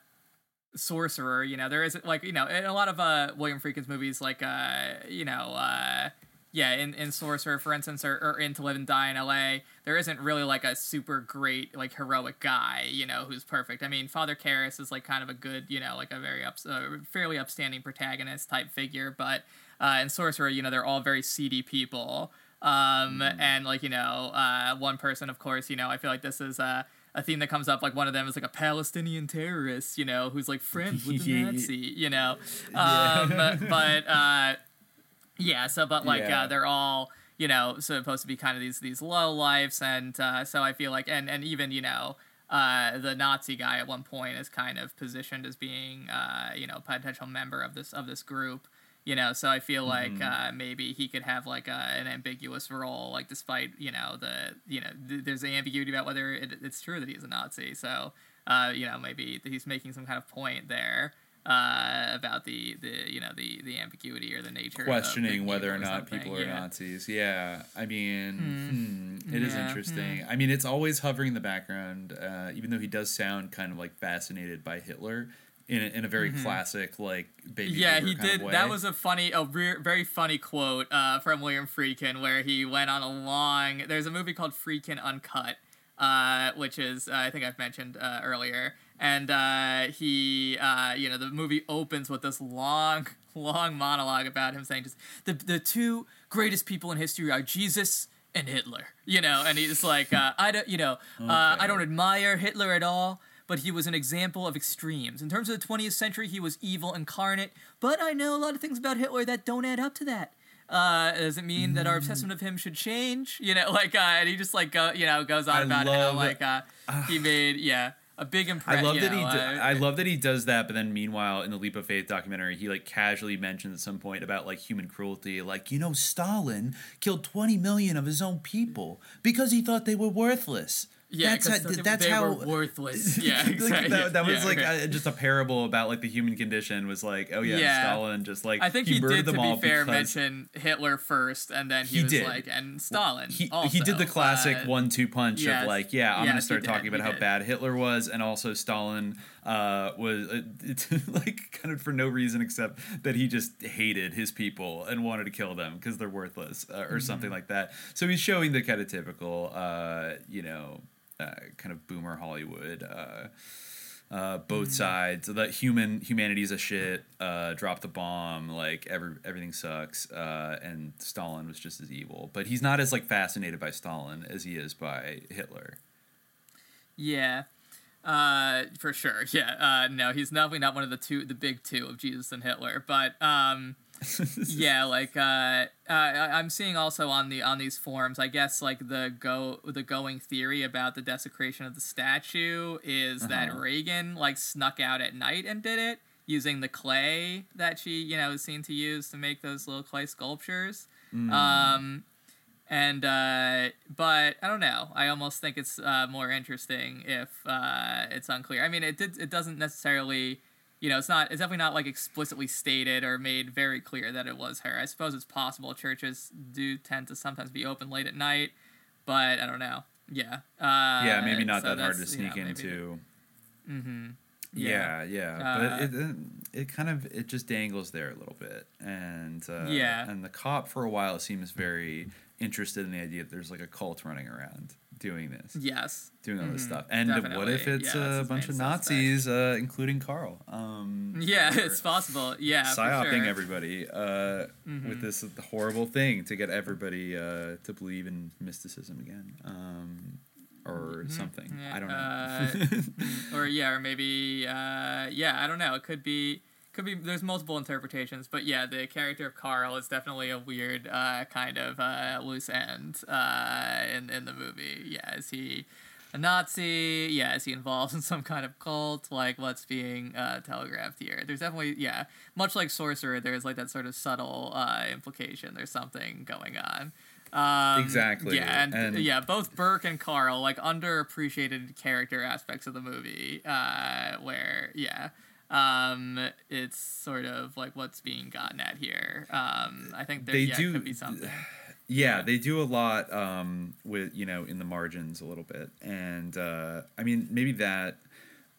sorcerer you know there is like you know in a lot of uh william friedkin's movies like uh you know uh yeah in, in sorcerer for instance or, or in to live and die in la there isn't really like a super great like heroic guy you know who's perfect. I mean father Karras is like kind of a good you know like a very up, uh, fairly upstanding protagonist type figure but uh in sorcerer you know they're all very seedy people. Um and like you know uh one person of course you know i feel like this is uh a theme that comes up like one of them is like a palestinian terrorist you know who's like friends with the [laughs] nazi you know? Um but uh yeah so but like Yeah. uh they're all you know supposed to be kind of these these low lives and uh so i feel like and and even you know uh, the Nazi guy at one point is kind of positioned as being, uh, you know, potential member of this of this group, you know. So I feel like Mm-hmm. uh, maybe he could have like a, an ambiguous role, like despite you know the you know th- there's an ambiguity about whether it, it's true that he's a Nazi. So uh, you know maybe he's making some kind of point there uh, about the the you know the the ambiguity or the nature of questioning the whether or not something, people are yeah. Nazis. Yeah, I mean, hmm, it is Yeah, interesting. I mean, it's always hovering in the background, uh, even though he does sound kind of like fascinated by Hitler in a, in a very classic like baby. Mm-hmm. Yeah, he did. That was a funny, a re- very funny quote uh, from William Friedkin, where he went on a long. There's a movie called Friedkin Uncut, uh, which is uh, I think I've mentioned uh, earlier, and uh, he, uh, you know, the movie opens with this long, [laughs] long monologue about him saying just the the two greatest people in history are Jesus and Hitler, you know, and he's like, uh, I don't, you know, uh, I don't admire Hitler at all but he was an example of extremes. In terms of the 20th century, he was evil incarnate, but I know a lot of things about Hitler that don't add up to that. Uh, does it mean that our obsession of him should change? You know, [laughs] like, uh, and he just like go, you know, goes on I about how like uh, he [sighs] made yeah a big impression. I love that he. know, d- uh, I love that he does that, but then meanwhile, in the Leap of Faith documentary, he like casually mentions at some point about like human cruelty, like you know, Stalin killed twenty million of his own people because he thought they were worthless. Yeah, that's how, that's how worthless. [laughs] Yeah, exactly. that, that was Yeah, like okay. uh, just a parable about like the human condition was like oh yeah, Yeah. Stalin just like I think he, murdered did, to be fair, mention Hitler first, and then he, He was did. like, and Stalin. he, also, he did the classic uh, one-two punch yes. of like yeah I'm Yes, gonna he start did, talking about he how bad Hitler was and also Stalin uh, was uh, [laughs] like kind of for no reason except that he just hated his people and wanted to kill them because they're worthless uh, or something Mm-hmm. like that so he's showing the kind of typical uh, you know kind of boomer Hollywood uh, uh, both sides. That human humanity's a shit. Uh, drop the bomb. Like every everything sucks. Uh, and Stalin was just as evil, but he's not as like fascinated by Stalin as he is by Hitler. Yeah. Uh, for sure. [laughs] Yeah. Uh, no, he's definitely not one of the two, the big two of Jesus and Hitler. But um, [laughs] yeah, like uh, uh, I'm seeing also on the on these forums. I guess like the go the going theory about the desecration of the statue is uh-huh. that Regan like snuck out at night and did it using the clay that she you know is seen to use to make those little clay sculptures. Mm. Um, and uh, but I don't know. I almost think it's uh, more interesting if uh, it's unclear. I mean, it did. It doesn't necessarily. You know, it's not. It's definitely not like explicitly stated or made very clear that it was her. I suppose it's possible. Churches do tend to sometimes be open late at night, but I don't know. Yeah. Uh, yeah, maybe not so that hard to sneak you know, into. Mm-hmm. Yeah, yeah, yeah. but it, uh, it kind of it just dangles there a little bit, and uh, yeah, and the cop for a while seems very interested in the idea that there's like a cult running around doing this. Yes. Doing all this mm-hmm. stuff. And Definitely. what if it's yeah, a bunch of Nazis, uh, including Carl? Um, yeah, it's possible. Yeah. Psyoping sure. everybody uh, mm-hmm. with this horrible thing to get everybody uh, to believe in mysticism again. Um, or mm-hmm. something. Yeah, I don't know. Uh, [laughs] or yeah, or maybe uh, yeah, I don't know. It could be could be there's multiple interpretations, but yeah, the character of Carl is definitely a weird uh, kind of uh, loose end uh, in in the movie. Yeah, is he a Nazi? Yeah, is he involved in some kind of cult? Like what's being uh, telegraphed here? There's definitely yeah, much like Sorcerer, there's like that sort of subtle uh, implication. There's something going on. Um, exactly. Yeah, and, and, yeah, both Burke and Carl like underappreciated character aspects of the movie. Uh, where yeah, um, it's sort of like what's being gotten at here. Um, I think there they yeah, do, could be something. [sighs] Yeah, they do a lot um, with you know in the margins a little bit, and uh, I mean maybe that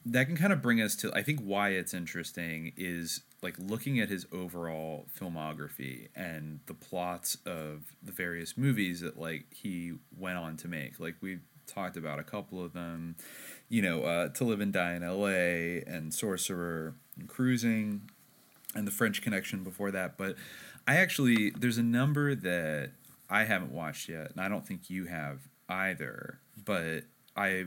that can kind of bring us to I think why it's interesting is like looking at his overall filmography and the plots of the various movies that like he went on to make. Like we talked about a couple of them you know, uh, To Live and Die in L.A. and Sorcerer and Cruising and The French Connection before that. But I actually, there's a number that I haven't watched yet, and I don't think you have either. But I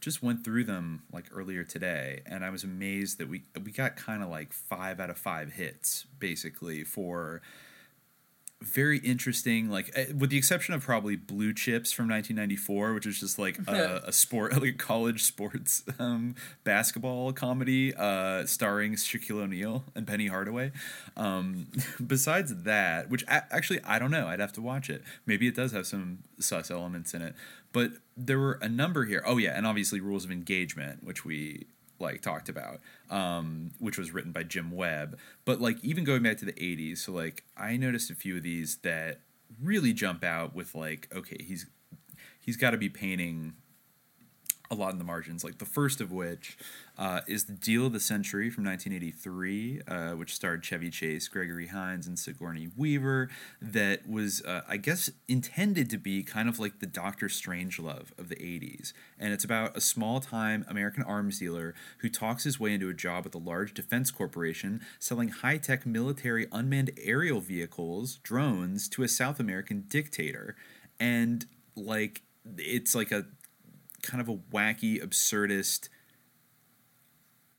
just went through them like earlier today, and I was amazed that we we got kind of like five out of five hits basically for very interesting like eh, with the exception of probably blue chips from 1994 which is just like a, [laughs] a sport [laughs] like a college sports um, basketball comedy uh, starring shaquille o'neal and penny hardaway. Um, [laughs] besides that which I, actually i don't know i'd have to watch it. Maybe it does have some sus elements in it. But there were a number here. Oh yeah and obviously rules of engagement which we like talked about, um, which was written by Jim Webb. But like even going back to the '80s, so like I noticed a few of these that really jump out with like, okay, he's he's got to be painting a lot in the margins. Like the first of which uh, is the Deal of the Century from 1983, uh, which starred Chevy Chase, Gregory Hines, and Sigourney Weaver. That was, uh, I guess, intended to be kind of like the Doctor Strangelove of the 80s. And it's about a small time American arms dealer who talks his way into a job with a large defense corporation selling high tech military unmanned aerial vehicles, drones, to a South American dictator. And like, it's like a kind of a wacky, absurdist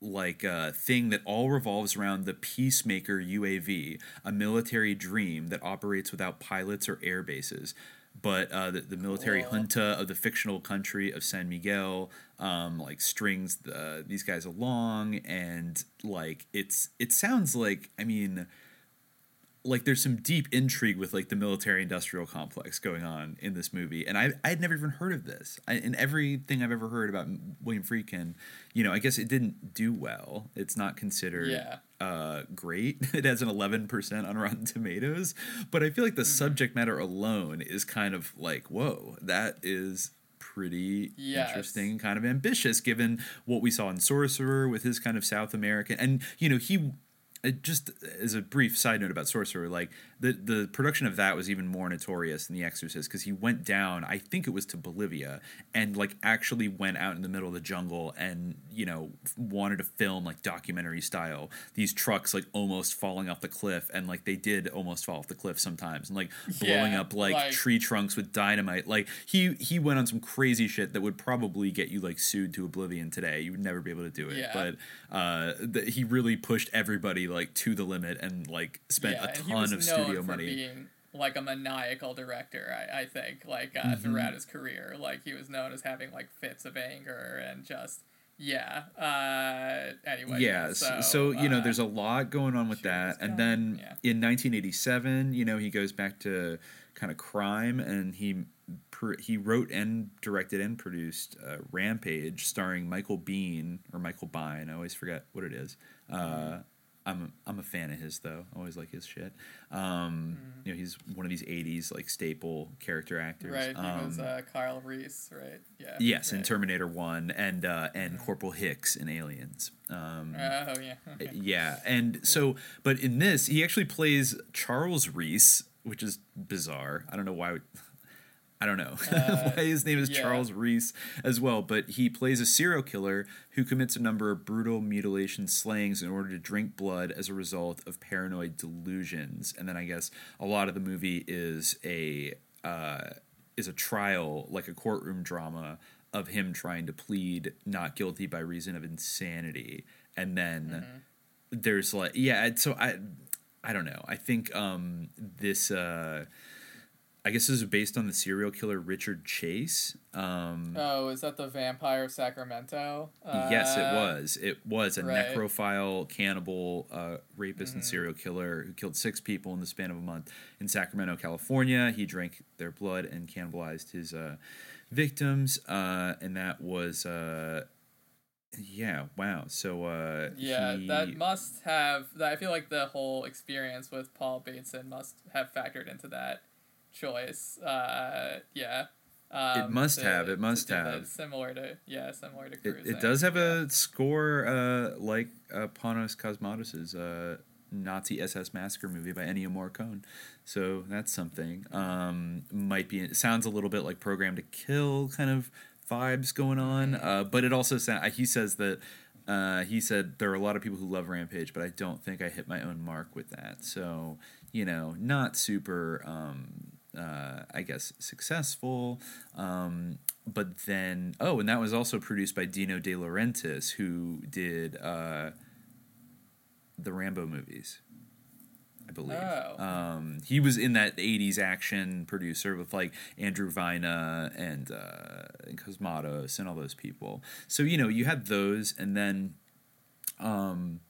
like uh, thing that all revolves around the Peacemaker UAV, a military dream that operates without pilots or air bases. But uh, the, the military junta of the fictional country of San Miguel, um, like strings the, these guys along, and like it's it sounds like I mean like there's some deep intrigue with like the military industrial complex going on in this movie and i i'd never even heard of this I, and everything i've ever heard about william friedkin you know i guess it didn't do well it's not considered yeah. uh, great [laughs] it has an 11% on rotten tomatoes but i feel like the mm-hmm. subject matter alone is kind of like whoa that is pretty yes. interesting kind of ambitious given what we saw in sorcerer with his kind of south american and you know he it just as a brief side note about Sorcerer, like the the production of that was even more notorious than The Exorcist because he went down, I think it was to Bolivia, and like actually went out in the middle of the jungle and you know wanted to film like documentary style these trucks like almost falling off the cliff, and like they did almost fall off the cliff sometimes, and like blowing Yeah, up like, like- tree trunks with dynamite. Like he he went on some crazy shit that would probably get you like sued to oblivion today. You would never be able to do it, Yeah. but uh, the, he really pushed everybody like to the limit and like spent yeah, a and he was ton of studio money. being like a maniacal director. I, I think like uh, Mhm. throughout his career, like he was known as having like fits of anger and just yeah. Uh, anyway, yeah, so, so you know, uh, there's a lot going on with that, and then in 1987, you know, he goes back to kind of crime, and he he wrote and directed and produced uh, Rampage, starring Michael Bean or Michael Bine. I always forget what it is. Uh, I'm I'm a fan of his though. I always like his shit. Um, You know, he's one of these '80s like staple character actors. right. He was Um, uh, Carl Reese, right? Yeah. Yes, in. Terminator One and uh, and Corporal Hicks in Aliens. Um, Oh, yeah, okay. [laughs] yeah, and so, but in this, he actually plays Charles Reese, which is bizarre. I don't know why. I don't know [laughs] why his name is yeah. Charles Reese as well, but he plays a serial killer who commits a number of brutal mutilation slayings in order to drink blood as a result of paranoid delusions. And then I guess a lot of the movie is a uh, is a trial, like a courtroom drama of him trying to plead not guilty by reason of insanity, and then there's like yeah. So I I don't know. I think um, this. Uh, I guess this is based on the serial killer Richard Chase. Um, Oh, is that the Vampire of Sacramento? yes, it Uh, was. It was a right. necrophile, cannibal, uh, rapist, and serial killer who killed six people in the span of a month in Sacramento, California. He drank their blood and cannibalized his uh, victims, uh, and that was. Uh, yeah, wow. So uh, Yeah, he- that must have. I feel like the whole experience with Paul Bateson must have factored into that choice. Uh, yeah. Um, must to- have, it must have. Similar to yeah, similar to It, cruising. it does have a score uh, like uh, Panos Cosmatos' uh, Nazi SS Massacre movie by Ennio Morricone. So that's something. Um, might be it sounds a little bit like Program to Kill kind of vibes going on, uh, but it also sa- he says that. Uh, he said there are a lot of people who love Rampage, but I don't think I hit my own mark with that. So you know, not super. Um, uh, I guess successful. Um, but then, oh, and that was also produced by Dino De Laurentiis, who did uh, the Rambo movies, I believe. Oh. Um, he was in that '80s action producer with like Andrew Vajna and uh, and Cosmatos and all those people. So you know, you had those, and then. Um,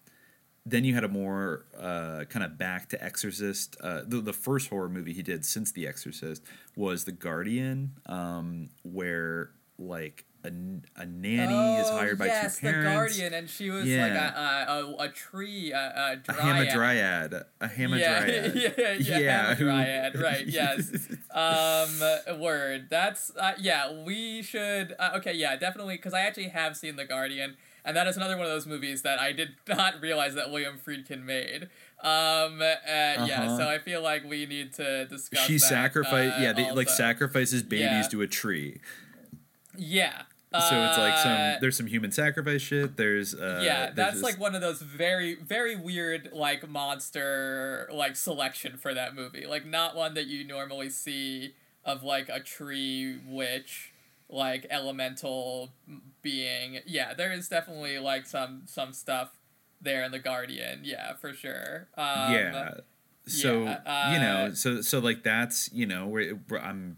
then you had a more uh, kind of back to Exorcist. Uh, the the first horror movie he did since The Exorcist was The Guardian, um, where like a nanny is Oh, hired by yes, two parents. the Guardian, and she was like Yeah. a, a, a, a tree, a, a a dryad. hamadryad, a hamadryad. Yeah, [laughs] yeah, yeah, Yeah, hamadryad, right? [laughs] Yes. um, word. That's uh, yeah. We should. Uh, okay, yeah, definitely. Because I actually have seen The Guardian, and that is another one of those movies that I did [laughs] not realize that William Friedkin made. Um, uh, yeah. Uh-huh. So I feel like we need to discuss. She that, sacrificed, uh, yeah, they like sacrifices babies Yeah. to a tree. Yeah. So it's like Uh, some there's some human sacrifice shit. There's uh, yeah, there's that's this- like one of those very, very weird like monster like selection for that movie. Like not one that you normally see of like a tree witch, like elemental being. Yeah, there is definitely like some some stuff there in the Guardian. Yeah, for sure. Um, yeah. So yeah, you know, uh, so so like that's you know where I'm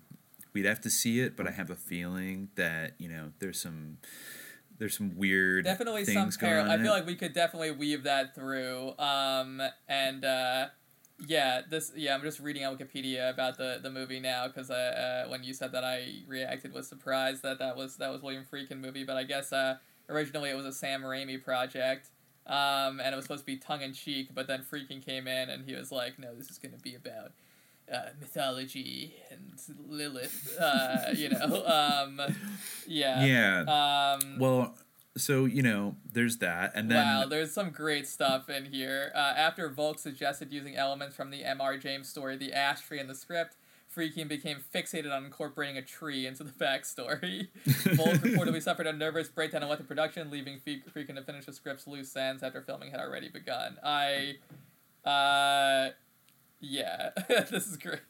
we'd have to see it, but I have a feeling that you know there's some there's some weird definitely some things going parallel. I feel like we could definitely weave that through. Um, and uh, yeah, this yeah, I'm just reading on Wikipedia about the the movie now because uh, uh, when you said that, I reacted with surprise that that was that was William Friedkin movie, but I guess uh, originally it was a Sam Raimi project. Um, and it was supposed to be tongue in cheek, but then Friedkin came in and he was like, "No, this is going to be about uh, mythology and Lilith." Uh, you know, [laughs] um, yeah, Yeah. Um, well, so you know, there's that, and then wow, there's some great stuff in here. Uh, after Volk suggested using elements from the M.R. James story, the ash tree in the script, Friedkin became fixated on incorporating a tree into the [laughs] backstory. [laughs] Volk reportedly suffered a nervous breakdown in the production, leaving Friedkin to finish the script's loose ends after filming had already begun. I, uh, yeah, [laughs] this is great.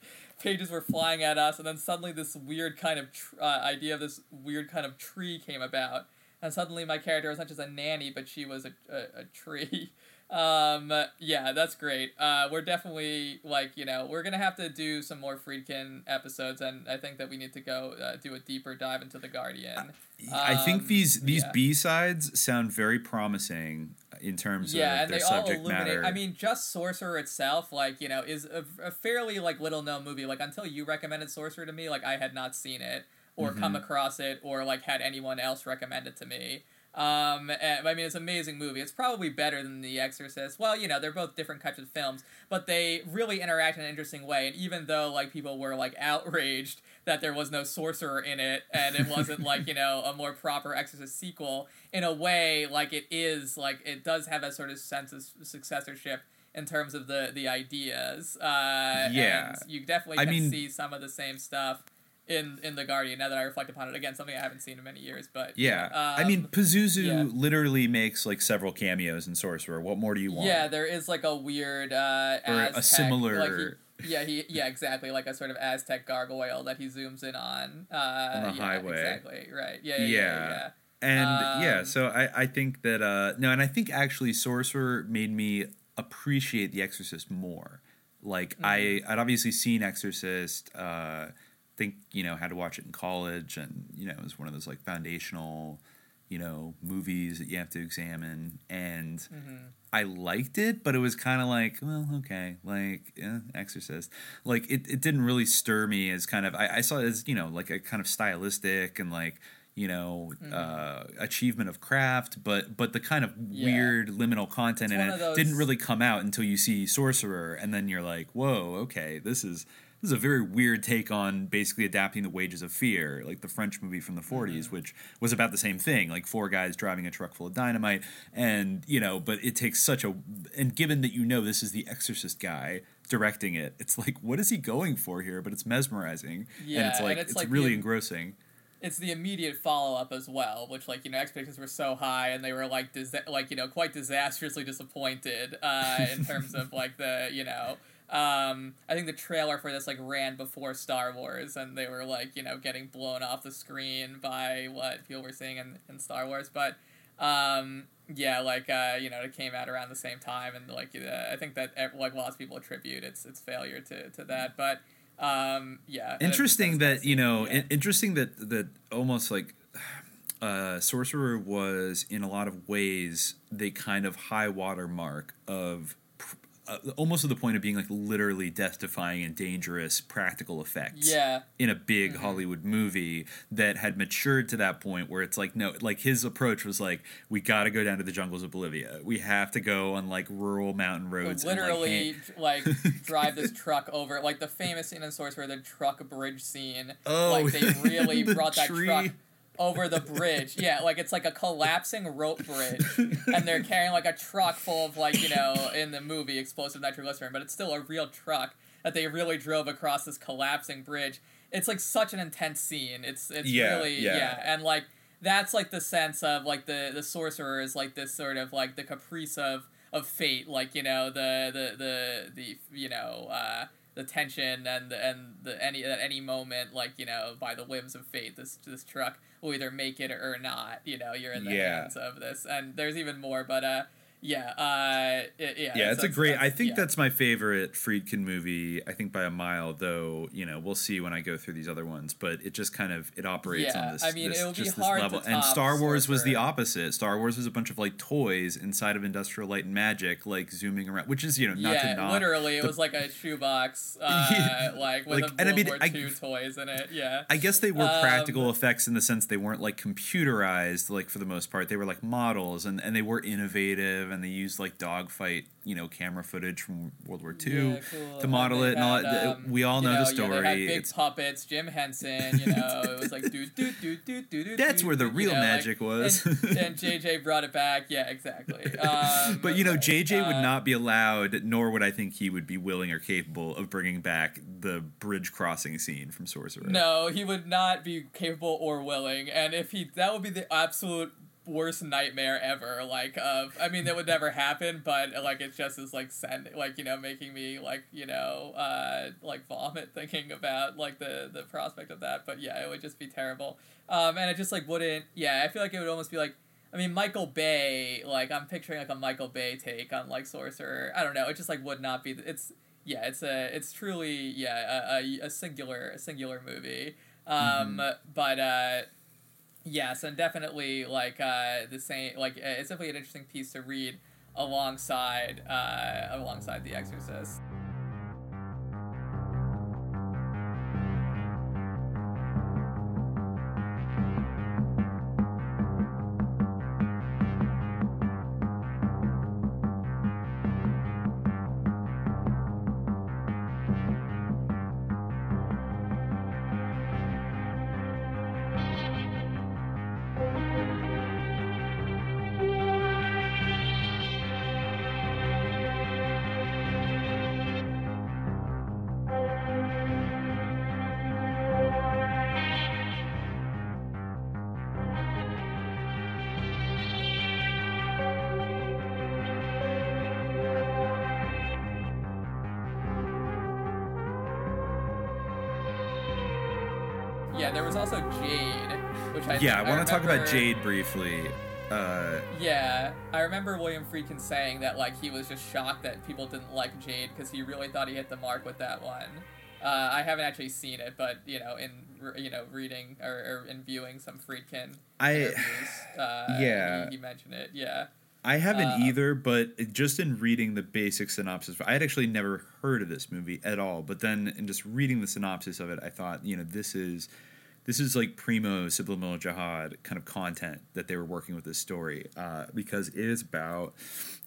Pages were flying at us, and then suddenly this weird kind of tr- uh, idea of this weird kind of tree came about and suddenly my character was not just a nanny, but she was a, a, a tree. [laughs] Um, yeah, that's great. Uh, we're definitely like you know we're gonna have to do some more Friedkin episodes, and I think that we need to go uh, do a deeper dive into the Guardian. Um, I think these these yeah. B sides sound very promising in terms yeah, of their and they subject all illuminate. matter. I mean, just Sorcerer itself, like you know, is a, a fairly like little known movie. Like until you recommended Sorcerer to me, like I had not seen it or mm-hmm. come across it or like had anyone else recommend it to me. Um, and, I mean, it's an amazing movie. It's probably better than The Exorcist. Well, you know, they're both different types of films, but they really interact in an interesting way. And even though like people were like outraged that there was no sorcerer in it and it wasn't [laughs] like you know a more proper Exorcist sequel, in a way, like it is like it does have a sort of sense of successorship in terms of the the ideas. Uh, yeah, you definitely I can mean, see some of the same stuff in in the Guardian. Now that I reflect upon it again, something I haven't seen in many years. But yeah, um, I mean Pazuzu yeah. literally makes like several cameos in Sorcerer. What more do you want? Yeah, there is like a weird uh, or Aztec, a similar. Like he, yeah, he yeah exactly like a sort of Aztec gargoyle that he zooms in on. Uh, on the yeah, highway. Exactly. Right. Yeah. Yeah. yeah, yeah. And Um, yeah, so I, I think that uh no, and I think actually Sorcerer made me appreciate The Exorcist more. Like I Mm-hmm. I'd obviously seen Exorcist, uh think, you know, had to watch it in college and, you know, it was one of those like foundational, you know, movies that you have to examine and Mm-hmm. I liked it, but it was kind of like, well, okay, like yeah, Exorcist. Like it, it didn't really stir me as kind of. I, I saw it as you know like a kind of stylistic and like you know uh, achievement of craft, but but the kind of Yeah. weird liminal content It's in it those- didn't really come out until you see Sorcerer, and then you're like, whoa, okay, this is. This is a very weird take on basically adapting the wages of fear, like the French movie from the 40s, Mm-hmm. which was about the same thing, like four guys driving a truck full of dynamite, and you know, but it takes such a and given that you know this is the Exorcist guy directing it, it's like what is he going for here? But it's mesmerizing, and Yeah, it's and like it's it's, like really the- engrossing. it's the immediate follow up as well, which like you know expectations were so high and they were like disa- like you know quite disastrously disappointed uh, in terms of like the you know um, I think the trailer for this like ran before Star Wars and they were like you know getting blown off the screen by what people were seeing in, in Star Wars, but um, yeah, like uh, you know it came out around the same time and like uh, I think that like lots of people attribute its its failure to to that, but. Um, yeah. Interesting that you know, yeah. in- interesting that that almost like uh, Sorcerer was in a lot of ways the kind of high water mark of. Uh, almost to the point of being like literally death defying and dangerous practical effects Yeah. in a big Hollywood movie that had matured to that point where it's like no like his approach was like we got to go down to the jungles of Bolivia we have to go on like rural mountain roads and, like, literally like, [laughs] drive this truck over like the famous scene in Source where the truck bridge scene Oh, like they [laughs] really the brought that tree. truck over the bridge. [laughs] Yeah like it's like a collapsing rope bridge and they're carrying like a truck full of like you know in the movie explosive nitroglycerin but it's still a real truck that they really drove across this collapsing bridge. It's like such an intense scene. It's it's Yeah, really yeah. yeah and like that's like the sense of like the the sorcerer is like this sort of like the caprice of of fate like you know the the the the you know uh the tension and the, and the any at any moment like you know by the whims of fate this this truck will either make it or not you know you're in the Yeah. hands of this and there's even more but uh yeah uh it, yeah yeah, it's a great. I think yeah. that's my favorite Friedkin movie. I think by a mile, though. You know, we'll see when I go through these other ones. But it just kind of it operates Yeah, on this. I mean, this, it would be just hard this to level. and Star Wars was the opposite. Star Wars was a bunch of like toys inside of Industrial Light and Magic, like zooming around, which is you know not yeah, to knock literally, it the- was like a shoebox, [laughs] uh, Yeah. like with Like, a and I mean, War I- toys in it. Yeah, I guess they were Um, practical effects in the sense they weren't like computerized, like for the most part. They were like models and, and they were innovative and they used like dogfight, you know, camera footage from World War II Yeah, cool. to model it and all that. um, we all you know, the Yeah, story. they had big It's- puppets. Jim Henson. You know, it was like do do do do do do. That's where the you real know, like- magic was. And, and JJ brought it back. Yeah, exactly. [laughs] Um, but you know, JJ would uh, not be allowed, nor would I think he would be willing or capable of bringing back the bridge crossing scene from Sorcerer. No, he would not be capable or willing, and if he, that would be the absolute worst nightmare ever. Like, of, I mean, that would never happen, but like, it's just as like send, like you know, making me like you know, uh, like vomit [laughs] thinking about like the the prospect of that. But yeah, it would just be terrible. Um, and it just like wouldn't. Yeah, I feel like it would almost be like. I mean, Michael Bay, like I'm picturing like a Michael Bay take on like Sorcerer. I don't know. It just like would not be. It's yeah. It's a. It's truly yeah a, a, a singular a singular movie. Um, but uh, yes, and definitely like uh, the same. Like uh, it's definitely an interesting piece to read alongside uh, alongside The Exorcist. Want to talk about Jade briefly. Uh, Yeah, I remember William Friedkin saying that like he was just shocked that people didn't like Jade because he really thought he hit the mark with that one. Uh, I haven't actually seen it, but you know, in you know, reading or, or in viewing some Friedkin I- interviews, [sighs] uh, Yeah. he, he mentioned it. Yeah, I haven't Uh, either, but just in reading the basic synopsis, I had actually never heard of this movie at all. But then in just reading the synopsis of it, I thought, you know, this is this is like primo subliminal jihad kind of content that they were working with this story uh, because it is about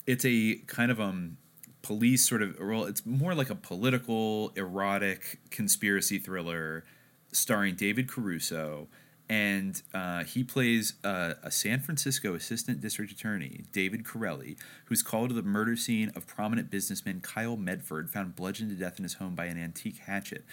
it's a kind of um police sort of well it's more like a political erotic conspiracy thriller starring David Caruso and uh, he plays uh, a San Francisco assistant district attorney, David Corelli, who's called to the murder scene of prominent businessman Kyle Medford, found bludgeoned to death in his home by an antique hatchet.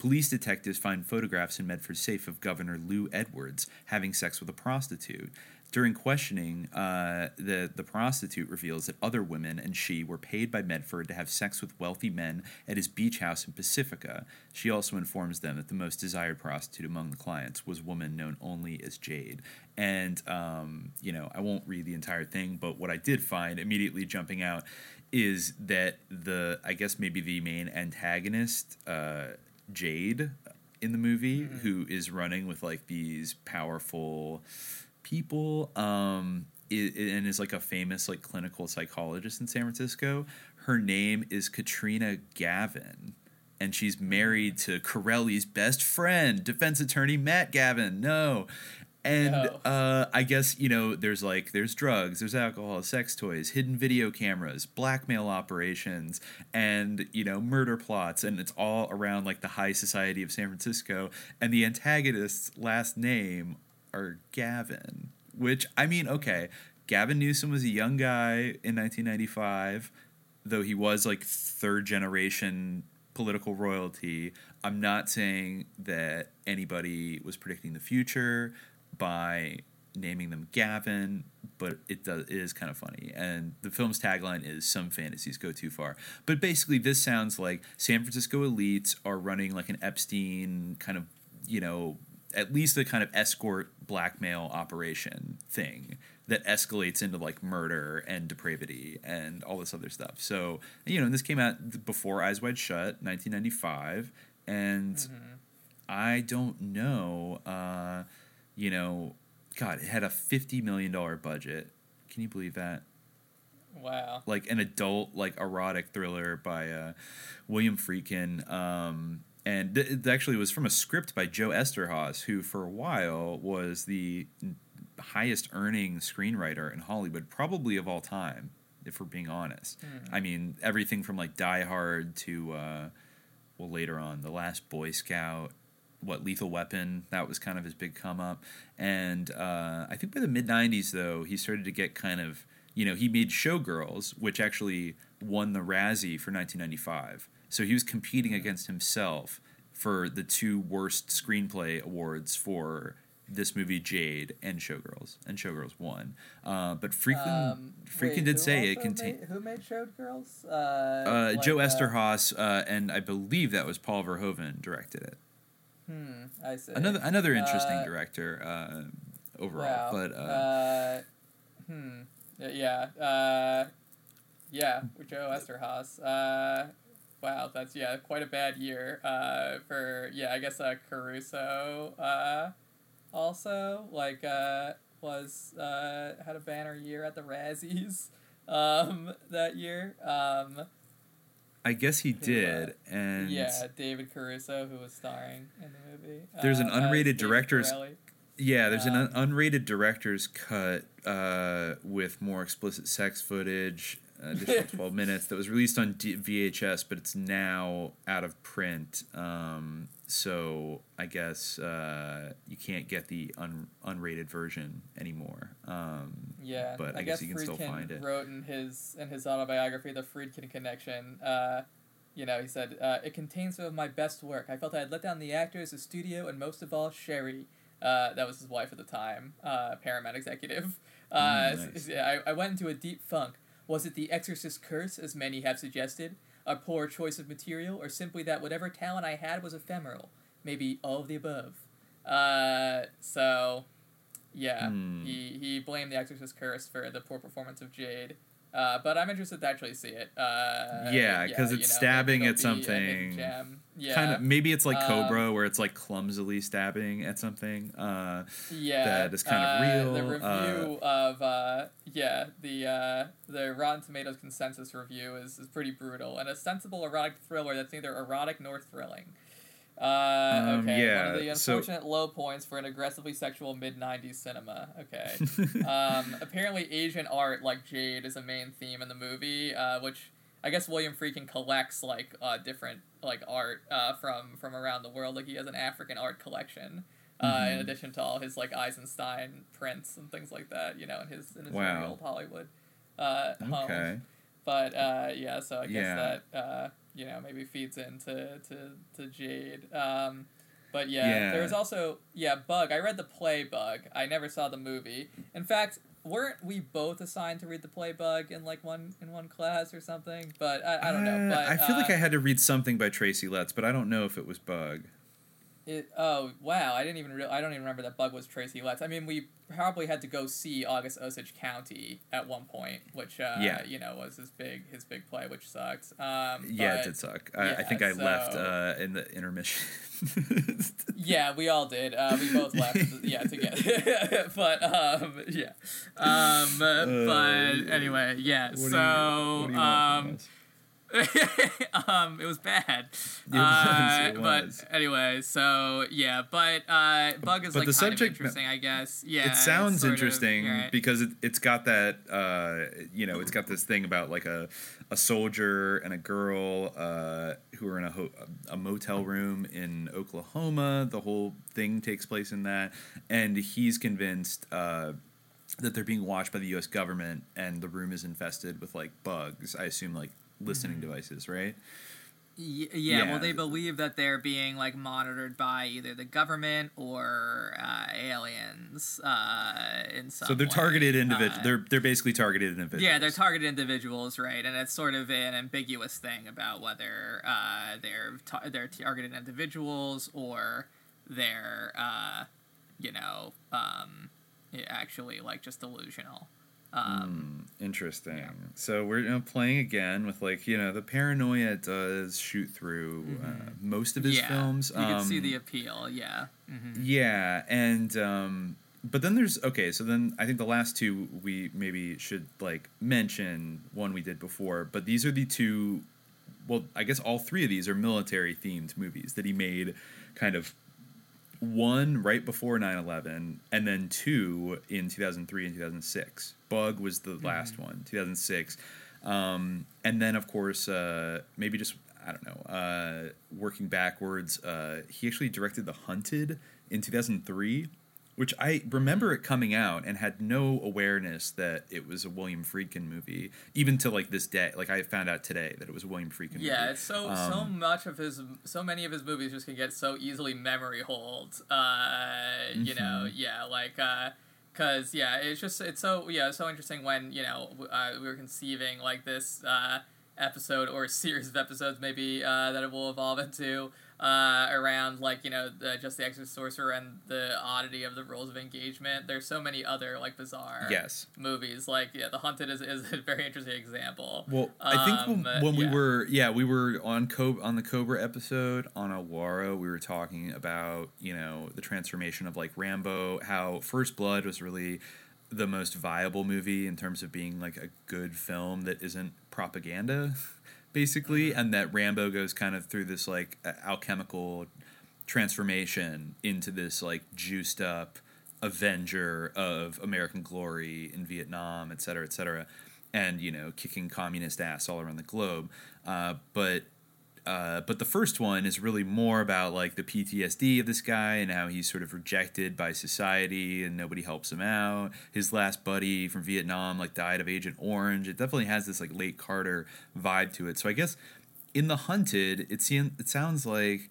Police detectives find photographs in Medford's safe of Governor Lou Edwards having sex with a prostitute. During questioning, uh, the, the prostitute reveals that other women and she were paid by Medford to have sex with wealthy men at his beach house in Pacifica. She also informs them that the most desired prostitute among the clients was a woman known only as Jade. And, um, you know, I won't read the entire thing, but what I did find immediately jumping out is that the, I guess maybe the main antagonist, uh, Jade, in the movie, who is running with like these powerful people um and is like a famous like clinical psychologist in San Francisco. Her name is Katrina Gavin and she's married to Corelli's best friend, defense attorney Matt Gavin. No. And No. uh, I guess you know there's like there's drugs, there's alcohol, sex toys, hidden video cameras, blackmail operations, and you know murder plots, and it's all around like the high society of San Francisco. And the antagonist's last name are Gavin, which I mean, okay, Gavin Newsom was a young guy in 1995, though he was like third generation political royalty. I'm not saying that anybody was predicting the future by naming them Gavin, but it does it is kind of funny. And the film's tagline is "Some fantasies go too far." But basically, this sounds like San Francisco elites are running like an Epstein kind of, you know, at least a kind of escort blackmail operation thing that escalates into like murder and depravity and all this other stuff. So, you know, this came out before Eyes Wide Shut, 1995, and I don't know, uh, you know, God, it had a $50 million budget. Can you believe that? wow. like an adult like erotic thriller by uh, William Friedkin. Um, and th- it actually was from a script by Joe Eszterhas, who for a while was the highest earning screenwriter in Hollywood, probably of all time. if we're being honest. Hmm. I mean, everything from like Die Hard to uh, well later on, The Last Boy Scout, what Lethal Weapon, that was kind of his big come up. And uh, I think by the mid '90s though, he started to get kind of you know he made Showgirls, which actually won the Razzie for 1995. So he was competing against himself for the two worst screenplay awards for this movie Jade and Showgirls, and Showgirls won. Uh, but freaking Um, Freakin' wait, did say it contained. who made Showed Girls? Uh, Uh, like, Joe uh, Eszterhas, uh, and I believe that was Paul Verhoeven directed it. Hmm, I see. Another another interesting Uh, director uh, overall, Wow. but uh, uh, hmm, yeah, uh, yeah, Joe Eszterhas. Uh, wow, that's yeah, quite a bad year. Uh, for yeah, I guess uh, Caruso. Uh, also like uh was uh had a banner year at the Razzies. [laughs] Um, that year. Um, I guess he uh, did. And yeah, David Caruso, who was starring in the movie. there's an uh, unrated director's. Corelli. Yeah, there's an Um, un- unrated director's cut uh, with more explicit sex footage, additional [laughs] 12 minutes, that was released on D- VHS, but it's now out of print. Um, so I guess uh, you can't get the un- unrated version anymore. Um, Yeah, but I, guess, you can still find it. Wrote in his in his autobiography, The Friedkin Connection. Uh, you know, he said uh, it contains some of my best work. I felt I had let down the actors, the studio, and most of all, Sherry. Uh, that was his wife at the time, uh, Paramount executive. [laughs] Uh, Mm, nice. I, I went into a deep funk. Was it the Exorcist curse, as many have suggested, a poor choice of material, or simply that whatever talent I had was ephemeral? Maybe all of the above. Uh, so, yeah, Hmm. he, he blamed the Exorcist curse for the poor performance of Jade. Uh, but I'm interested to actually see it. Uh, Yeah, 'cause it's you know, stabbing at it'll be a hidden something. Yeah. Kind of maybe it's like Um, Cobra, where it's like clumsily stabbing at something. Uh, yeah, that is kind uh, of real. The review uh, of uh, yeah, the uh, the Rotten Tomatoes consensus review is, is pretty brutal and a sensible erotic thriller that's neither erotic nor thrilling. Uh, Um, okay, yeah, one of the so- unfortunate low points for an aggressively sexual mid '90s cinema. Okay, um, [laughs] apparently Asian art like Jade is a main theme in the movie, uh, which I guess William Friedkin collects like uh, different like art uh, from from around the world. Like he has an African art collection. Uh, in Mhm. addition to all his like Eisenstein prints and things like that, you know, in his in his Wow. old Hollywood uh, home. Okay. But uh, yeah, so I guess Yeah. that uh, you know maybe feeds into to, to Jade. Um, but yeah, Yeah. there's also yeah Bug. I read the play Bug. I never saw the movie. In fact, weren't we both assigned to read the play Bug in like one in one class or something? But I, I don't know. uh, But I feel like uh, I had to read something by Tracy Letts, but I don't know if it was Bug. It, oh wow! I didn't even real I don't even remember that Bug was Tracy Letts. I mean, we probably had to go see August Osage County at one point, which uh, Yeah. you know was his big his big play, which sucks. Um, yeah, but- it did suck. I, I think I left uh, in the intermission. [laughs] Yeah, we all did. Uh, we both left. yeah, together. [laughs] but um, yeah. Um, but anyway, yeah. Uh, do you- so [laughs] um, it was bad. It was, [laughs] uh, but anyway, so yeah, but uh, bug is But like the kind subject- of interesting, I guess. Yeah, it sounds sort of- interesting right. because it, it's got that uh, you know it's got this thing about like a, a soldier and a girl uh, who are in a, ho- a motel room in Oklahoma. The whole thing takes place in that, and he's convinced uh, that they're being watched by the U.S. government, and the room is infested with like bugs. I assume like listening Mm-hmm. devices, right? Y- yeah, Yeah. well, they believe that they're being like monitored by either the government or uh, aliens uh, in some. So they're way. targeted individuals. Uh, they're they're basically targeted individuals. Yeah, they're targeted individuals, right? And it's sort of an ambiguous thing about whether uh, they're ta- they're targeted individuals or they're uh, you know um, actually like just delusional. Um, Hmm, interesting. So we're you know, playing again with like you know the paranoia does shoot through uh, most of his Mm-hmm. yeah, films. You can see Um, the appeal. Yeah. hmm yeah, and um, but then there's okay. So then I think the last two we maybe should like mention one we did before, but these are the two. Well, I guess all three of these are military themed movies that he made, kind of one right before 9-11 and then two in 2003 and 2006 bug was the last one 2006 um, and then of course uh, maybe just i don't know uh, working backwards uh, he actually directed the hunted in 2003 which I remember it coming out and had no awareness that it was a William Friedkin movie, even to like this day. Like I found out today that it was a William Friedkin movie. Yeah, it's so so Um, much of his so many of his movies just can get so easily memory hold. Uh, you know, Mhm. yeah, like uh, cause yeah, it's just it's so yeah, it's so interesting when you know uh, we were conceiving like this uh, episode or [laughs] series of episodes maybe uh, that it will evolve into. Uh, around like you know the, just the Exorcist Sorcerer and the oddity of the rules of engagement. There's so many other like bizarre Yes. movies. Like yeah, The Hunted is, is a very interesting example. Well, I think when, Um, when we were yeah we were on Co- on the Cobra episode on Awara, we were talking about you know the transformation of like Rambo, how First Blood was really the most viable movie in terms of being like a good film that isn't propaganda, [laughs] basically, and that Rambo goes kind of through this like alchemical transformation into this like juiced up avenger of American glory in Vietnam, et cetera, et cetera, and you know kicking communist ass all around the globe. Uh, but uh, but the first one is really more about like the PTSD of this guy and how he's sort of rejected by society and nobody helps him out. His last buddy from Vietnam like died of Agent Orange. It definitely has this like late Carter vibe to it. So I guess in the Hunted, it seems it sounds like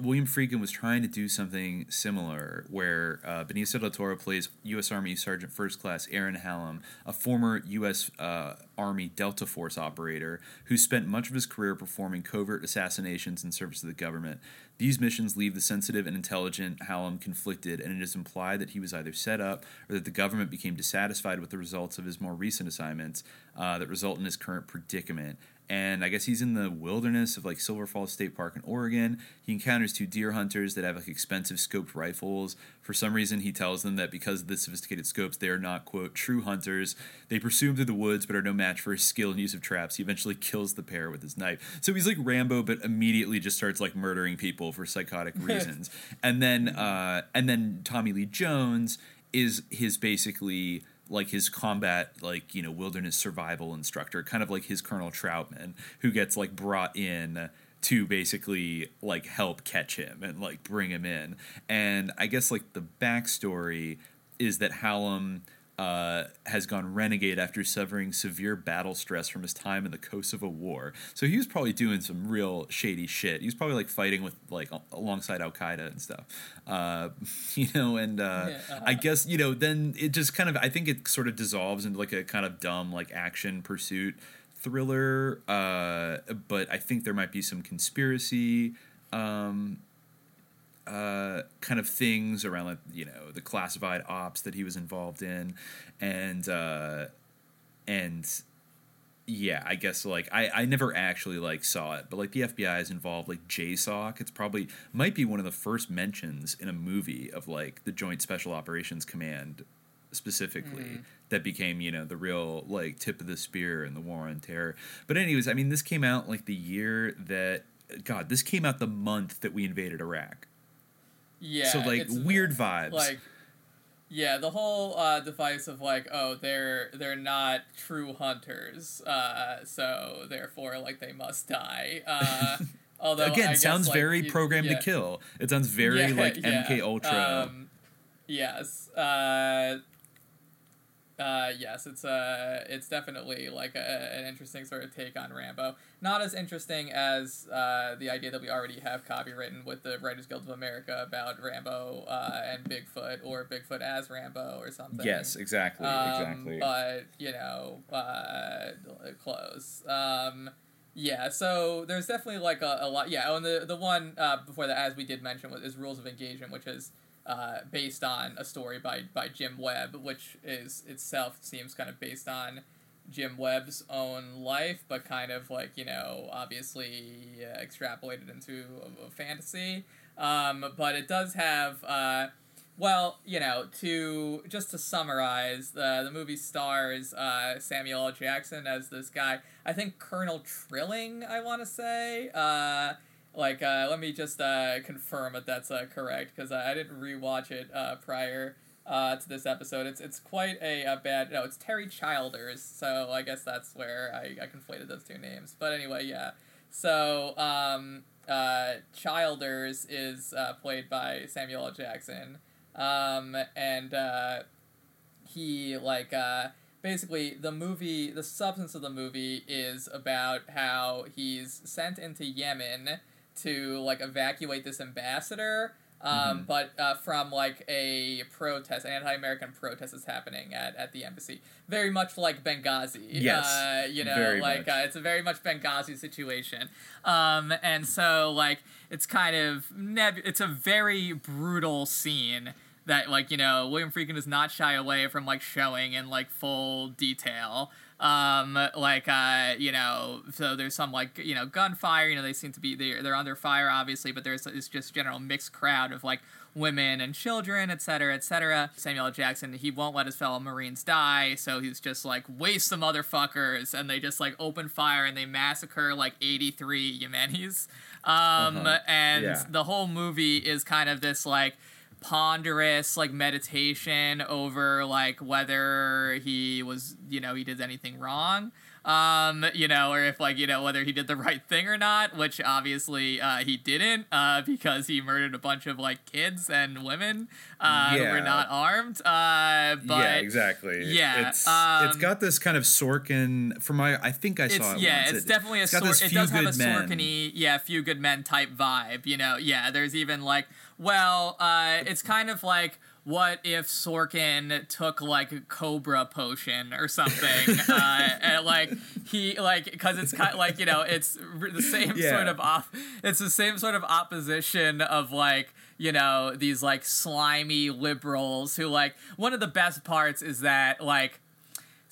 William Friedkin was trying to do something similar, where uh, Benicio del Toro plays U.S. Army Sergeant First Class Aaron Hallam, a former U.S. Uh, Army Delta Force operator who spent much of his career performing covert assassinations in service of the government. These missions leave the sensitive and intelligent Hallam conflicted, and it is implied that he was either set up or that the government became dissatisfied with the results of his more recent assignments uh, that result in his current predicament and I guess he's in the wilderness of like Silver Falls State Park in Oregon. He encounters two deer hunters that have like expensive scoped rifles. For some reason, he tells them that because of the sophisticated scopes, they are not quote true hunters. They pursue him through the woods, but are no match for his skill and use of traps. He eventually kills the pair with his knife. So he's like Rambo, but immediately just starts like murdering people for psychotic [laughs] reasons. and then, uh, and then Tommy Lee Jones is his basically like his combat like you know wilderness survival instructor kind of like his colonel Trautman who gets like brought in to basically like help catch him and like bring him in. And i guess like the backstory is that hallam uh, has gone renegade after suffering severe battle stress from his time in the Kosovo War. So he was probably doing some real shady shit. He was probably like fighting with like alongside Al Qaeda and stuff, uh, [laughs] you know. And uh, Yeah, uh-huh. I guess you know then it just kind of I think it sort of dissolves into like a kind of dumb like action pursuit thriller. Uh, but I think there might be some conspiracy. Um, uh, kind of things around like you know the classified ops that he was involved in, and uh, and yeah, I guess like I I never actually like saw it, but like the FBI is involved, like JSOC. It's probably might be one of the first mentions in a movie of like the Joint Special Operations Command specifically Mhm. that became you know the real like tip of the spear in the war on terror but anyways i mean this came out like the year that god this came out the month that we invaded iraq Yeah. so like weird vibes Like, yeah, the whole uh, device of like, oh, they're they're not true hunters, uh, so therefore, like, they must die. Uh, [laughs] although again I guess, sounds like, very programmed yeah. to kill it sounds very Yeah, like [laughs] yeah. mk ultra Um, yes. Uh, uh, yes, it's uh, it's definitely like a, an interesting sort of take on Rambo. Not as interesting as uh, the idea that we already have copywritten with the Writers Guild of America about Rambo uh, and Bigfoot, or Bigfoot as Rambo, or something. yes exactly Um, exactly But you know, uh, close. Um, yeah. So there's definitely like a, a lot. Yeah. Oh, and the the one uh, before that, as we did mention, was is Rules of Engagement, which is uh, based on a story by by Jim Webb, which is itself seems kind of based on Jim Webb's own life, but kind of like you know obviously uh, extrapolated into a, a fantasy. Um, but it does have. Uh, well, you know, to just to summarize, the the movie stars uh, Samuel L. Jackson as this guy. I think Colonel Trilling. I want to say. Uh, like uh, let me just uh, confirm that that's uh, correct because I, I didn't rewatch it uh, prior uh, to this episode. It's it's quite a, a bad no. It's Terry Childers, so I guess that's where I, I conflated those two names. But anyway, yeah. So um, uh, Childers is uh, played by Samuel L. Jackson, um, and uh, he like uh, basically the movie. The substance of the movie is about how he's sent into Yemen to like evacuate this ambassador. Um, Mm-hmm. but uh, from like a protest, an anti-American protest is happening at, at the embassy. Very much like Benghazi. Yes, Uh, you know, like uh, it's a very much Benghazi situation. Um, and so like it's kind of neb- it's a very brutal scene that like you know William Friedkin does not shy away from like showing in like full detail. Um, like uh, you know, so there's some like you know gunfire. You know, they seem to be they're they're under fire obviously, but there's it's just general mixed crowd of like women and children, et cetera, et cetera. Samuel Jackson, he won't let his fellow Marines die, so he's just like waste the motherfuckers, and they just like open fire and they massacre like 83 Yemenis. Um, Uh-huh. and Yeah. the whole movie is kind of this like ponderous like meditation over like whether he was you know he did anything wrong um you know or if like you know whether he did the [laughs] right thing or not which obviously uh he didn't uh because he murdered a bunch of like kids and women uh who were not armed uh but yeah, exactly. yeah, it's um, it's got this kind of Sorkin. From my, I think I saw it. yeah, once. it's It- definitely a it's sor- it does have a Sorkin-y, yeah, few good men type vibe. You know, yeah. There's even like, well, uh, it's kind of like. What if Sorkin took like a Cobra potion or something? [laughs] uh, and like he like because it's kind like you know it's the same Yeah. sort of off it's the same sort of opposition of like you know these like slimy liberals who like one of the best parts is that like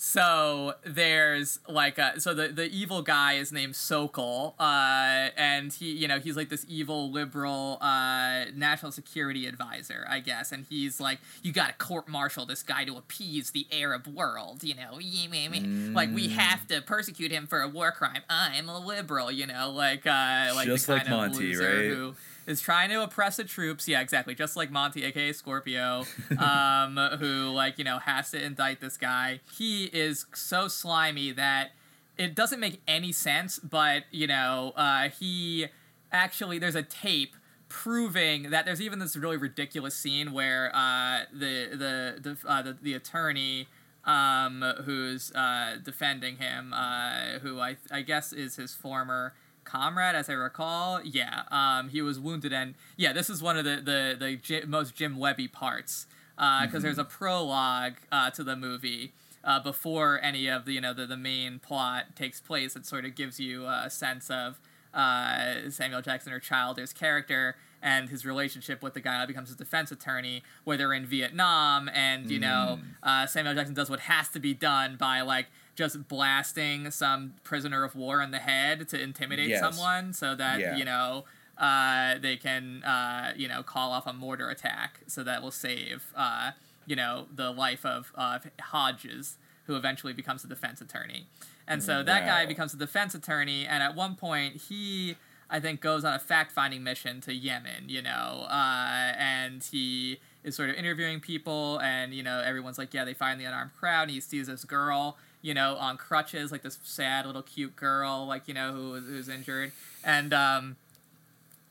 so there's like a, so the the evil guy is named Sokal, uh, and he you know he's like this evil liberal uh, national security advisor, I guess, and he's like you got to court martial this guy to appease the Arab world, you know, like we Mm. have to persecute him for a war crime. I'm a liberal, you know, like uh, like Just the like kind of Monty, loser right? who is trying to oppress the troops. Yeah, exactly. Just like Monty, aka Scorpio, [laughs] um, who like you know has to indict this guy. He is so slimy that it doesn't make any sense. But you know, uh, he actually there's a tape proving that there's even this really ridiculous scene where uh, the the the, uh, the the attorney um, who's uh, defending him, uh, who I I guess is his former comrade, as I recall. Yeah, um, he was wounded, and yeah, this is one of the the the Ji- most Jim Webby parts because there's a prologue uh, to the movie. Uh, before any of the you know the, the main plot takes place, it sort of gives you a sense of uh, Samuel Jackson or Childer's character and his relationship with the guy who becomes his defense attorney, where they're in Vietnam, and you know uh, Samuel Jackson does what has to be done by like just blasting some prisoner of war in the head to intimidate Yes. someone, so that Yeah. you know uh, they can uh, you know call off a mortar attack, so that will save uh, you know the life of of Hodges, who eventually becomes a defense attorney. And so that guy becomes a defense attorney, and at one point he, I think, goes on a fact finding mission to Yemen, you know, uh, and he is sort of interviewing people, and, you know, everyone's like, yeah, they find the unarmed crowd, and he sees this girl, you know, on crutches, like this sad little cute girl, like, you know, who who's injured. And, um,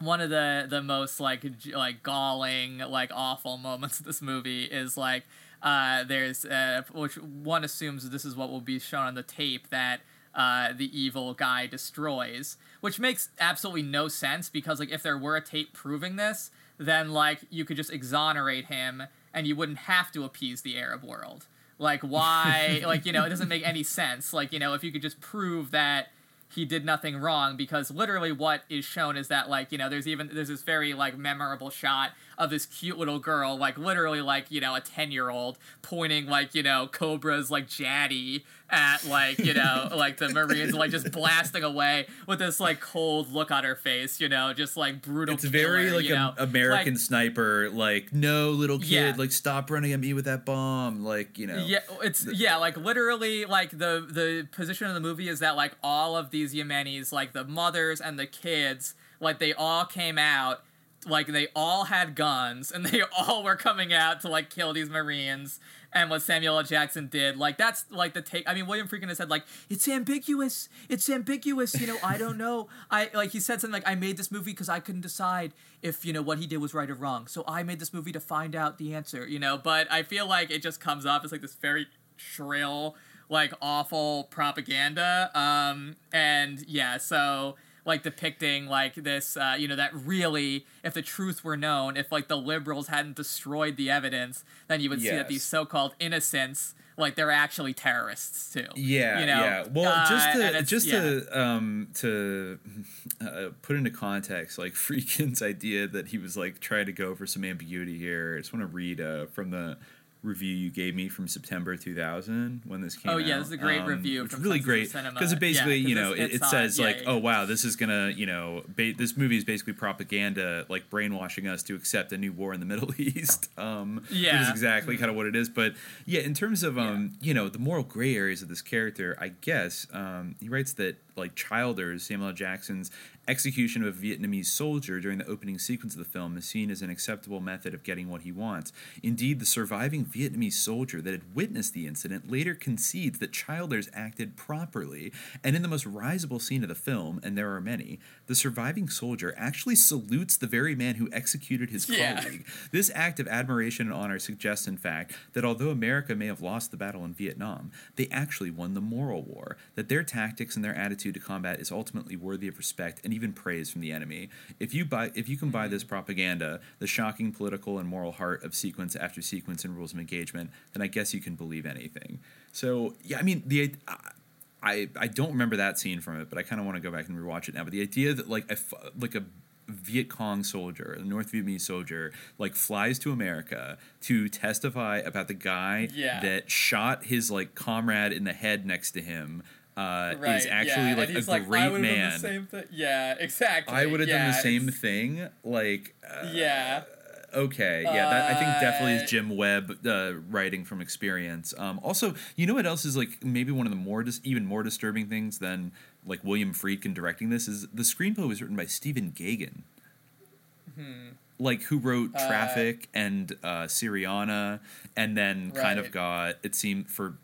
one of the the most like like galling like awful moments of this movie is like uh there's uh which one assumes this is what will be shown on the tape that uh the evil guy destroys which makes absolutely no sense because like if there were a tape proving this then like you could just exonerate him and you wouldn't have to appease the arab world like why like you know it doesn't make any sense. Like you know if you could just prove that he did nothing wrong because literally what is shown is that like you know there's even there's this very like memorable shot of this cute little girl like literally like you know a 10 year old pointing like you know cobra's like jaddy at like you know [laughs] like the marines like just blasting away with this like cold look on her face you know just like brutal It's very like you a? American Like, sniper. Like, no, little kid, Yeah. like stop running at me with that bomb. Like, you know. Yeah, it's yeah, like literally, like the the position of the movie is that like all of these Yemenis, like the mothers and the kids, like they all came out like they all had guns and they [laughs] all were coming out to like kill these marines and what samuel l. Jackson did. Like that's like the take i mean william friedkin has said like it's ambiguous. It's ambiguous. You know i don't know. [laughs] I like he said something like i made this movie because i couldn't decide if you know what he did was right or wrong. So i made this movie to find out the answer you know? But i feel like it just comes off as like this very shrill like awful propaganda. Um and yeah so like depicting like this uh, you know that really if the truth were known if like the liberals hadn't destroyed the evidence then you would see that these so-called innocents like they're actually terrorists too Yeah, you know? yeah. Well, Uh, just to just yeah. to um to [laughs] uh, put into context, like [laughs] Friedkin's idea that he was like trying to go for some ambiguity here. I just want to read uh, from the review you gave me from September 2000 when this came out. Oh, out. yeah, this is a great Um, review It's really great because it Yeah, you know, it, it it's says yeah, like, yeah. oh wow, this is gonna, you know, ba- this movie is basically propaganda, like brainwashing us to accept a new war in the [laughs] Middle East. Um, which is Yeah. exactly kind of what it is. But yeah, in terms of um, you know, the moral gray areas of this character, I guess um, he writes that like Childers, Samuel L. Jackson's execution of a Vietnamese soldier during the opening sequence of the film is seen as an acceptable method of getting what he wants. Indeed, the surviving Vietnamese soldier that had witnessed the incident later concedes that Childers acted properly, and in the most risible scene of the film, and there are many, the surviving soldier actually salutes the very man who executed his Yeah. colleague. This act of admiration and honor suggests, in fact, that although America may have lost the battle in Vietnam, they actually won the moral war, that their tactics and their attitude to combat is ultimately worthy of respect and even praise from the enemy. If you buy if you can buy hmm. this propaganda, the shocking political and moral heart of sequence after sequence and rules of engagement, then I guess you can believe anything. So, yeah, I mean, the I I don't remember that scene from it, but I kind of want to go back and rewatch it now. But the idea that like a like a Viet Cong soldier, a North Vietnamese soldier, like flies to America to testify about the guy Yeah. that shot his like comrade in the head next to him. Uh, right, is actually yeah. like a like, great man. the same thing. Yeah, exactly. I would have done the same thing. Like, uh, Yeah. okay, yeah, that, I think definitely Uh, is Jim Webb uh, writing from experience. Um, also, you know what else is like maybe one of the more dis- even more disturbing things than like William Friedkin directing this is the screenplay was written by Stephen Gaghan, Hmm. like who wrote Uh, Traffic and uh, Syriana, and then kind of got it seemed for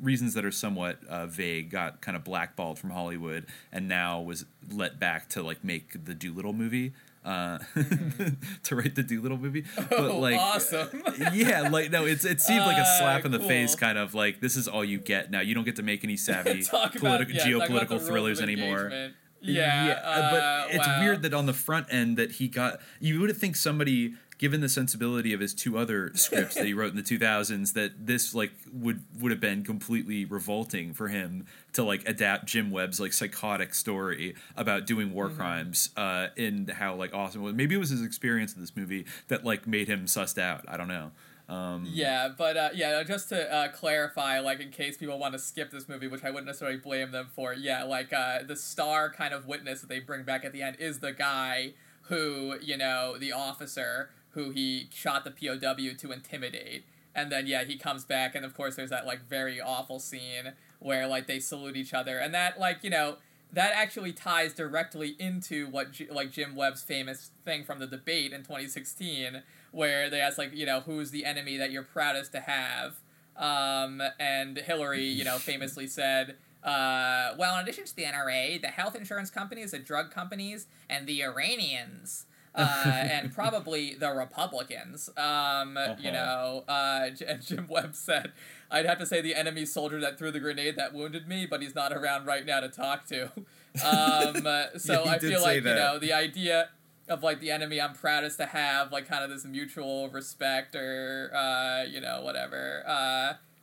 reasons that are somewhat uh, vague got kind of blackballed from Hollywood and now was let back to like make the Doolittle movie. Uh, [laughs] to write the Doolittle movie, but. Oh, like, awesome. [laughs] yeah, like no, it's it seemed like a Uh, slap in the face, kind of like this is all you get now. You don't get to make any [laughs] savvy about- yeah, talk about the geopolitical thrillers anymore. engagement. Yeah, uh, but it's wow. weird that on the front end that he got. You would have think somebody, given the sensibility of his two other [laughs] scripts that he wrote in the 2000s, that this like would would have been completely revolting for him to like adapt Jim Webb's like psychotic story about doing war Mm-hmm. crimes uh, and how like awesome it was. Maybe it was his experience in this movie that like made him sussed out. I don't know. Um, Yeah, but uh, yeah, just to uh, clarify, like in case people want to skip this movie, which I wouldn't necessarily blame them for. Yeah, like uh, the star kind of witness that they bring back at the end is the guy who you know the officer who he shot the POW to intimidate, and then yeah he comes back, and of course there's that like very awful scene where like they salute each other, and that like you know that actually ties directly into what J- like Jim Webb's famous thing from the debate in 2016 where they asked like you know who's the enemy that you're proudest to have? Um, and Hillary you know [laughs] famously said uh, well in addition to the NRA the health insurance companies the drug companies and the Iranians uh, and [laughs] probably the Republicans. Um, You Uh-huh. know, uh, and Jim Webb said, "I'd have to say the enemy soldier that threw the grenade that wounded me, but he's not around right now to talk to." [laughs] Um, uh, so Yeah, I feel like you know the idea of like the enemy I'm proudest to have, like kind of this mutual respect or uh, you know whatever.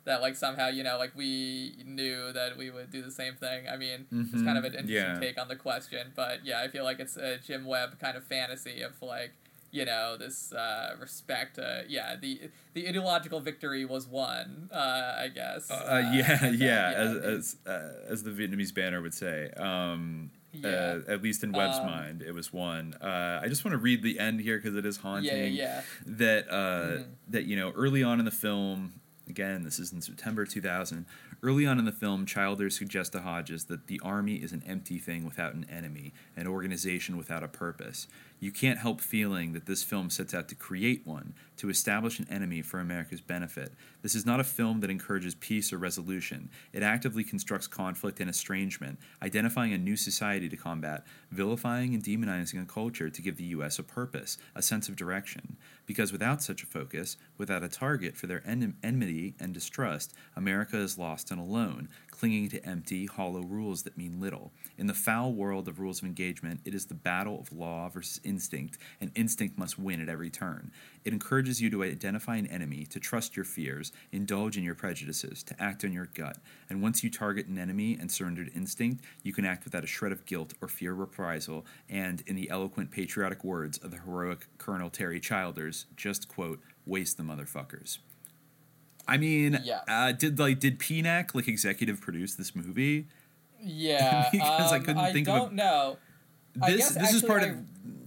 Uh, that like somehow you know like we knew that we would do the same thing. I mean, it's kind of an Mhm, interesting yeah. take on the question, but yeah, I feel like it's a Jim Webb kind of fantasy of like you know this uh, respect. Uh, yeah, the the ideological victory was won. Uh, I guess. Uh, yeah, [laughs] yeah, yeah, as as, uh, as the Vietnamese banner would say. Um, Yeah. uh, at least in Webb's Um, mind, it was one. Uh, I just want to read the end here because it is haunting. yeah. yeah. That uh, Mhm. that you know early on in the film, again, this is in September 2000. Early on in the film, Childers suggests to Hodges that the army is an empty thing without an enemy, an organization without a purpose. You can't help feeling that this film sets out to create one, to establish an enemy for America's benefit. This is not a film that encourages peace or resolution. It actively constructs conflict and estrangement, identifying a new society to combat, vilifying and demonizing a culture to give the U.S. a purpose, a sense of direction. Because without such a focus, without a target for their en- enmity and distrust, America is lost and alone, clinging to empty, hollow rules that mean little. In the foul world of rules of engagement, it is the battle of law versus instinct, and instinct must win at every turn. It encourages you to identify an enemy, to trust your fears, indulge in your prejudices, to act on your gut. And once you target an enemy and surrender to instinct, you can act without a shred of guilt or fear of reprisal, and, in the eloquent patriotic words of the heroic Colonel Terry Childers, just quote, waste the motherfuckers. I mean, Yes. uh, did like did PNAC like executive produce this movie? Yeah, [laughs] Because I um, couldn't think of a- don't know. I This this is part I- of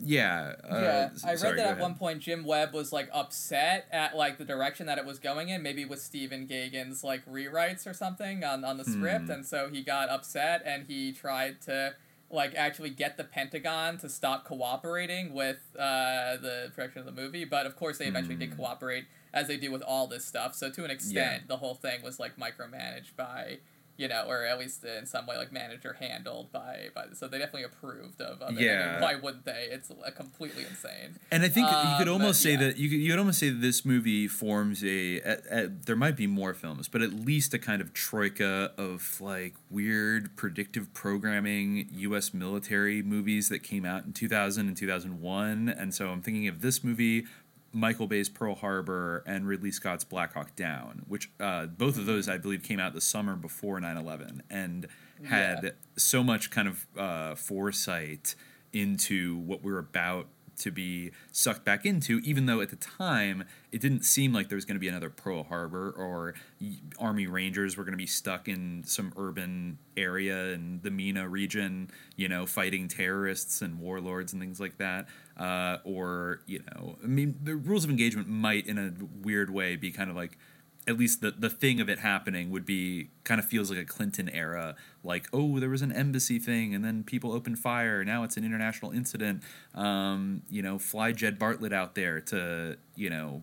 yeah. Uh, yeah, I read sorry, that at ahead. one point Jim Webb was like upset at like the direction that it was going in, maybe with Stephen Gaghan's like rewrites or something on, on the script, Hmm. and so he got upset and he tried to like actually get the Pentagon to stop cooperating with uh, the production of the movie. But of course, they eventually did Hmm. cooperate as they do with all this stuff. So to an extent, the whole thing was like micromanaged by. You know, or at least in some way, like managed or handled by by. So they definitely approved of, of it. I mean, Yeah. why wouldn't they? It's completely insane. And I think you could Um, almost say yeah. that you could, you could almost say that this movie forms a, a, a there might be more films, but at least a kind of troika of like weird predictive programming U.S. military movies that came out in 2000 and 2001. And so I'm thinking of this movie. Michael Bay's Pearl Harbor and Ridley Scott's Black Hawk Down, which uh, both of those I believe came out the summer before 9/11 and had Yeah. so much kind of uh, foresight into what we're about to be sucked back into, even though at the time it didn't seem like there was going to be another Pearl Harbor or Army Rangers were going to be stuck in some urban area in the MENA region, you know, fighting terrorists and warlords and things like that. Uh, or, you know, I mean, the rules of engagement might, in a weird way, be kind of like at least the, the thing of it happening would be kind of feels like a Clinton era, like oh there was an embassy thing and then people opened fire. Now it's an international incident. Um, you know, fly Jed Bartlet out there to you know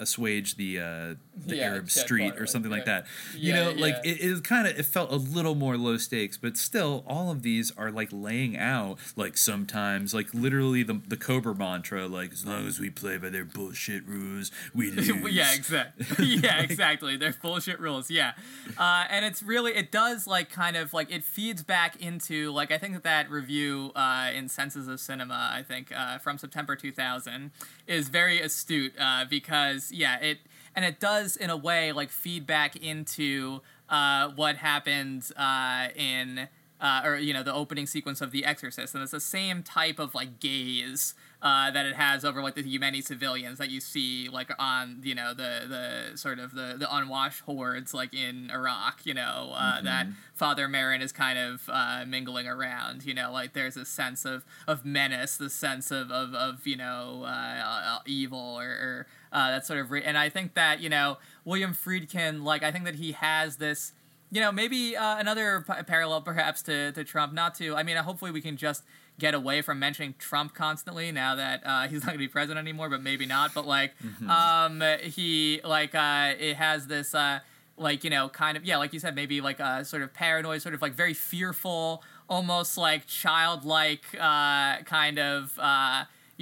assuage the uh, the Yeah, Arab Street or something like yeah. that. You Yeah, know, like it, it kind of it felt a little more low stakes, but still all of these are like laying out like sometimes like literally the the Cobra mantra like as long as we play by their bullshit rules, we [laughs] lose. [laughs] yeah, exactly. yeah, exactly. They're bullshit rules. Yeah, uh, and it's really it does like kind of like it feeds back into like I think that that review uh, in Senses of Cinema I think uh, from September 2000 is very astute uh, because yeah it and it does in a way like feed back into uh, what happened uh, in uh, or you know the opening sequence of The Exorcist, and it's the same type of like gaze uh, that it has over like the Yemeni civilians that you see like on you know the the sort of the the unwashed hordes like in Iraq, you know uh, that Father Merrin is kind of uh, mingling around. You know, like there's a sense of of menace, the sense of of, of you know uh, uh, evil or. or uh, that sort of, re- and I think that you know William Friedkin, like I think that he has this you know, maybe uh, another p- parallel perhaps to, to Trump. Not to, I mean, hopefully we can just get away from mentioning Trump constantly now that uh, [laughs] he's not going to be president anymore, but maybe not. But like, um, he, like, uh, it has this, uh, like, you know, kind of, yeah, like you said, maybe like a sort of paranoid, sort of like very fearful, almost like childlike uh, kind of.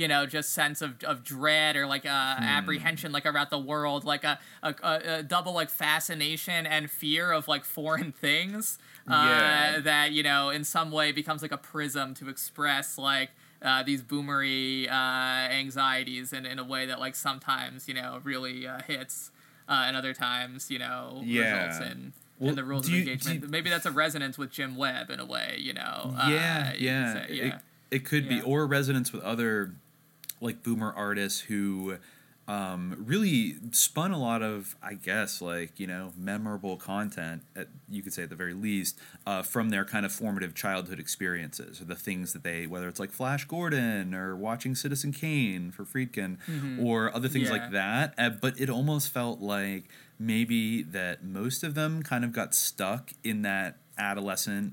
You know, just sense of, of dread or like uh, apprehension, like about the world, like a, a, a, a double like fascination and fear of like foreign [laughs] things. Uh, Yeah. that you know, in some way, becomes like a prism to express like uh, these boomery uh, anxieties in, in a way that like sometimes you know really uh, hits, uh, and other times you know Yeah. results in. Well, in the rules of you- engagement, you- maybe that's a resonance with Jim Webb in a way, you know. Uh, yeah, you yeah. say, It, yeah. it could be, or resonance with other like boomer artists who um, really spun a lot of, I guess, like you know, memorable content. At, you could say at the very least, uh, from their kind of formative childhood experiences, or the things that they, whether it's like Flash Gordon or watching Citizen Kane for Friedkin, Mhm. or other things Yeah. like that. Uh, but it almost felt like maybe that most of them kind of got stuck in that adolescent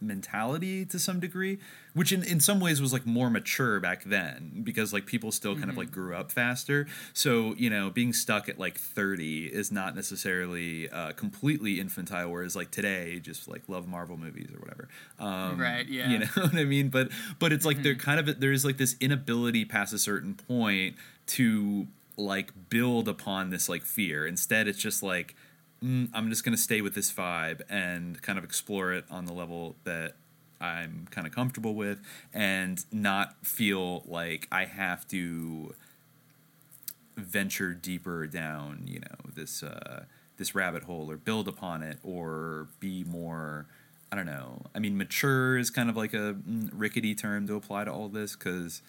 mentality to some degree which in, in some ways was like more mature back then because like people still kind of Mhm. like grew up faster. So you know being stuck at like 30 is not necessarily uh, completely infantile whereas like today just like love marvel movies or whatever. Um, Right, yeah. you [laughs] know what i mean? But but it's like they're kind of there's like this inability past a certain point to like build upon this like fear. Instead it's just like mm, i'm just going to stay with this vibe and kind of explore it on the level that i'm kind of comfortable with and not feel like i have to venture deeper down you know this uh this rabbit hole or build upon it or be more i don't know i mean mature is kind of like a mm, rickety term to apply to all this because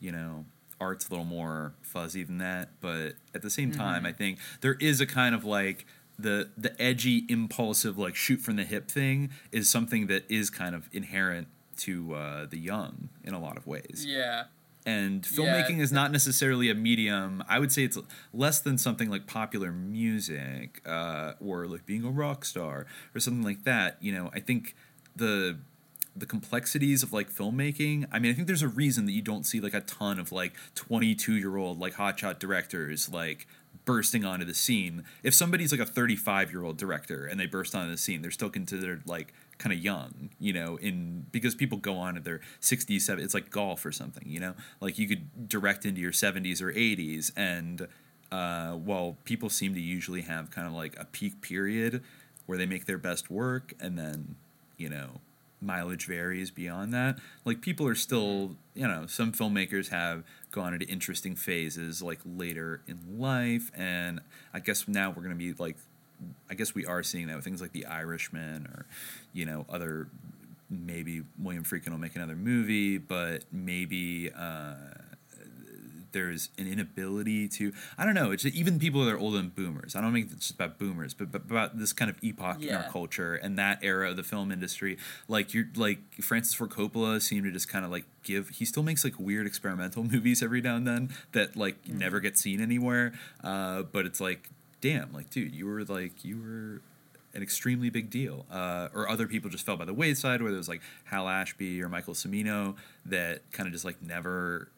you know art's a little more fuzzy than that but at the same time Mhm. i think there is a kind of like the the edgy impulsive like shoot from the hip thing is something that is kind of inherent to uh, the young in a lot of ways Yeah. and Yeah. filmmaking is not necessarily a medium i would say it's less than something like popular music uh, or like being a rock star or something like that you know i think the the complexities of like filmmaking i mean i think there's a reason that you don't see like a ton of like 22 year old like hotshot directors like bursting onto the scene. If somebody's like a 35 year old director and they burst onto the scene they're still considered like kind of young you know in because people go on at their 60s 70s it's like golf or something you know? Like you could direct into your 70s or 80s and uh, well people seem to usually have kind of like a peak period where they make their best work and then you know mileage varies beyond that. Like people are still you know some filmmakers have gone into interesting phases like later in life and i guess now we're going to be like i guess we are seeing that with things like the irishman or you know other maybe william friedkin will make another movie but maybe uh there's an inability to I don't know. It's even people that are older than boomers. I don't think it's just about boomers, but, but about this kind of epoch in our culture and that era of the film industry. Like you're like Francis Ford Coppola seemed to just kind of like give. He still makes like weird experimental [laughs] movies every now and then that like never get seen anywhere. Uh, but it's like, damn, like dude, you were like you were an extremely big deal. Uh, or other people just fell by the wayside, where was like Hal Ashby or Michael Cimino that kind of just like never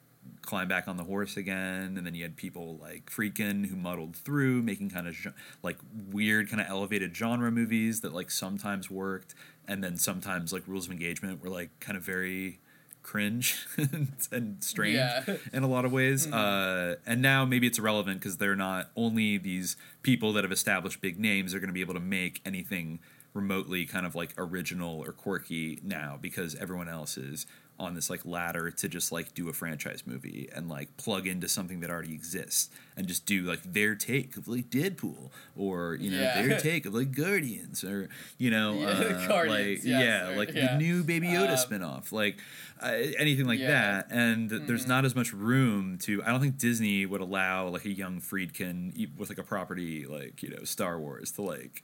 climb back on the horse again and then you had people like Friedkin who muddled through making kind of like weird kind of elevated genre movies that like sometimes worked and then sometimes like rules of engagement were like kind of very cringe [laughs] and strange Yeah. in a lot of ways Mhm. uh, and now maybe it's irrelevant because they're not only these people that have established big names are going to be able to make anything remotely kind of like original or quirky now because everyone else is on this like ladder to just like do a franchise movie and like plug into something that already exists and just do like their take of like Deadpool or you know Yeah. their [laughs] take of like Guardians or you know Yeah, uh, Guardians, like yes, yeah or- like yeah. the new Baby Yoda Um, spinoff like uh, anything like that and there's not as much room to I don't think Disney would allow like a young Friedkin with like a property like you know Star Wars to like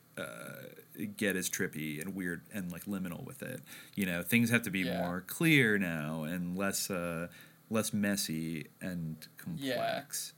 get as trippy and weird and like liminal with it you know things have to be Yeah. more clear now and less uh less messy and complex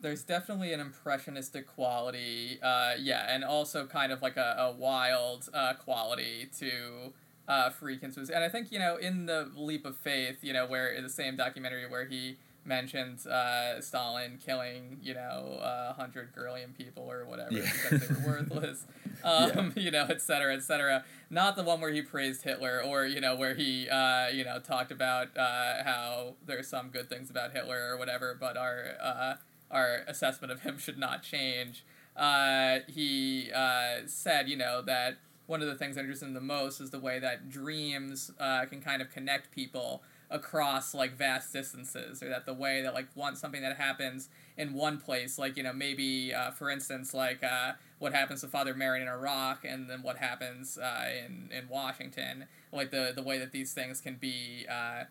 there's definitely an impressionistic quality uh, yeah and also kind of like a, a wild uh, quality to uh, movies. and i think you know in the leap of faith you know where in the same documentary where he mentioned uh, stalin killing you know a hundred girlian people or whatever Yeah. because they were worthless [laughs] um, [laughs] you know et cetera et cetera not the one where he praised hitler or you know where he uh, you know talked about uh, how there's some good things about hitler or whatever but our uh, our assessment of him [laughs] should not change. Uh, he uh, said, you know, that one of the things that interests him the most is the way that dreams uh, can kind of connect people across like vast distances, or that the way that like one something that happens in one place, like you know maybe uh, for instance like uh, what happens to Father Merrin in Iraq, and then what happens uh, in in Washington, like the the way that these things can be. Uh,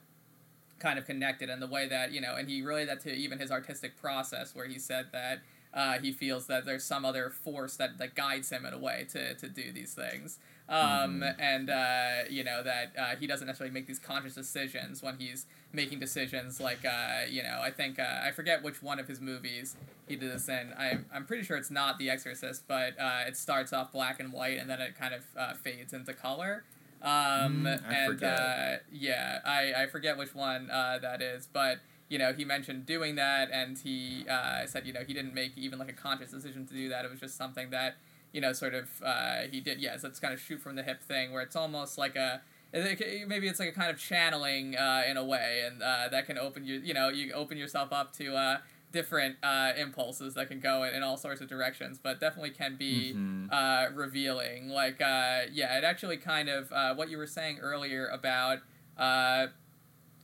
kind of connected and the way that you know and he related that to even his artistic process where he said that uh, he feels that there's some other force that, that guides him in a way to, to do these things um, Mm-hmm. and uh, you know that uh, he doesn't necessarily make these conscious decisions when he's making decisions like uh, you know I think uh, I forget which one of his movies he did this in I, I'm pretty sure it's not The Exorcist but uh, it starts off black and white and then it kind of uh, fades into color um, Mm, I and forget. uh, yeah I, I forget which one uh, that is but you know he mentioned doing that and he uh, said you know he didn't make even like a conscious decision to do that it was just something that you know, sort of uh, he did. Yes, it's kind of shoot from the hip thing where it's almost like a maybe it's like a kind of channeling uh, in a way, and uh, that can open you. You know, you open yourself up to uh, different uh, impulses that can go in, in all sorts of directions, but definitely can be Mhm. uh, revealing. Like, uh, yeah, it actually kind of uh, what you were saying earlier about uh,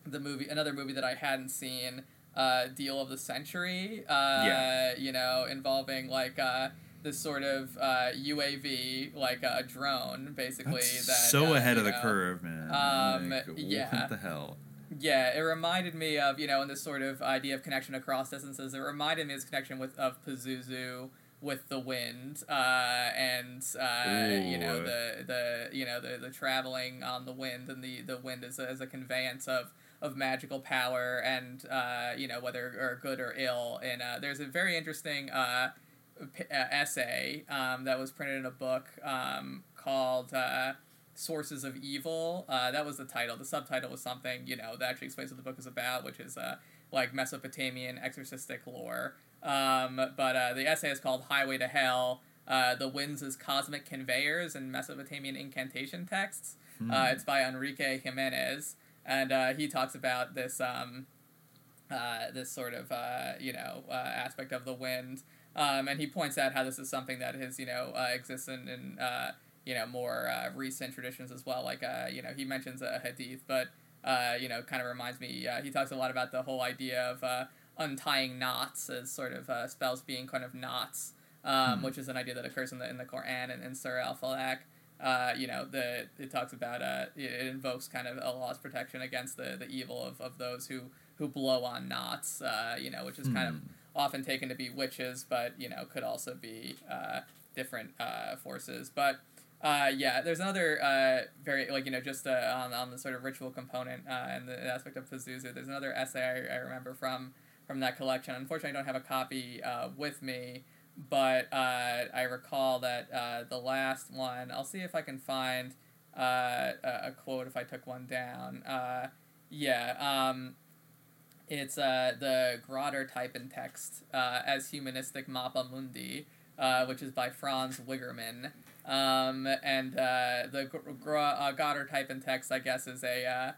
the movie, another movie that I hadn't seen, uh, Deal of the Century. Uh, Yeah. You know, involving like uh, this sort of uh, UAV, like a drone, basically. That's that so uh, ahead of the curve, man. Um, Like, yeah. What the hell? Yeah, it reminded me of you know, in this sort of idea of connection across distances. It reminded me of this connection with of Pazuzu with the wind, uh, and uh, you know the the you know the, the traveling on the wind and the, the wind as a, as a conveyance of of magical power and uh, you know whether or good or ill. And uh, there's a very interesting uh, essay um, that was printed in a book um, called. Uh, Sources of Evil. Uh, that was the title. The subtitle was something, you know, that actually explains what the book is about, which is uh, like Mesopotamian exorcistic lore. Um, but uh, the essay is called Highway to Hell uh, The Winds as Cosmic Conveyors and Mesopotamian Incantation Texts. Uh, it's by Enrique Jimenez. And uh, he talks about this. Um, uh, this sort of uh, you know uh, aspect of the wind, um, and he points out how this is something that has you know uh, exists in, in uh, you know more uh, recent traditions as well. Like uh, you know he mentions a hadith, but uh, you know kind of reminds me. Uh, he talks a lot about the whole idea of uh, untying knots as sort of uh, spells being kind of knots, um, Hmm. which is an idea that occurs in the in the Quran and in Surah Al Falaq. Uh, you know, the it talks about uh, it, invokes kind of Allah's protection against the, the evil of, of those who, who blow on knots. Uh, you know, which is kind of Hmm. Often taken to be witches, but you know could also be uh, different uh, forces. But uh, yeah, there's another uh, very like you know just uh, on on the sort of ritual component uh, and the aspect of Pazuzu. There's another essay I, I remember from from that collection. Unfortunately, I don't have a copy with me, but I recall that the last one. I'll see if I can find a, a quote if I took one down. Yeah. Um, it's uh, the Göttertypentext uh, as humanistic Mappa Mundi, uh, which is by Frans Wiggermann. Um, and uh, the Gr- Gr- uh, type in text, I guess, is a uh,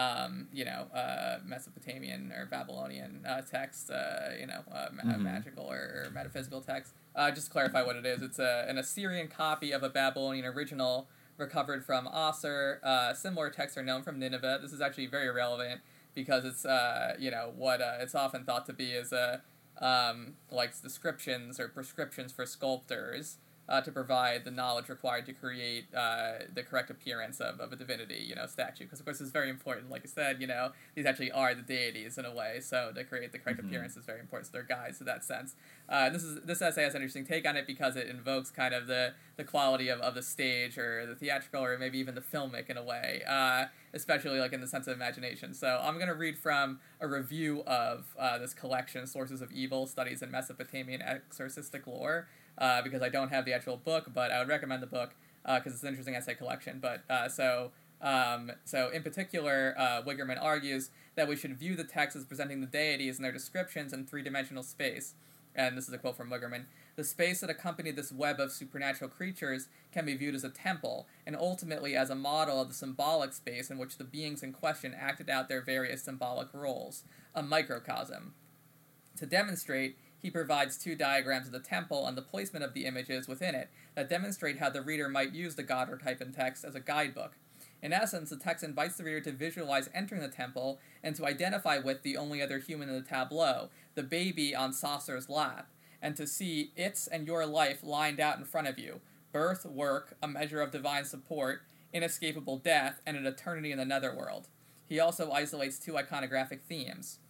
um, you know uh, Mesopotamian or Babylonian uh, text, uh, you know, uh, ma- Mhm. magical or, or metaphysical text. Uh, just to clarify what it is, it's a, an Assyrian copy of a Babylonian original recovered from Assur. Uh, similar texts are known from Nineveh. This is actually very relevant because it's uh, you know what uh, it's often thought to be as a um, like descriptions or prescriptions for sculptors uh, to provide the knowledge required to create uh, the correct appearance of, of a divinity, you know, statue. Because of course it's very important. Like I said, you know, these actually are the deities in a way. So to create the correct Mhm. appearance is very important. So they're guides in that sense. Uh, this is this essay has an interesting take on it because it invokes kind of the the quality of, of the stage or the theatrical or maybe even the filmic in a way, uh, especially like in the sense of imagination. So I'm gonna read from a review of uh, this collection, Sources of Evil: Studies in Mesopotamian Exorcistic Lore, uh, because I don't have the actual book, but I would recommend the book because it's an interesting essay collection. But uh, so. Um, so, in particular, uh, Wiggermann argues that we should view the text as presenting the deities and their descriptions in three dimensional space. And this is a quote from Wiggermann The space that accompanied this web of supernatural creatures can be viewed as a temple, and ultimately as a model of the symbolic space in which the beings in question acted out their various symbolic roles, a microcosm. To demonstrate, he provides two diagrams of the temple and the placement of the images within it that demonstrate how the reader might use the Göttertypentext as a guidebook. In essence, the text invites the reader to visualize entering the temple and to identify with the only other human in the tableau, the baby on Saucer's lap, and to see its and your life lined out in front of you birth, work, a measure of divine support, inescapable death, and an eternity in the netherworld. he also isolates two iconographic themes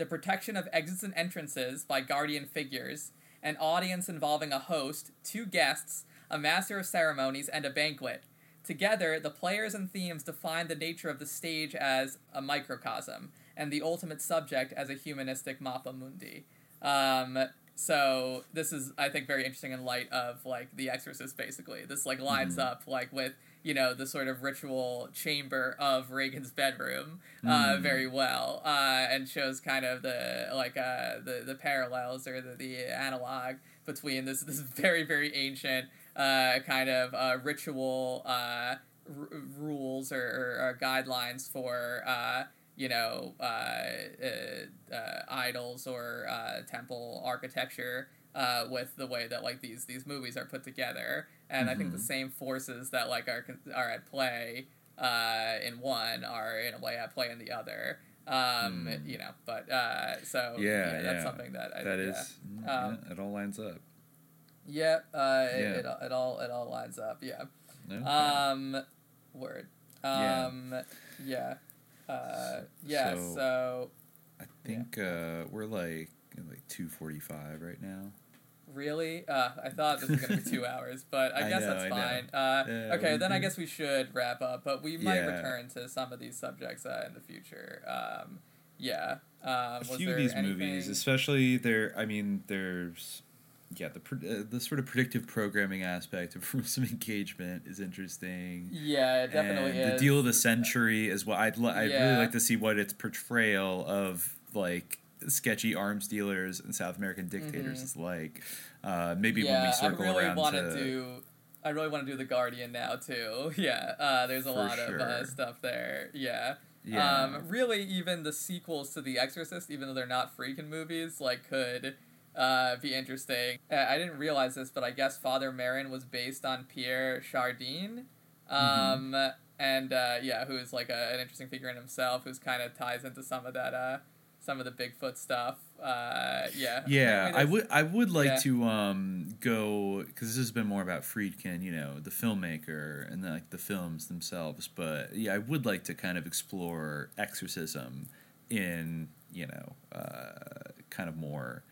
the protection of exits and entrances by guardian figures, an audience involving a host, two guests, a master of ceremonies, and a banquet. Together, the players and themes define the nature of the stage as a microcosm, and the ultimate subject as a humanistic mappa mundi. Um, so this is, I think, very interesting in light of like The Exorcist. Basically, this like lines Mhm. up like with you know the sort of ritual chamber of Regan's bedroom uh, Mm. very well, uh, and shows kind of the like uh, the the parallels or the, the analog between this this very very ancient uh, kind of uh, ritual uh, r- rules or, or, or guidelines for uh, you know uh, uh, uh, idols or uh, temple architecture uh, with the way that like these these movies are put together and I think the Mhm. same forces that like are are at play uh, in one are in a way at play in the other um, Mm. you know but uh, so yeah, yeah, that's something that I that think, is yeah. Um, yeah, it all lines up. yeah, uh, it, Yeah. It, it all it all lines up. Yeah. Okay. Um, word. Yeah. Um, yeah. Uh, yeah. So- So, I think uh, we're like like two forty five right now. Really, uh, I thought this was gonna be two [laughs] hours, but I I guess know, that's I fine. Uh, Yeah, okay, then I guess we should wrap up, but we might Yeah. return to some of these subjects uh, in the future. Um, yeah. Um, a few of these anything- movies, especially there. I mean, there's yeah the uh, the sort of predictive programming aspect of [laughs] some engagement is interesting. Yeah, it definitely and is. The deal of the century is what I'd li- I'd Yeah. really like to see what its portrayal of like sketchy arms dealers and South American dictators Mhm. is like. Uh, maybe yeah, when we circle I really around to do. I really want to do the Guardian now too. [laughs] Yeah, uh, there's a lot of uh, stuff there. Yeah. Yeah. Um, really, even the sequels to The Exorcist, even though they're not Friedkin movies, like could uh, be interesting. Uh, I didn't realize this, but I guess Father Merrin was based on Pierre Chardin. Um, And uh, yeah, who is like a, an interesting figure in himself, who's kind of ties into some of that, uh, some of the Bigfoot stuff. Uh, yeah. Yeah, I would. I would like yeah. to um, go because this has been more about Friedkin, you know, the filmmaker and like the films themselves. But yeah, I would like to kind of explore exorcism in you know, uh, kind of more,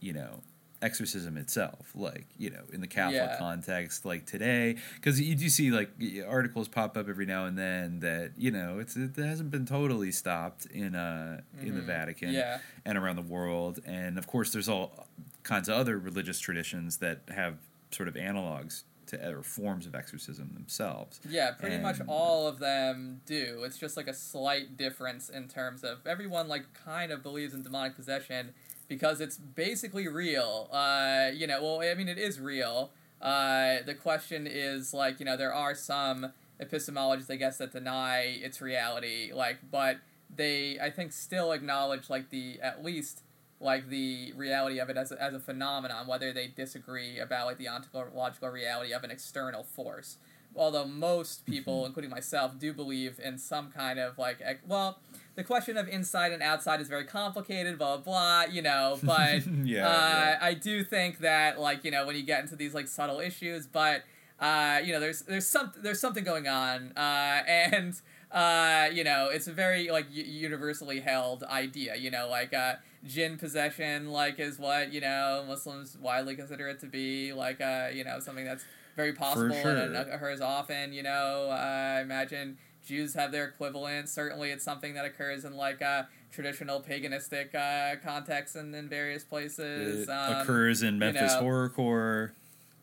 you know, exorcism itself, like you know, in the Catholic Yeah. context, like today, because you do see like articles pop up every now and then that you know it's it hasn't been totally stopped in uh in the Mhm. Vatican Yeah. and around the world, and of course there's all kinds of other religious traditions that have sort of analogs to or forms of exorcism themselves. Yeah, pretty much all of them do. It's just like a slight difference in terms of everyone like kind of believes in demonic possession because it's basically real. Uh, you know, well, I mean, it is real. Uh, the question is like, you know, there are some epistemologists, I guess, that deny its reality. Like, but they, I think, still acknowledge like the at least like the reality of it as a, as a phenomenon, whether they disagree about like the ontological reality of an external force. Although most people, including myself, do believe in some kind of like, well, the question of inside and outside is very complicated, blah blah, blah you know. [laughs] But Yeah, uh, yeah. I do think that like you know when you get into these like subtle issues, but uh, you know there's there's some there's something going on, uh, [laughs] and uh, you know it's a very like u- universally held idea. You know like uh, jinn possession like is what you know Muslims widely consider it to be like uh, you know something that's very possible and sure. it occurs often. You know uh, I imagine. Jews have their equivalent. Certainly, it's something that occurs in like uh, traditional paganistic uh, contexts and in various places. It Um, occurs in you Memphis know, Horrorcore.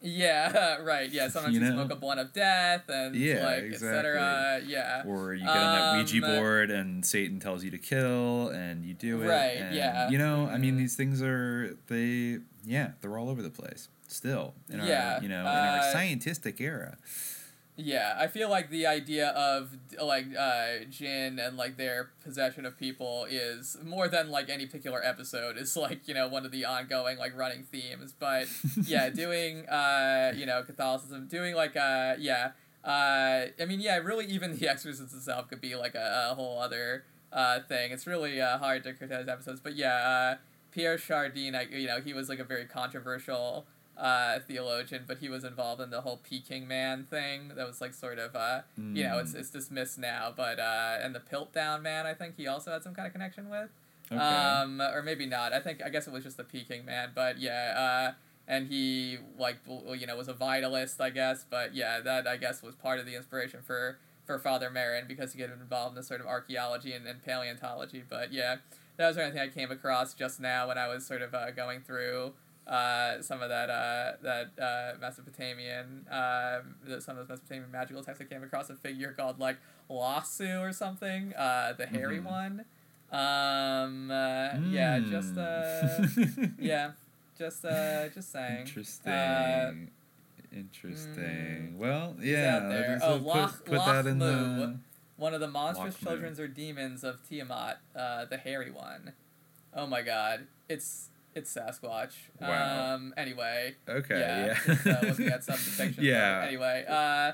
Yeah, [laughs] right. Yeah, sometimes you, You know? smoke a blunt of death and Yeah, like etc. Yeah. Or you get on that Ouija Um, board and Satan tells you to kill and you do it. Right, and, yeah. You know, I mean, these things are, they, yeah, they're all over the place still in our, Yeah, you know, in uh, our scientific era. Yeah, I feel like the idea of like uh, jinn and like their possession of people is more than like any particular episode. Is like you know one of the ongoing like running themes. But [laughs] yeah, doing uh, you know Catholicism, doing like uh, yeah, uh, I mean yeah, really even [laughs] The Exorcist itself could be like a, a whole other uh, thing. It's really uh, hard to criticize episodes, but yeah, uh, Pierre Chardin, I, you know he was like a very controversial. Uh, theologian, but he was involved in the whole Peking Man thing. That was like sort of, uh, you know, it's, Mm. it's dismissed now, but uh, and the Piltdown Man, I think he also had some kind of connection with, Okay. um, or maybe not. I think I guess it was just the Peking Man, but yeah, uh, and he like you know was a vitalist, I guess, but yeah, that I guess was part of the inspiration for for Father Merrin because he got involved in the sort of archaeology and, and paleontology. But yeah, that was the only thing I came across just now when I was sort of uh, going through uh, some of that uh, that uh, Mesopotamian um, some of those Mesopotamian magical texts. I came across a figure called like Lasu or something, uh, the hairy Mhm. one. Um, uh, Yeah, just uh, Mm. yeah, just uh, just saying. Interesting. Interesting. well, yeah. Oh, put, Loch, put Loch that in Mu, the. one of the monstrous Lahmu. children or demons of Tiamat, uh, the hairy one. Oh my god, it's it's Sasquatch. Wow. Um. Anyway. Okay, Yeah. yeah. just, uh, looking at some [laughs] it. Yeah. Anyway. Uh,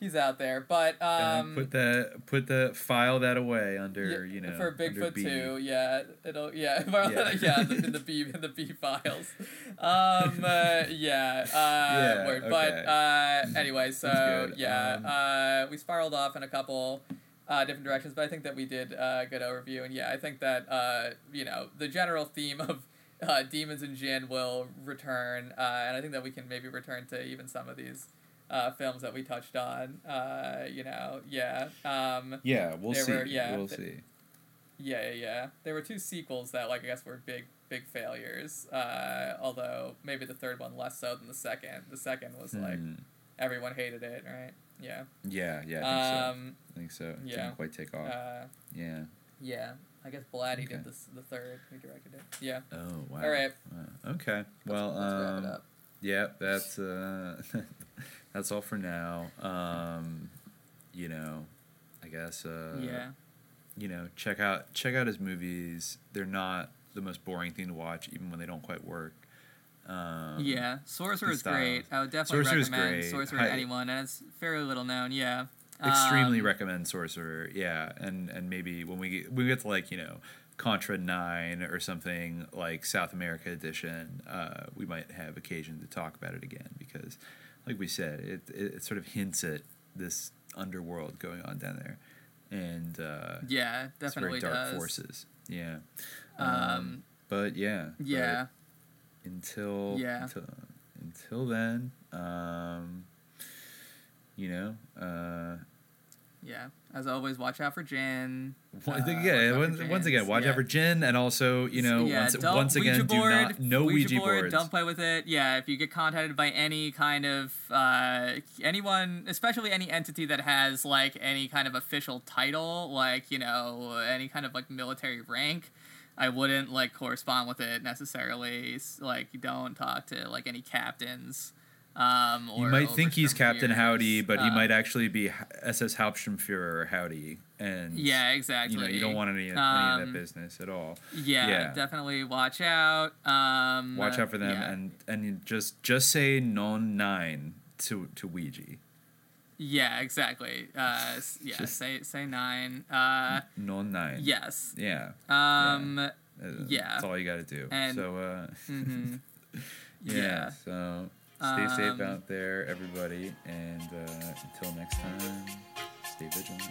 he's out there, but Uh, um. put that put the file that away under yeah, you know for Bigfoot B. too, yeah, it'll yeah, [laughs] Yeah. yeah, [laughs] the, the B in the B files, um, uh, yeah, uh, Yeah, word. okay. But uh, anyway, so yeah, Um, uh, we spiraled off in a couple uh, different directions, but I think that we did uh, a good overview, and yeah, I think that uh, you know the general theme of uh, demons and Jin will return, uh, and I think that we can maybe return to even some of these. Uh, films that we touched on, uh, you know, yeah. Um, Yeah, we'll see. were- yeah, we'll th- see. yeah, yeah, yeah. There were two sequels that, like, I guess were big, big failures. Uh, although maybe the third one less so than the second. The second was like Hmm. everyone hated it, right? Yeah. Yeah, yeah, I think Um, so. I think so. It yeah. Didn't quite take off. Uh, yeah. yeah. I guess Blatty Okay. did this the third. He directed it. Yeah. Oh wow. All right. Wow. Okay. Well, let's wrap it um, yeah, that's uh, [laughs] that's all for now. Um, you know, I guess. Uh, Yeah. You know, check out check out his movies. They're not the most boring thing to watch, even when they don't quite work. Um, yeah, Sorcerer is great. I would definitely Sorcerer's recommend great. Sorcerer to anyone, and it's fairly little known. Yeah. Extremely Um, recommend sorcerer yeah and and maybe when we get, we get to like you know contra 9 or something like south america edition uh, we might have occasion to talk about it again because like we said it, it, it sort of hints at this underworld going on down there and uh, Yeah, it's definitely very dark does. forces yeah Um, but yeah but yeah. until Yeah. until, until then um you know uh Yeah. As always, watch out for Jin. Once Uh, again, watch out for once, once again, watch Yeah. out for Jin, and also you know yeah, once, once again, Ouija do not no Ouija, board, boards. Don't play with it. Yeah, if you get contacted by any kind of uh, anyone, especially any entity that has like any kind of official title, like you know any kind of like military rank, I wouldn't like correspond with it necessarily. Like don't talk to like any captains. Um, or You might think he's Captain Howdy, but he Uh, might actually be SS Hauptsturmführer Howdy, and Yeah, You know, exactly. you don't want any, any of Um, that business at all. Yeah, yeah. definitely watch out. Um, Watch out for them, yeah. and and just just say non nine to to Ouija. Yeah, exactly. Uh, [laughs] yeah, Just- say say nine. Uh, Non nine. yes. Yeah. Um, yeah. That's all you got to do. And- so. Uh, [laughs] mhm. [laughs] yeah, Yeah. So stay safe Um, out there, everybody, and uh, until next time, stay vigilant.